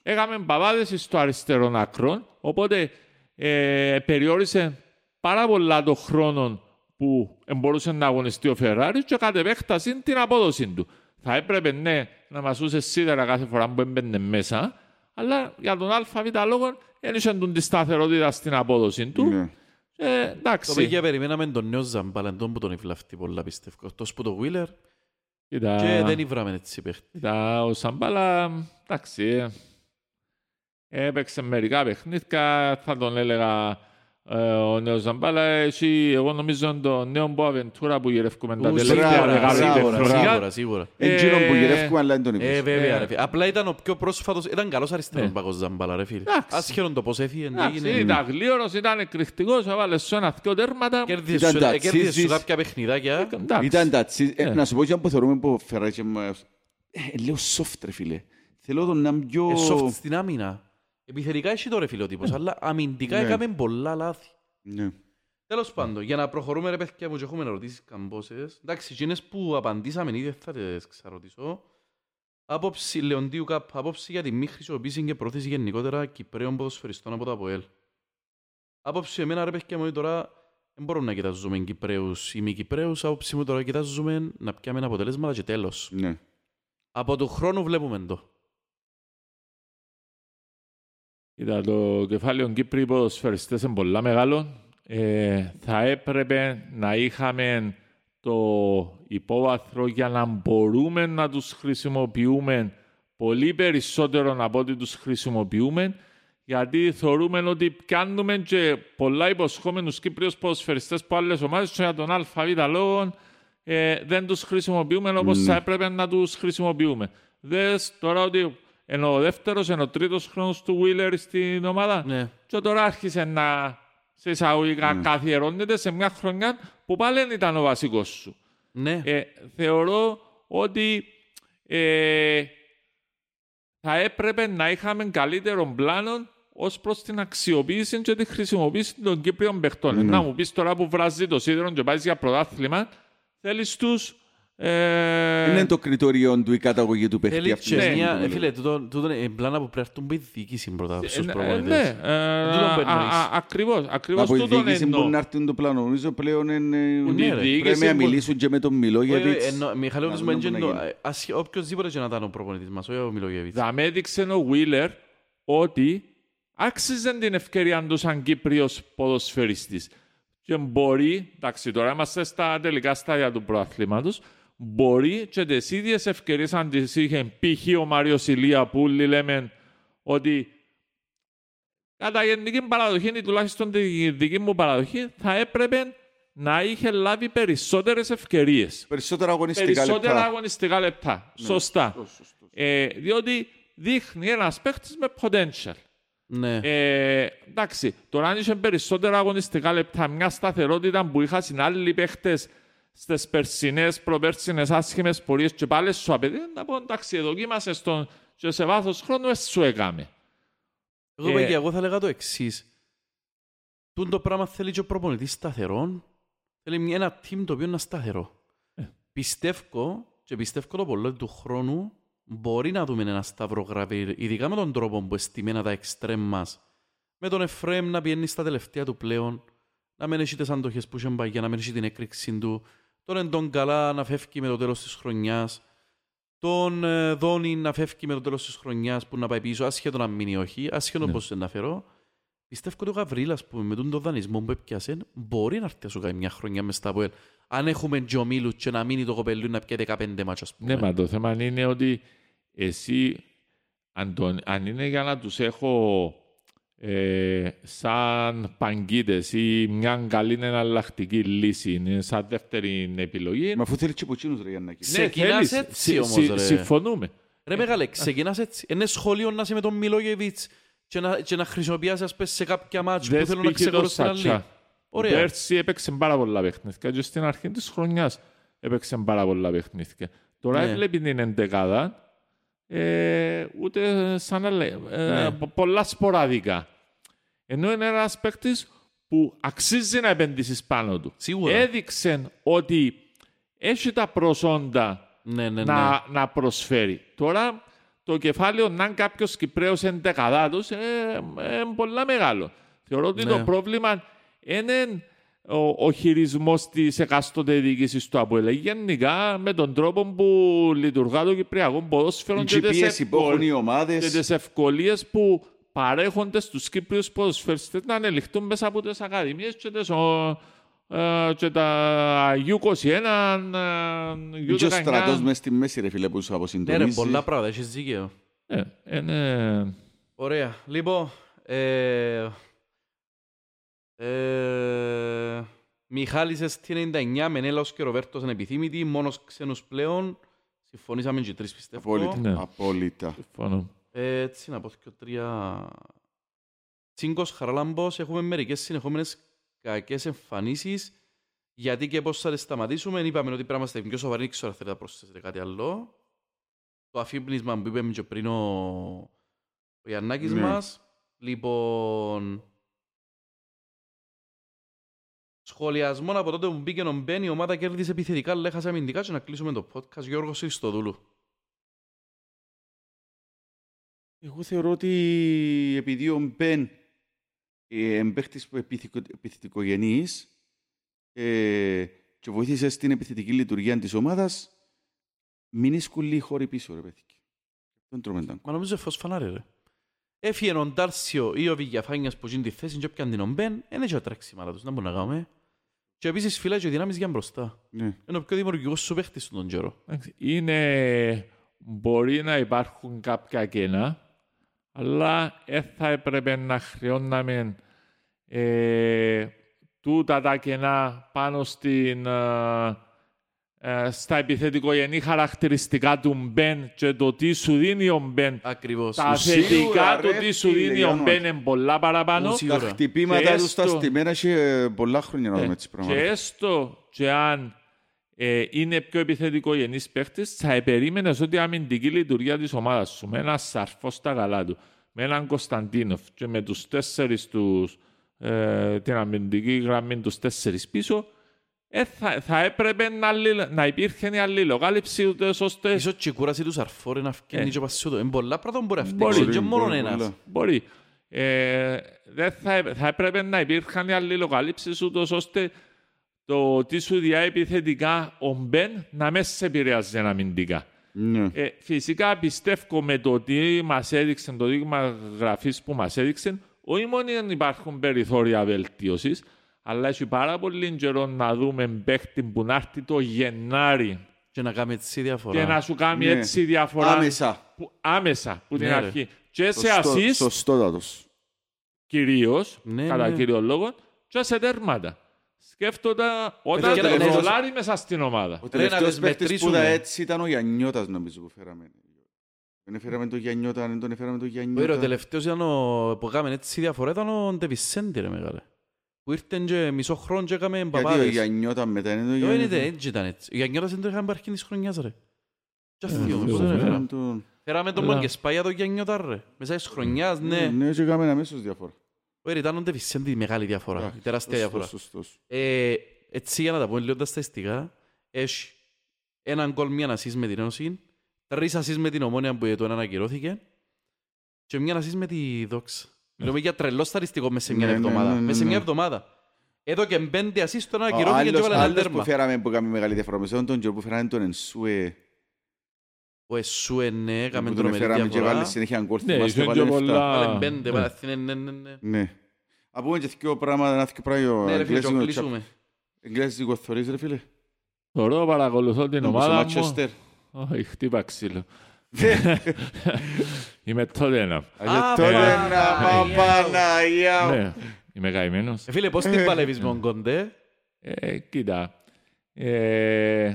έκαμε παπάδες στο αριστερό άκρο, οπότε ε, περιόρισε πάρα πολλά το χρόνο που μπορούσε να αγωνιστεί ο Φεράρι και κατ' επέκταση την απόδοση του. Θα έπρεπε ναι να μας ούσε σίδερα κάθε φορά που έμπαινε μέσα, αλλά για τον ΑΒ λόγο δεν είχε τον τη σταθερότητα στην απόδοση του. Ναι. Ε, Το εντάξει. πήγε περιμέναμε τον νέο Ζαμπάλα, τον που τον ευλαφτεί πολλά πιστεύω. Εκτός που το Wheeler Κοίτα, και δεν ήβραμε έτσι παίχτη. κοίτα, ο Σαμπάλα, εντάξει, ε, έπαιξε μερικά παιχνίδια, θα τον έλεγα ε, ο νέος Ζαμπάλα. Εσύ, εγώ νομίζω είναι το νέο Μποαβεντούρα που γυρεύκουμε τα Ου, τελευταία σίγουρα, δεκαετία σίγουρα, χρόνια. Σίγουρα, σίγουρα. Είναι εκείνο που Ε, γυρεύουμε, αλλά δεν τον Ε, είπες. βέβαια, Ε. ρε φίλε. Απλά ήταν ο πιο πρόσφατος, ήταν καλός αριστερός Ναι. παγός Ζαμπάλα, ρε φίλε. Εντάξει. Άσχερον το πώς έφυγε, Εντάξει, έγινε. ήταν γλίωρος, ήταν εκρηκτικός, έβαλε σε ένα δυο τέρματα. Κέρδισε Ήταν σου- τα ε, κέρδισε σου τσίζεις. κάποια παιχνιδάκια. Εντάξει. Ήταν τα τσι- ε, Ναι. Να σου πω και αν που θεωρούμε που ο Φεράρι και μας- ε, Λέω soft ρε φίλε. Θέλω τον να είναι πιο... Ε, soft στην άμυνα. Επιθετικά έχει το ρε φίλε ο τύπος, αλλά αμυντικά Ναι. έκαμε πολλά λάθη. Ναι. Τέλος πάντων, για να προχωρούμε ρε παιδιά μου και έχουμε ερωτήσεις καμπόσες. Εντάξει, εκείνες που απαντήσαμε ήδη θα τις ξαρωτήσω. Άποψη Λεοντίου Καπ, άποψη για τη μη χρησιμοποίηση και πρόθεση γενικότερα Κυπρέων ποδοσφαιριστών από το ΑΠΟΕΛ. Άποψη εμένα ρε παιδιά μου τώρα δεν μπορούμε να κοιτάζουμε Κυπρέους ή μη Κυπρέους. Άποψη μου τώρα κοιτάζουμε να πιάμε αποτελέσματα και τέλος. Ναι. Από του χρόνου βλέπουμε το. Κοίτα, το κεφάλαιο Κύπροι ποδοσφαιριστές είναι πολλά μεγάλο. Ε, θα έπρεπε να είχαμε το υπόβαθρο για να μπορούμε να τους χρησιμοποιούμε πολύ περισσότερο από ό,τι τους χρησιμοποιούμε γιατί θεωρούμε ότι πιάνουμε και πολλά υποσχόμενους Κύπριους ποδοσφαιριστές από άλλες ομάδες και για τον ΑΒ λόγο ε, δεν τους χρησιμοποιούμε όπως Ναι. θα έπρεπε να τους χρησιμοποιούμε. Δες τώρα ότι ενώ ο δεύτερος, ενώ ο τρίτος χρόνος του Wheeler στην ομάδα Ναι. και τώρα άρχισε να σε εισαγωγικά καθιερώνεται σε μια χρονιά που πάλι δεν ήταν ο βασικός σου. Ναι. Ε, θεωρώ ότι ε, θα έπρεπε να είχαμε καλύτερο πλάνο ως προς την αξιοποίηση και τη χρησιμοποίηση των Κύπριων παιχτών. Να μου πεις τώρα που βράζει το σίδερο και πάει για πρωτάθλημα, θέλεις τους. Ε, Είναι το κριτήριο του η καταγωγή του παίχτη Θέλει αυτή. και Ναι. μια... ε, Φίλε, τούτο τούτο είναι πλάνα που πρέπει να έρθουν που η διοίκηση πρώτα στους ε, ε, προπονητές. ναι, ε, Τούτο που α- εννοείς. α- ακριβώς, ακριβώς Από η τούτον διοίκηση εννοώ. που να έρθουν το πλάνο. Νομίζω πλέον είναι... Ναι, ρε. διοίκηση Πρέπει να που- μιλήσουν και με τον Μιλόγεβιτς. Όχι, εννο- Μιχάλη, Να όντως δούμε μου πού να έντζεν το- γίνει. ε, ασχε- οποιοςδήποτε και να ήταν ο προπονητής μας, όχι ο Μιλόγεβιτς. Θα με έδειξε ο Βίλερ ότι άξιζε την ευκαιρία του σαν Κύπριος ποδοσφαιριστής. Και μπορεί, εντάξει τώρα είμαστε στα τελικά στάδια του προαθλήματος, μπορεί και τις ίδιες ευκαιρίες αν τις είχε π.χ. ο Μάριος Ηλία που όλοι λέμε ότι κατά γενική παραδοχή ή τουλάχιστον τη δική μου παραδοχή θα έπρεπε να είχε λάβει περισσότερες ευκαιρίες. Περισσότερα αγωνιστικά Περισσότερα λεπτά. αγωνιστικά λεπτά. Σωστά. Σωστό, σωστό. Ε, διότι δείχνει ένας παίχτη με potential. Ναι. Ε, εντάξει, τώρα αν είχε περισσότερα αγωνιστικά λεπτά, μια σταθερότητα που είχαν άλλοι παίχτε στις περσινές, προπέρσινες άσχημες πορείες και πάλι σου απαιτεί, να πω εντάξει, δοκίμασες τον και σε βάθος χρόνου εσύ σου έκαμε. Εγώ, Ε, παιδιά, εγώ θα λέγα το εξής. Τούν το πράγμα θέλει και ο προπονητής σταθερό. Θέλει μια- ένα team το οποίο είναι σταθερό. Ε. Πιστεύω, και πιστεύω το πολύ του χρόνου, μπορεί να δούμε ένα σταυρογραφή, ειδικά με τον τρόπο που εστιμένα τα εξτρέμ μας. Με τον Εφραίμ να πιένεις στα τελευταία του πλέον, να μην έχει τις αντοχές που είχε παγιά, να μην έχει την έκρηξη του, τον Εντόν Καλά να φεύγει με το τέλος της χρονιάς, τον ε, Δόνι να φεύγει με το τέλος της χρονιάς που να πάει πίσω, άσχετο να μείνει ή όχι, άσχετο Ναι. πώς να φέρω. Πιστεύω ότι ο Γαβρίλας που με τον το δανεισμό που έπιασε μπορεί να έρθει να σου κάνει μια χρονιά μες στα ΑΠΟΕΛ. Αν έχουμε Τζομίλου και να μείνει το κοπελού να πιέει 15 μάτσα, ας πούμε. Ναι, μα το θέμα είναι ότι εσύ, αν, τον- αν είναι για να τους έχω ε, σαν παγκίτες ή μια καλή εναλλακτική λύση, είναι σαν δεύτερη επιλογή. Μα αφού θέλεις και από εκείνους, ρε Γιάννακη. Ναι. Ξεκινάς θέλεις. έτσι Συ- όμως, συ- ρε. Συμφωνούμε. Ρε μεγάλε, ξεκινάς έτσι. Είναι σχολείο να είσαι με τον Μιλόγεβιτς και να, και να χρησιμοποιήσεις πες, σε κάποια μάτς που Δες θέλουν να π.χ. το ξεχωρίσουν άλλη. Σατσά. Ωραία. Πέρσι έπαιξε πάρα πολλά παιχνίδια και στην αρχή της χρονιάς έπαιξε πάρα πολλά παιχνίδια. Τώρα Ναι. έβλεπε την εντεκάδα ε, ούτε σαν να λέει, ε, Ναι. πο- πολλά σποραδικά. Ενώ είναι ένας παίκτης που αξίζει να επενδύσεις πάνω του. Σίγουρα. Έδειξε ότι έχει τα προσόντα Ναι, ναι, ναι. να, να προσφέρει. Τώρα το κεφάλαιο να είναι κάποιος Κυπρέος εντεκαδάτο είναι πολύ μεγάλο. Θεωρώ ότι Ναι. το πρόβλημα είναι ο, ο χειρισμός της εκάστοτε διοίκησης του ΑΠΟΕΛ. Γενικά με τον τρόπο που λειτουργά το Κυπριακό ποδόσφαιρο Η πίεση που έχουν οι και ομάδες. τις ευκολίες που παρέχονται στους Κύπριους ποδοσφαιριστές να ανελιχθούν μέσα από τις ακαδημίες και, τις, ο, ε, και τα U21, ε, Και ο U19. στρατός μες στη μέση, ρε φίλε, που σου Ναι ρε, αποσυντονίζει. πολλά πράγματα, έχεις δίκαιο. Ε, είναι... Ωραία. Λοιπόν, ε, ε, Μιχάλης στην 99, Μενέλαος και Ροβέρτος ανεπιθύμητοι, μόνος ξένους πλέον. Συμφωνήσαμε και οι τρεις πιστεύω. Απόλυτα. Ναι. Απόλυτα. Συμφωνώ. Ε, έτσι να πω και τρία... Τσίγκος Χαραλάμπος, έχουμε μερικές συνεχόμενες κακές εμφανίσεις. Γιατί και πώς θα τις σταματήσουμε, είπαμε ότι πρέπει να είμαστε πιο σοβαροί, δεν ξέρω αν θέλετε να προσθέσετε κάτι άλλο. Το αφύπνισμα που είπαμε και πριν ο, ο Γιαννάκης Ναι. μας. Λοιπόν, σχολιασμό από τότε που μπήκε ο Μπέν, η ομάδα κέρδισε επιθετικά, αλλά έχασε αμυντικά και να κλείσουμε το podcast. Γιώργος Χριστοδούλου. Εγώ θεωρώ ότι επειδή ο Μπεν ε, εμπαίχτης επιθυκο- επιθετικογενής ε, και βοήθησε στην επιθετική λειτουργία της ομάδας, μην σκουλεί χώροι πίσω, ρε παιδί. Δεν τρώμε τα Μα νομίζω φως φανάρι ρε. Έφυγε ο Ντάρσιο ή ο Βηγιαφάνιας που γίνει τη θέση και έπιαν την ομπέν, δεν έχει τρέξιμα τους, να μπορούμε να κάνουμε. Και επίσης φυλάει και δυνάμεις για μπροστά. Ναι. Είναι ο πιο δημιουργικός σου παίχτης στον καιρό. Εντάξει, Είναι... Μπορεί να υπάρχουν κάποια κενά, αλλά δεν θα έπρεπε να χρεώναμε ε, τούτα τα κενά πάνω στην, ε, ε, στα επιθετικογενή χαρακτηριστικά του Μπεν και το τι σου δίνει ο Μπεν. Ακριβώς. Τα Σίγουρα, θετικά ρε, του τι σου φίλε, δίνει ο Γιάννο. Μπεν είναι πολλά παραπάνω. Ουσί- Τα Σίγουρα. χτυπήματα Και του στα έστω- στημένα έχει πολλά χρόνια να Ε, δούμε έτσι και πράγματα. έστω και αν ε, είναι πιο επιθετικογενή παίχτης, θα περίμενε ότι η αμυντική λειτουργία της ομάδας σου με ένα σαρφό στα καλά του, με έναν Κωνσταντίνοφ και με τους τέσσερις τους, ε, την αμυντική γραμμή τους τέσσερις πίσω, ε, θα, θα έπρεπε να, αλληλ- να υπήρχε η αλληλοκάλυψη ούτε ώστε. Ίσως και η κούραση τους Σαρφόρ να φκένει Ε. και πασιούτο. Είναι πολλά πράγματα που μπορεί να Μπορεί, φταίξει. Και μόνο μπορεί, ένας. πολλά. Μπορεί. Ε, δεν θα, έ- θα έπρεπε να υπήρχαν οι αλληλοκαλύψεις ούτως ώστε το τι σου διά επιθετικά ο Μπεν να μέσα σε επηρεάζει αμυντικά. Ναι. Ε, φυσικά πιστεύω με το τι μας έδειξε, το δείγμα γραφής που μας έδειξε, όχι μόνο δεν υπάρχουν περιθώρια βελτίωσης, αλλά έχει πάρα πολύ καιρό να δούμε παίχτη που να έρθει το Γενάρη Και να κάνουμε έτσι διαφορά. και να σου κάνει Ναι. έτσι διαφορά Άμεσα. που, άμεσα που την Ναι, ρε. αρχή. Και σε Σωστό- assist Σωστότατος. κυρίως, Ναι, κατά ναι. κύριο λόγο, και σε τέρματα. Σκέφτονται όταν Παιδιά, το ναι, ρολάρει μέσα στην ομάδα. Ο να τελευταίος τις παίχτης που μετρήσουμε. ήταν έτσι ήταν ο Γιαννιώτας νομίζω που φέραμε. Δεν έφεραμε το Γιαννιώτα, δεν τον έφεραμε το Όχι ρε, ο Γιαννιώτα. τελευταίος ήταν ο, που έκαμε έτσι διαφορά ήταν ο Ντεβισέντη ρε μεγάλε. Που ήρθε και μισό χρόνο και έκαμε Γιατί ο παπάδες. Γιαννιώτα μετά είναι το Όχι, Γιαννιώτα. είναι έτσι ήταν έτσι. Ο Γιαννιώτας δεν το είχαμε πάρει της χρονιάς ρε. Και Ε, αυτοί όμως, φίλος, δεν βέβαια. έφεραν. Τον- Φέραμε τον Έλα. Μαγκεσπάγια το Γιαννιώτα ρε. Μέσα της χρονιάς, ναι. Ναι, και έκαμε αμέσως διαφορά. Όχι, ρε, ήταν ο Ντεβισέντη η μεγάλη διαφορά, Α, η τεράστια σωστός, διαφορά. σωστός. Ε, έτσι για να τα πούμε λίγο τα στατιστικά, έχει έναν γκολ μία ασίς με την Ένωση, τρεις ασίς με την Ομόνια που το ένα ακυρώθηκε και μία ασίς με τη Δόξα. Μιλούμε για τρελό σταριστικό μέσα σε μια Ναι, ναι, εβδομάδα. ναι, ναι, Μέσα σε μια ναι. εβδομάδα. Εδώ και πέντε ασίς το ένα Ο ακυρώθηκε και άλλος- έβαλε ένα άλλος που τέρμα. φέραμε που έκαμε μεγάλη διαφορά μες αυτόν τον καιρό που φέραμε τον Ενσούε Ο Εσούε, ναι, έκαμε που τον τρομερή έφεραμε και διαφορά. βάλε συνέχεια γκολ Ναι, θυμάστε, είχε βάλε και λεφτά. πολλά- Βάλε πέντε, Ναι. βάλε ναι, ναι, ναι, ναι. Ναι. Α πούμε και δύο πράγματα, ένα δύο πράγμα Ναι ρε φίλε, και εγγλέζικο- κλείσουμε. εγγλέζικο θωρείς ρε φίλε. Θωρώ, παρακολουθώ την Όπως ο ομάδα μου. Manchester. Όχι, χτύπα ξύλο. <laughs> Είμαι τότε ένα. Α, και Α, τότε Παναγία να μου. πάω Παναγία μου. Ναι, είμαι καημένος. Ε, Φίλε, πώς την παλεύεις με τον Κοντέ. Ε, κοίτα. Ε,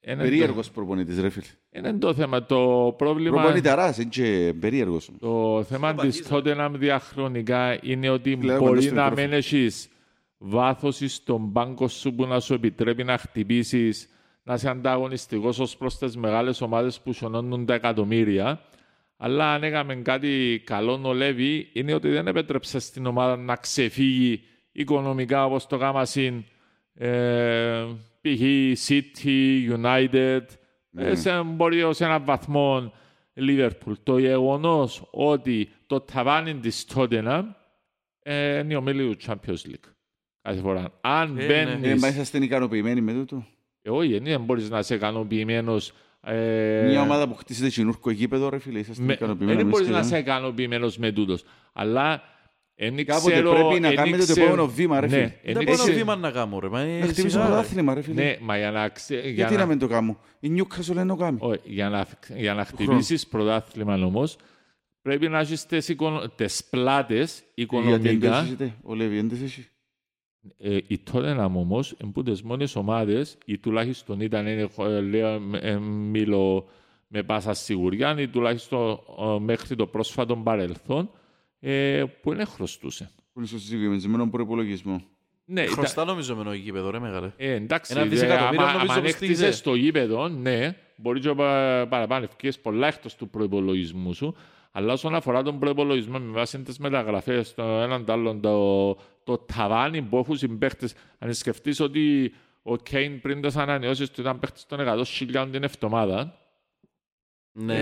είναι Περίεργος προπονητής ρε φίλε. Το, είναι το θέμα. Το πρόβλημα... Προπονηταράς, είναι και περίεργος. όμως. Το θέμα της Tottenham διαχρονικά είναι ότι Βλέπω μπορεί κοντά στο να μικρόφωνο. μην έχεις βάθος στον πάγκο σου που να σου επιτρέπει να χτυπήσεις, να είσαι ανταγωνιστικός ως προς τις μεγάλες ομάδες που σωνώνουν τα εκατομμύρια. Αλλά αν έκαμε κάτι καλό ο Λέβη, είναι ότι δεν επέτρεψε στην ομάδα να ξεφύγει οικονομικά όπως το κάμα συν ε, π.χ. City, United, ε, σε, μπορεί ως έναν βαθμό Liverpool. Το γεγονός ότι το ταβάνι της Tottenham ε, είναι η ομίλη του Champions League. Κάθε φορά. Αν Ε, μπαίνεις... Ε, μα είσαστε ικανοποιημένοι με τούτο. Ε, όχι, δεν μπορείς να είσαι ικανοποιημένος. Ε, Μια ομάδα που χτίσετε κινούρκο γήπεδο ρε φίλε, είσαστε με- ικανοποιημένοι. Δεν εμείς μπορείς και να δεν. είσαι ικανοποιημένος με τούτος. Αλλά εν Κάποτε ξέρω- πρέπει να εν κάνετε το ξέρω- επόμενο βήμα, ρε Ναι, φίλε. εν Δεν μπορώ ξέρω- βήμα να κάνω ρε. μα, ε, Να χτυπήσω σιγά, το ρε. πρωτάθλημα ρε φίλε. Ναι, μα για να, ξε- για Γιατί να- να μην το κάνω. Η Newcastle δεν το κάνει. Όχι, για να, για να χτυπήσεις πρωτάθλημα όμως, πρέπει να έχεις τις, οικονο... τις πλάτες Γιατί δεν το οικονομικά. έχετε, ο Λέβη, δεν τις έχει. Ε, η Tottenham όμως, που τις μόνες ομάδες, ή τουλάχιστον ήταν, ε, ε, λέω, ε, μιλώ με πάσα σιγουριά, ή τουλάχιστον ε, μέχρι το πρόσφατο παρελθόν, ε, που δεν χρωστούσε. Που είναι στο συγκεκριμένο προπολογισμό. Ναι, ήταν- Χρωστά νομίζω με το γήπεδο ρε μεγάλε. Ε, εντάξει, Ένα δε, δισεκατομμύριο άμα, νομίζω άμα κοστίζει. έκτισες στο γήπεδο, ναι, μπορεί και πα- παραπάνω, ευκαιρίες πολλά εκτός του προϋπολογισμού σου, αλλά όσον αφορά τον προϋπολογισμό με βάση τις μεταγραφές, το έναν το άλλον, το, το ταβάνι που έχουν συμπαίχτες, αν σκεφτείς ότι ο Κέιν πριν τις ανανεώσεις του ήταν παίχτης των 100.000 την εβδομάδα, Ναι.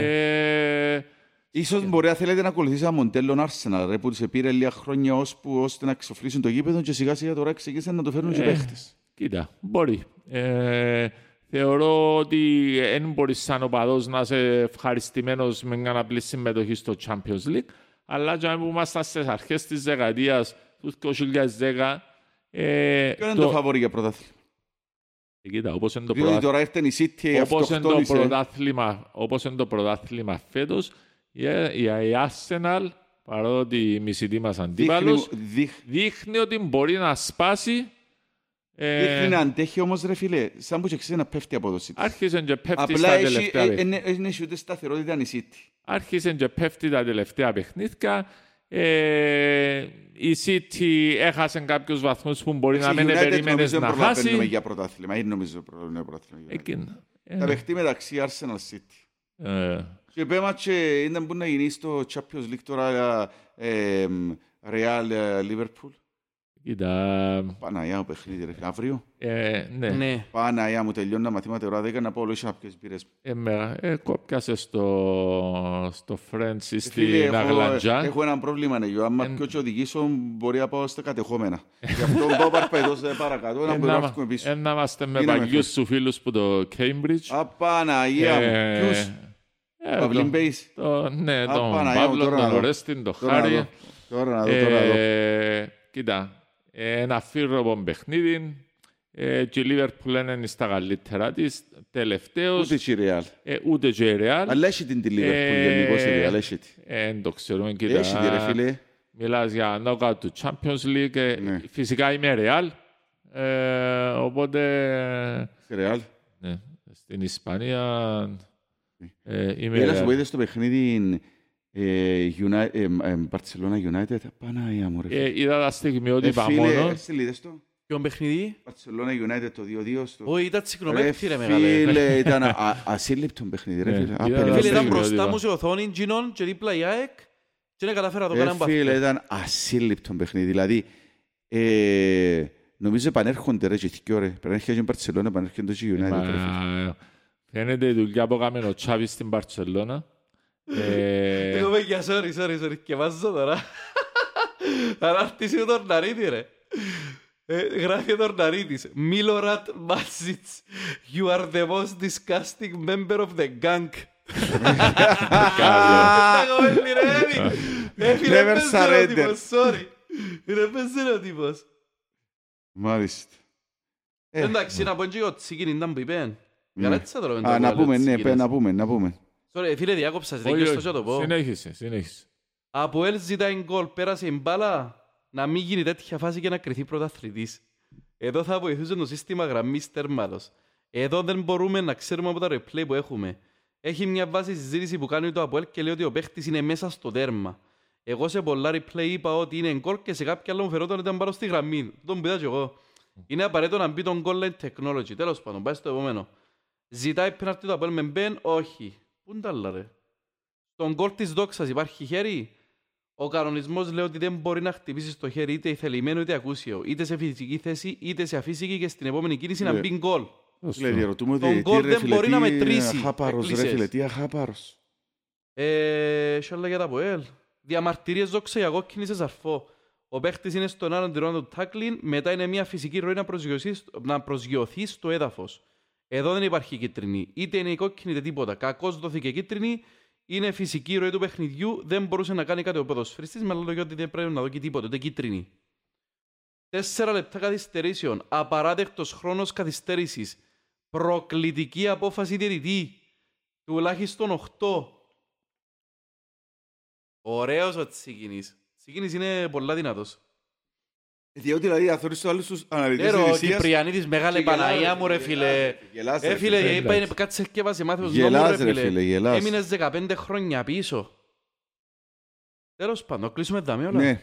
ε, Ίσως μπορεί να θέλετε να ακολουθήσει ένα μοντέλο Arsenal, ρε, που σε πήρε λίγα χρόνια ώσπου ώστε να ξοφλήσουν το γήπεδο και σιγά σιγά τώρα ξεκίνησαν να το φέρνουν και Ε, παίχτες. Κοίτα, μπορεί. Ε, θεωρώ ότι δεν μπορείς σαν οπαδός να είσαι ευχαριστημένος με μια απλή συμμετοχή στο Champions League, αλλά και αν ήμασταν στις αρχές της δεκαετίας του 2010, ε, Ποιο είναι το φαβορή για πρωτάθλημα; κοίτα, όπως είναι το Διότι πρωτάθλημα, τώρα ήρθε η City, όπως είναι το αυτοκτόνησε. πρωτάθλημα, όπως είναι το πρωτάθλημα φέτος, η, η, η Arsenal, παρότι η μισητή μας αντίπαλος, Δείχνει- δείχ- δείχνει ότι μπορεί να σπάσει ε, Δείχνει να αντέχει όμως ρε φίλε, σαν που και ξέρεις να πέφτει η απόδοση της. Άρχισε και πέφτει Απλά στα έχει- τελευταία ε, ε, παιχνίδια. ε, δεν έχει ούτε σταθερότητα η City. Άρχισε και πέφτει τα τελευταία παιχνίδια. Ε, η City έχασε κάποιους βαθμούς που μπορεί να Η μην United περίμενες νομίζω να προλαβαίνουμε χάσει. για πρωτάθλημα. Είναι νομίζω προλαβαίνουμε πρωτάθλημα. για United. Εκείνα. Ε, Τα παιχνίδια μεταξύ Arsenal City. ε, Και πέμα και ήταν που να γίνει στο Champions League τώρα ε, Real ε, Liverpool. Κοίτα. Παναγιά μου παιχνίδι ρε φίλε. Αύριο. ε, ναι. Ναι. Παναγιά μου τελειώνω τα μαθήματα ώρα 10 να πάω λόγια να πιες μπύρες. Ε, με- ε, κόπιασε στο, στο Friends ή Ε, Φίλε, στην έχω, Αγλαντζά. έχω ένα πρόβλημα, ναι, Γιώ. Άμα Εν- πιω και οδηγήσω, μπορεί να πάω στα κατεχόμενα. Γι' αυτό πάω παρπαιδός ε, παρακάτω, να Ε, μπορώ να να μα- βγούμε πίσω. ε, να είμαστε με Τι να με παλιούς σου φίλους που το Cambridge. Α, Παναγία μου. Ε, Ποιους, ε, Παυλίν το- Μπέις. το- Ναι, Α, τον Παναγιά μου, Παύλο, τώρα να τον δω. Ορέστην, τον Τώρα να Χάρη. δω. Τώρα να δω, τώρα να δω. Ε, κοίτα, ένα φύρροπο παιχνίδι. Ε, και η Λίβερπουλ είναι στα καλύτερα της. Τελευταίος, Ούτε και η Real. ε, ούτε και η Ρεάλ. Αλλά έχει την τη Liverpool Ε, γενικώς η Real, έχει τη. Ε, δεν το ξέρουμε, κοίτα. Έχει τη ρε φίλε. Μιλάς για knockout του Champions League. ε, Ναι. Φυσικά είμαι Ρεάλ. Ε, οπότε, Στη Real. ναι, στην Ισπανία Ε, είμαι... Έλα σου πω, είδες το παιχνίδι ε, Uni- ε, ε, Barcelona United. Παναγία μου, ρε φίλε. Ε, είδα τα στιγμιότυπα Ε, φίλε, μόνο. εσύ είδες το. Ποιον παιχνίδι; Barcelona United το 2-2 στο... Όχι, ήταν Ρε τσικνομέκτη ρε μεγάλε. φίλε, ήταν α- ασύλληπτο παιχνίδι, ρε Ναι, φίλε. είδα Ρε τα Απελευθερία. φίλε, ήταν στιγμιότυπα. μπροστά μου σε οθόνη Τζινόν και δίπλα η ΑΕΚ και δεν καταφέρα να το Ρε κάναν φίλε, μπάσκετ. ήταν ασύλληπτο παιχνίδι. Δηλαδή, ε, νομίζω επανέρχονται ρε και θυκιό, ρε. Επανέρχεται και η Barcelona, επανέρχεται και η United. ρε φίλε. Μα, Φαίνεται η δουλειά που έκαμε ο Τσάβης στην Παρσελώνα. Ε, Εγώ παιδιά, sorry, sorry, sorry, και βάζω τώρα. Ανάρτηση του Ορναρίτη, ρε. Ε, Γράφει ο Ορναρίτης. Μίλορατ Μάσιτς, you are the most disgusting member of the gang. Εγώ με λιρεύει. Ε, φίλε, Never έπαιζε ο surrender. τύπος, sorry. Είναι έπαιζε ο τύπος. Μάλιστα. Ε, Εντάξει, να πω και ο Τσίκιν ήταν που είπε. Καράτσα τώρα με το Α, να που πούμε, λέει ο ναι, Τσίκινας. πέ, να πούμε, να πούμε. Sorry, φίλε, διάκοψα, όχι, δεν όχι. στο το πω. Συνέχισε, συνέχισε. Από ελ ζητάει γκολ, πέρασε η μπάλα, να μην γίνει τέτοια φάση και να κρυθεί πρωταθλητής. Εδώ θα βοηθούσε το σύστημα γραμμής τέρματος. Εδώ δεν μπορούμε να ξέρουμε από τα replay που έχουμε. Έχει μια βάση συζήτηση που κάνει το Αποέλ και λέει ότι ο παίχτης είναι μέσα στο τέρμα. Εγώ σε πολλά replay είπα ότι είναι γκολ και σε κάποια άλλο μου φερόταν ότι ήταν πάνω στη γραμμή. Τον πήρα και εγώ. Είναι απαραίτητο να μπει τον goal line technology. Τέλος πάντων, πάει στο επόμενο. Ζητάει πέναρτη το Αποέλ με μπεν, όχι. Πού είναι τα άλλα ρε. Στον γκολ της δόξας υπάρχει χέρι. Ο κανονισμός λέει ότι δεν μπορεί να χτυπήσεις στο χέρι είτε θελημένο είτε ακούσιο, είτε σε φυσική θέση είτε σε αφύσικη και στην επόμενη κίνηση να Ναι. μπει γκολ. Φίλε, διαρωτούμε ότι Τον τι, γκολ ρε δεν φίλε, μπορεί τι να μετρήσει. αχάπαρος, ρε Έκλεισες. φίλε, τι αχάπαρος. Ε, έχει άλλα για τα ΠΟΕΛ. Διαμαρτυρίες δόξα για κόκκινη σε ζαρφό. Ο παίχτης είναι στον άλλον τυρώνο του τάκλιν, μετά είναι μια φυσική ροή να προσγειωθεί, να προσγειωθεί στο έδαφος. Εδώ δεν υπάρχει κίτρινη. Είτε είναι η κόκκινη είτε τίποτα. Κακώς δόθηκε κίτρινη, είναι φυσική ροή του παιχνιδιού, δεν μπορούσε να κάνει κάτι ο ποδοσφαιριστής, με άλλο λόγια ότι δεν πρέπει να δώσει τίποτα, ούτε κίτρινη. Τέσσερα λεπτά καθυστερήσεων, απαράδεκτος χρόνος καθυστέρησης, προκλητική απόφαση διαιτητή, τουλάχιστον 8. Ωραίος ο Τσίκινης. Τσίκινης είναι πολλά δυνατός. Διότι δηλαδή αθωρείς τους άλλους τους αναλυτές Έρο, ο ειδησίας Κυπριανίδης, μεγάλη και γελάς, Παναγία ρε μου ρε φίλε, φίλε. γελάς, ρε Ε φίλε, φίλε. είπα είναι εντάξει. κάτσε και βάζει μάθος Γελάς, νόμους ρε ρε φίλε, φίλε. γελάς. Έμεινες 15 χρόνια πίσω. Τέλος πάντων, κλείσουμε τα όλα.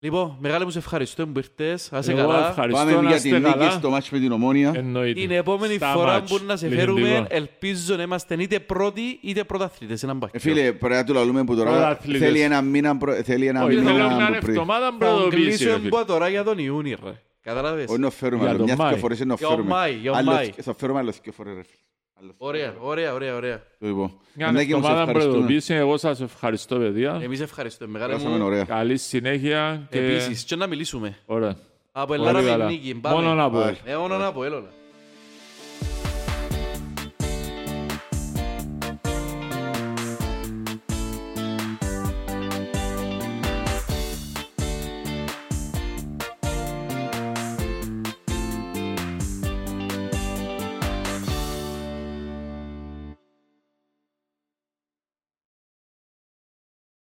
Ναι, Λοιπόν, μεγάλη μου σε ευχαριστώ που ήρθες. Άσε Εγώ καλά. ευχαριστώ πάμε να για είστε την νίκη καλά. στο μάτς με την Ομόνια. Εννοείται. Την επόμενη Στα φορά μάτς. που να σε Λυκεντικό. φέρουμε, ελπίζω να είμαστε είτε πρώτοι είτε πρωταθλητές. Έναν Ε, μπακιό. Φίλε, πρέπει να του λαλούμε που τώρα Πρωταθλητές. θέλει ένα μήνα προ- θέλει ένα Όχι, θέλω μήνα μια που πριν. εβδομάδα Θα προειδοποίηση. ρε κλείσουμε φίλε. από τώρα για τον Ιούνι ρε. Καταλάβες. Όχι να φέρουμε, Για άλλο, τον μια Μάη. δυο φορές είναι να Για ο φέρουμε. Μάη, για ο Άλλο- Μάη. Θα φέρουμε άλλο δυο φορές, ρε φίλε. Άλλο δυο Ωραία, ωραία, ωραία, ωραία. Λοιπόν, Μια Ανάκη μου, σε εβδομάδα ευχαριστούμε. προειδοποίηση. Εγώ σας ευχαριστώ, παιδιά. Εμείς ευχαριστούμε. Μεγάλη Περάσαμε μου. ωραία. Καλή συνέχεια και... Επίσης, και να μιλήσουμε. Ωραία. Από Πολύ Ελλάδα με καλά. νίκη. Πάμε. Μόνο να πω. Πάει. Ε, μόνο να πω, έλα.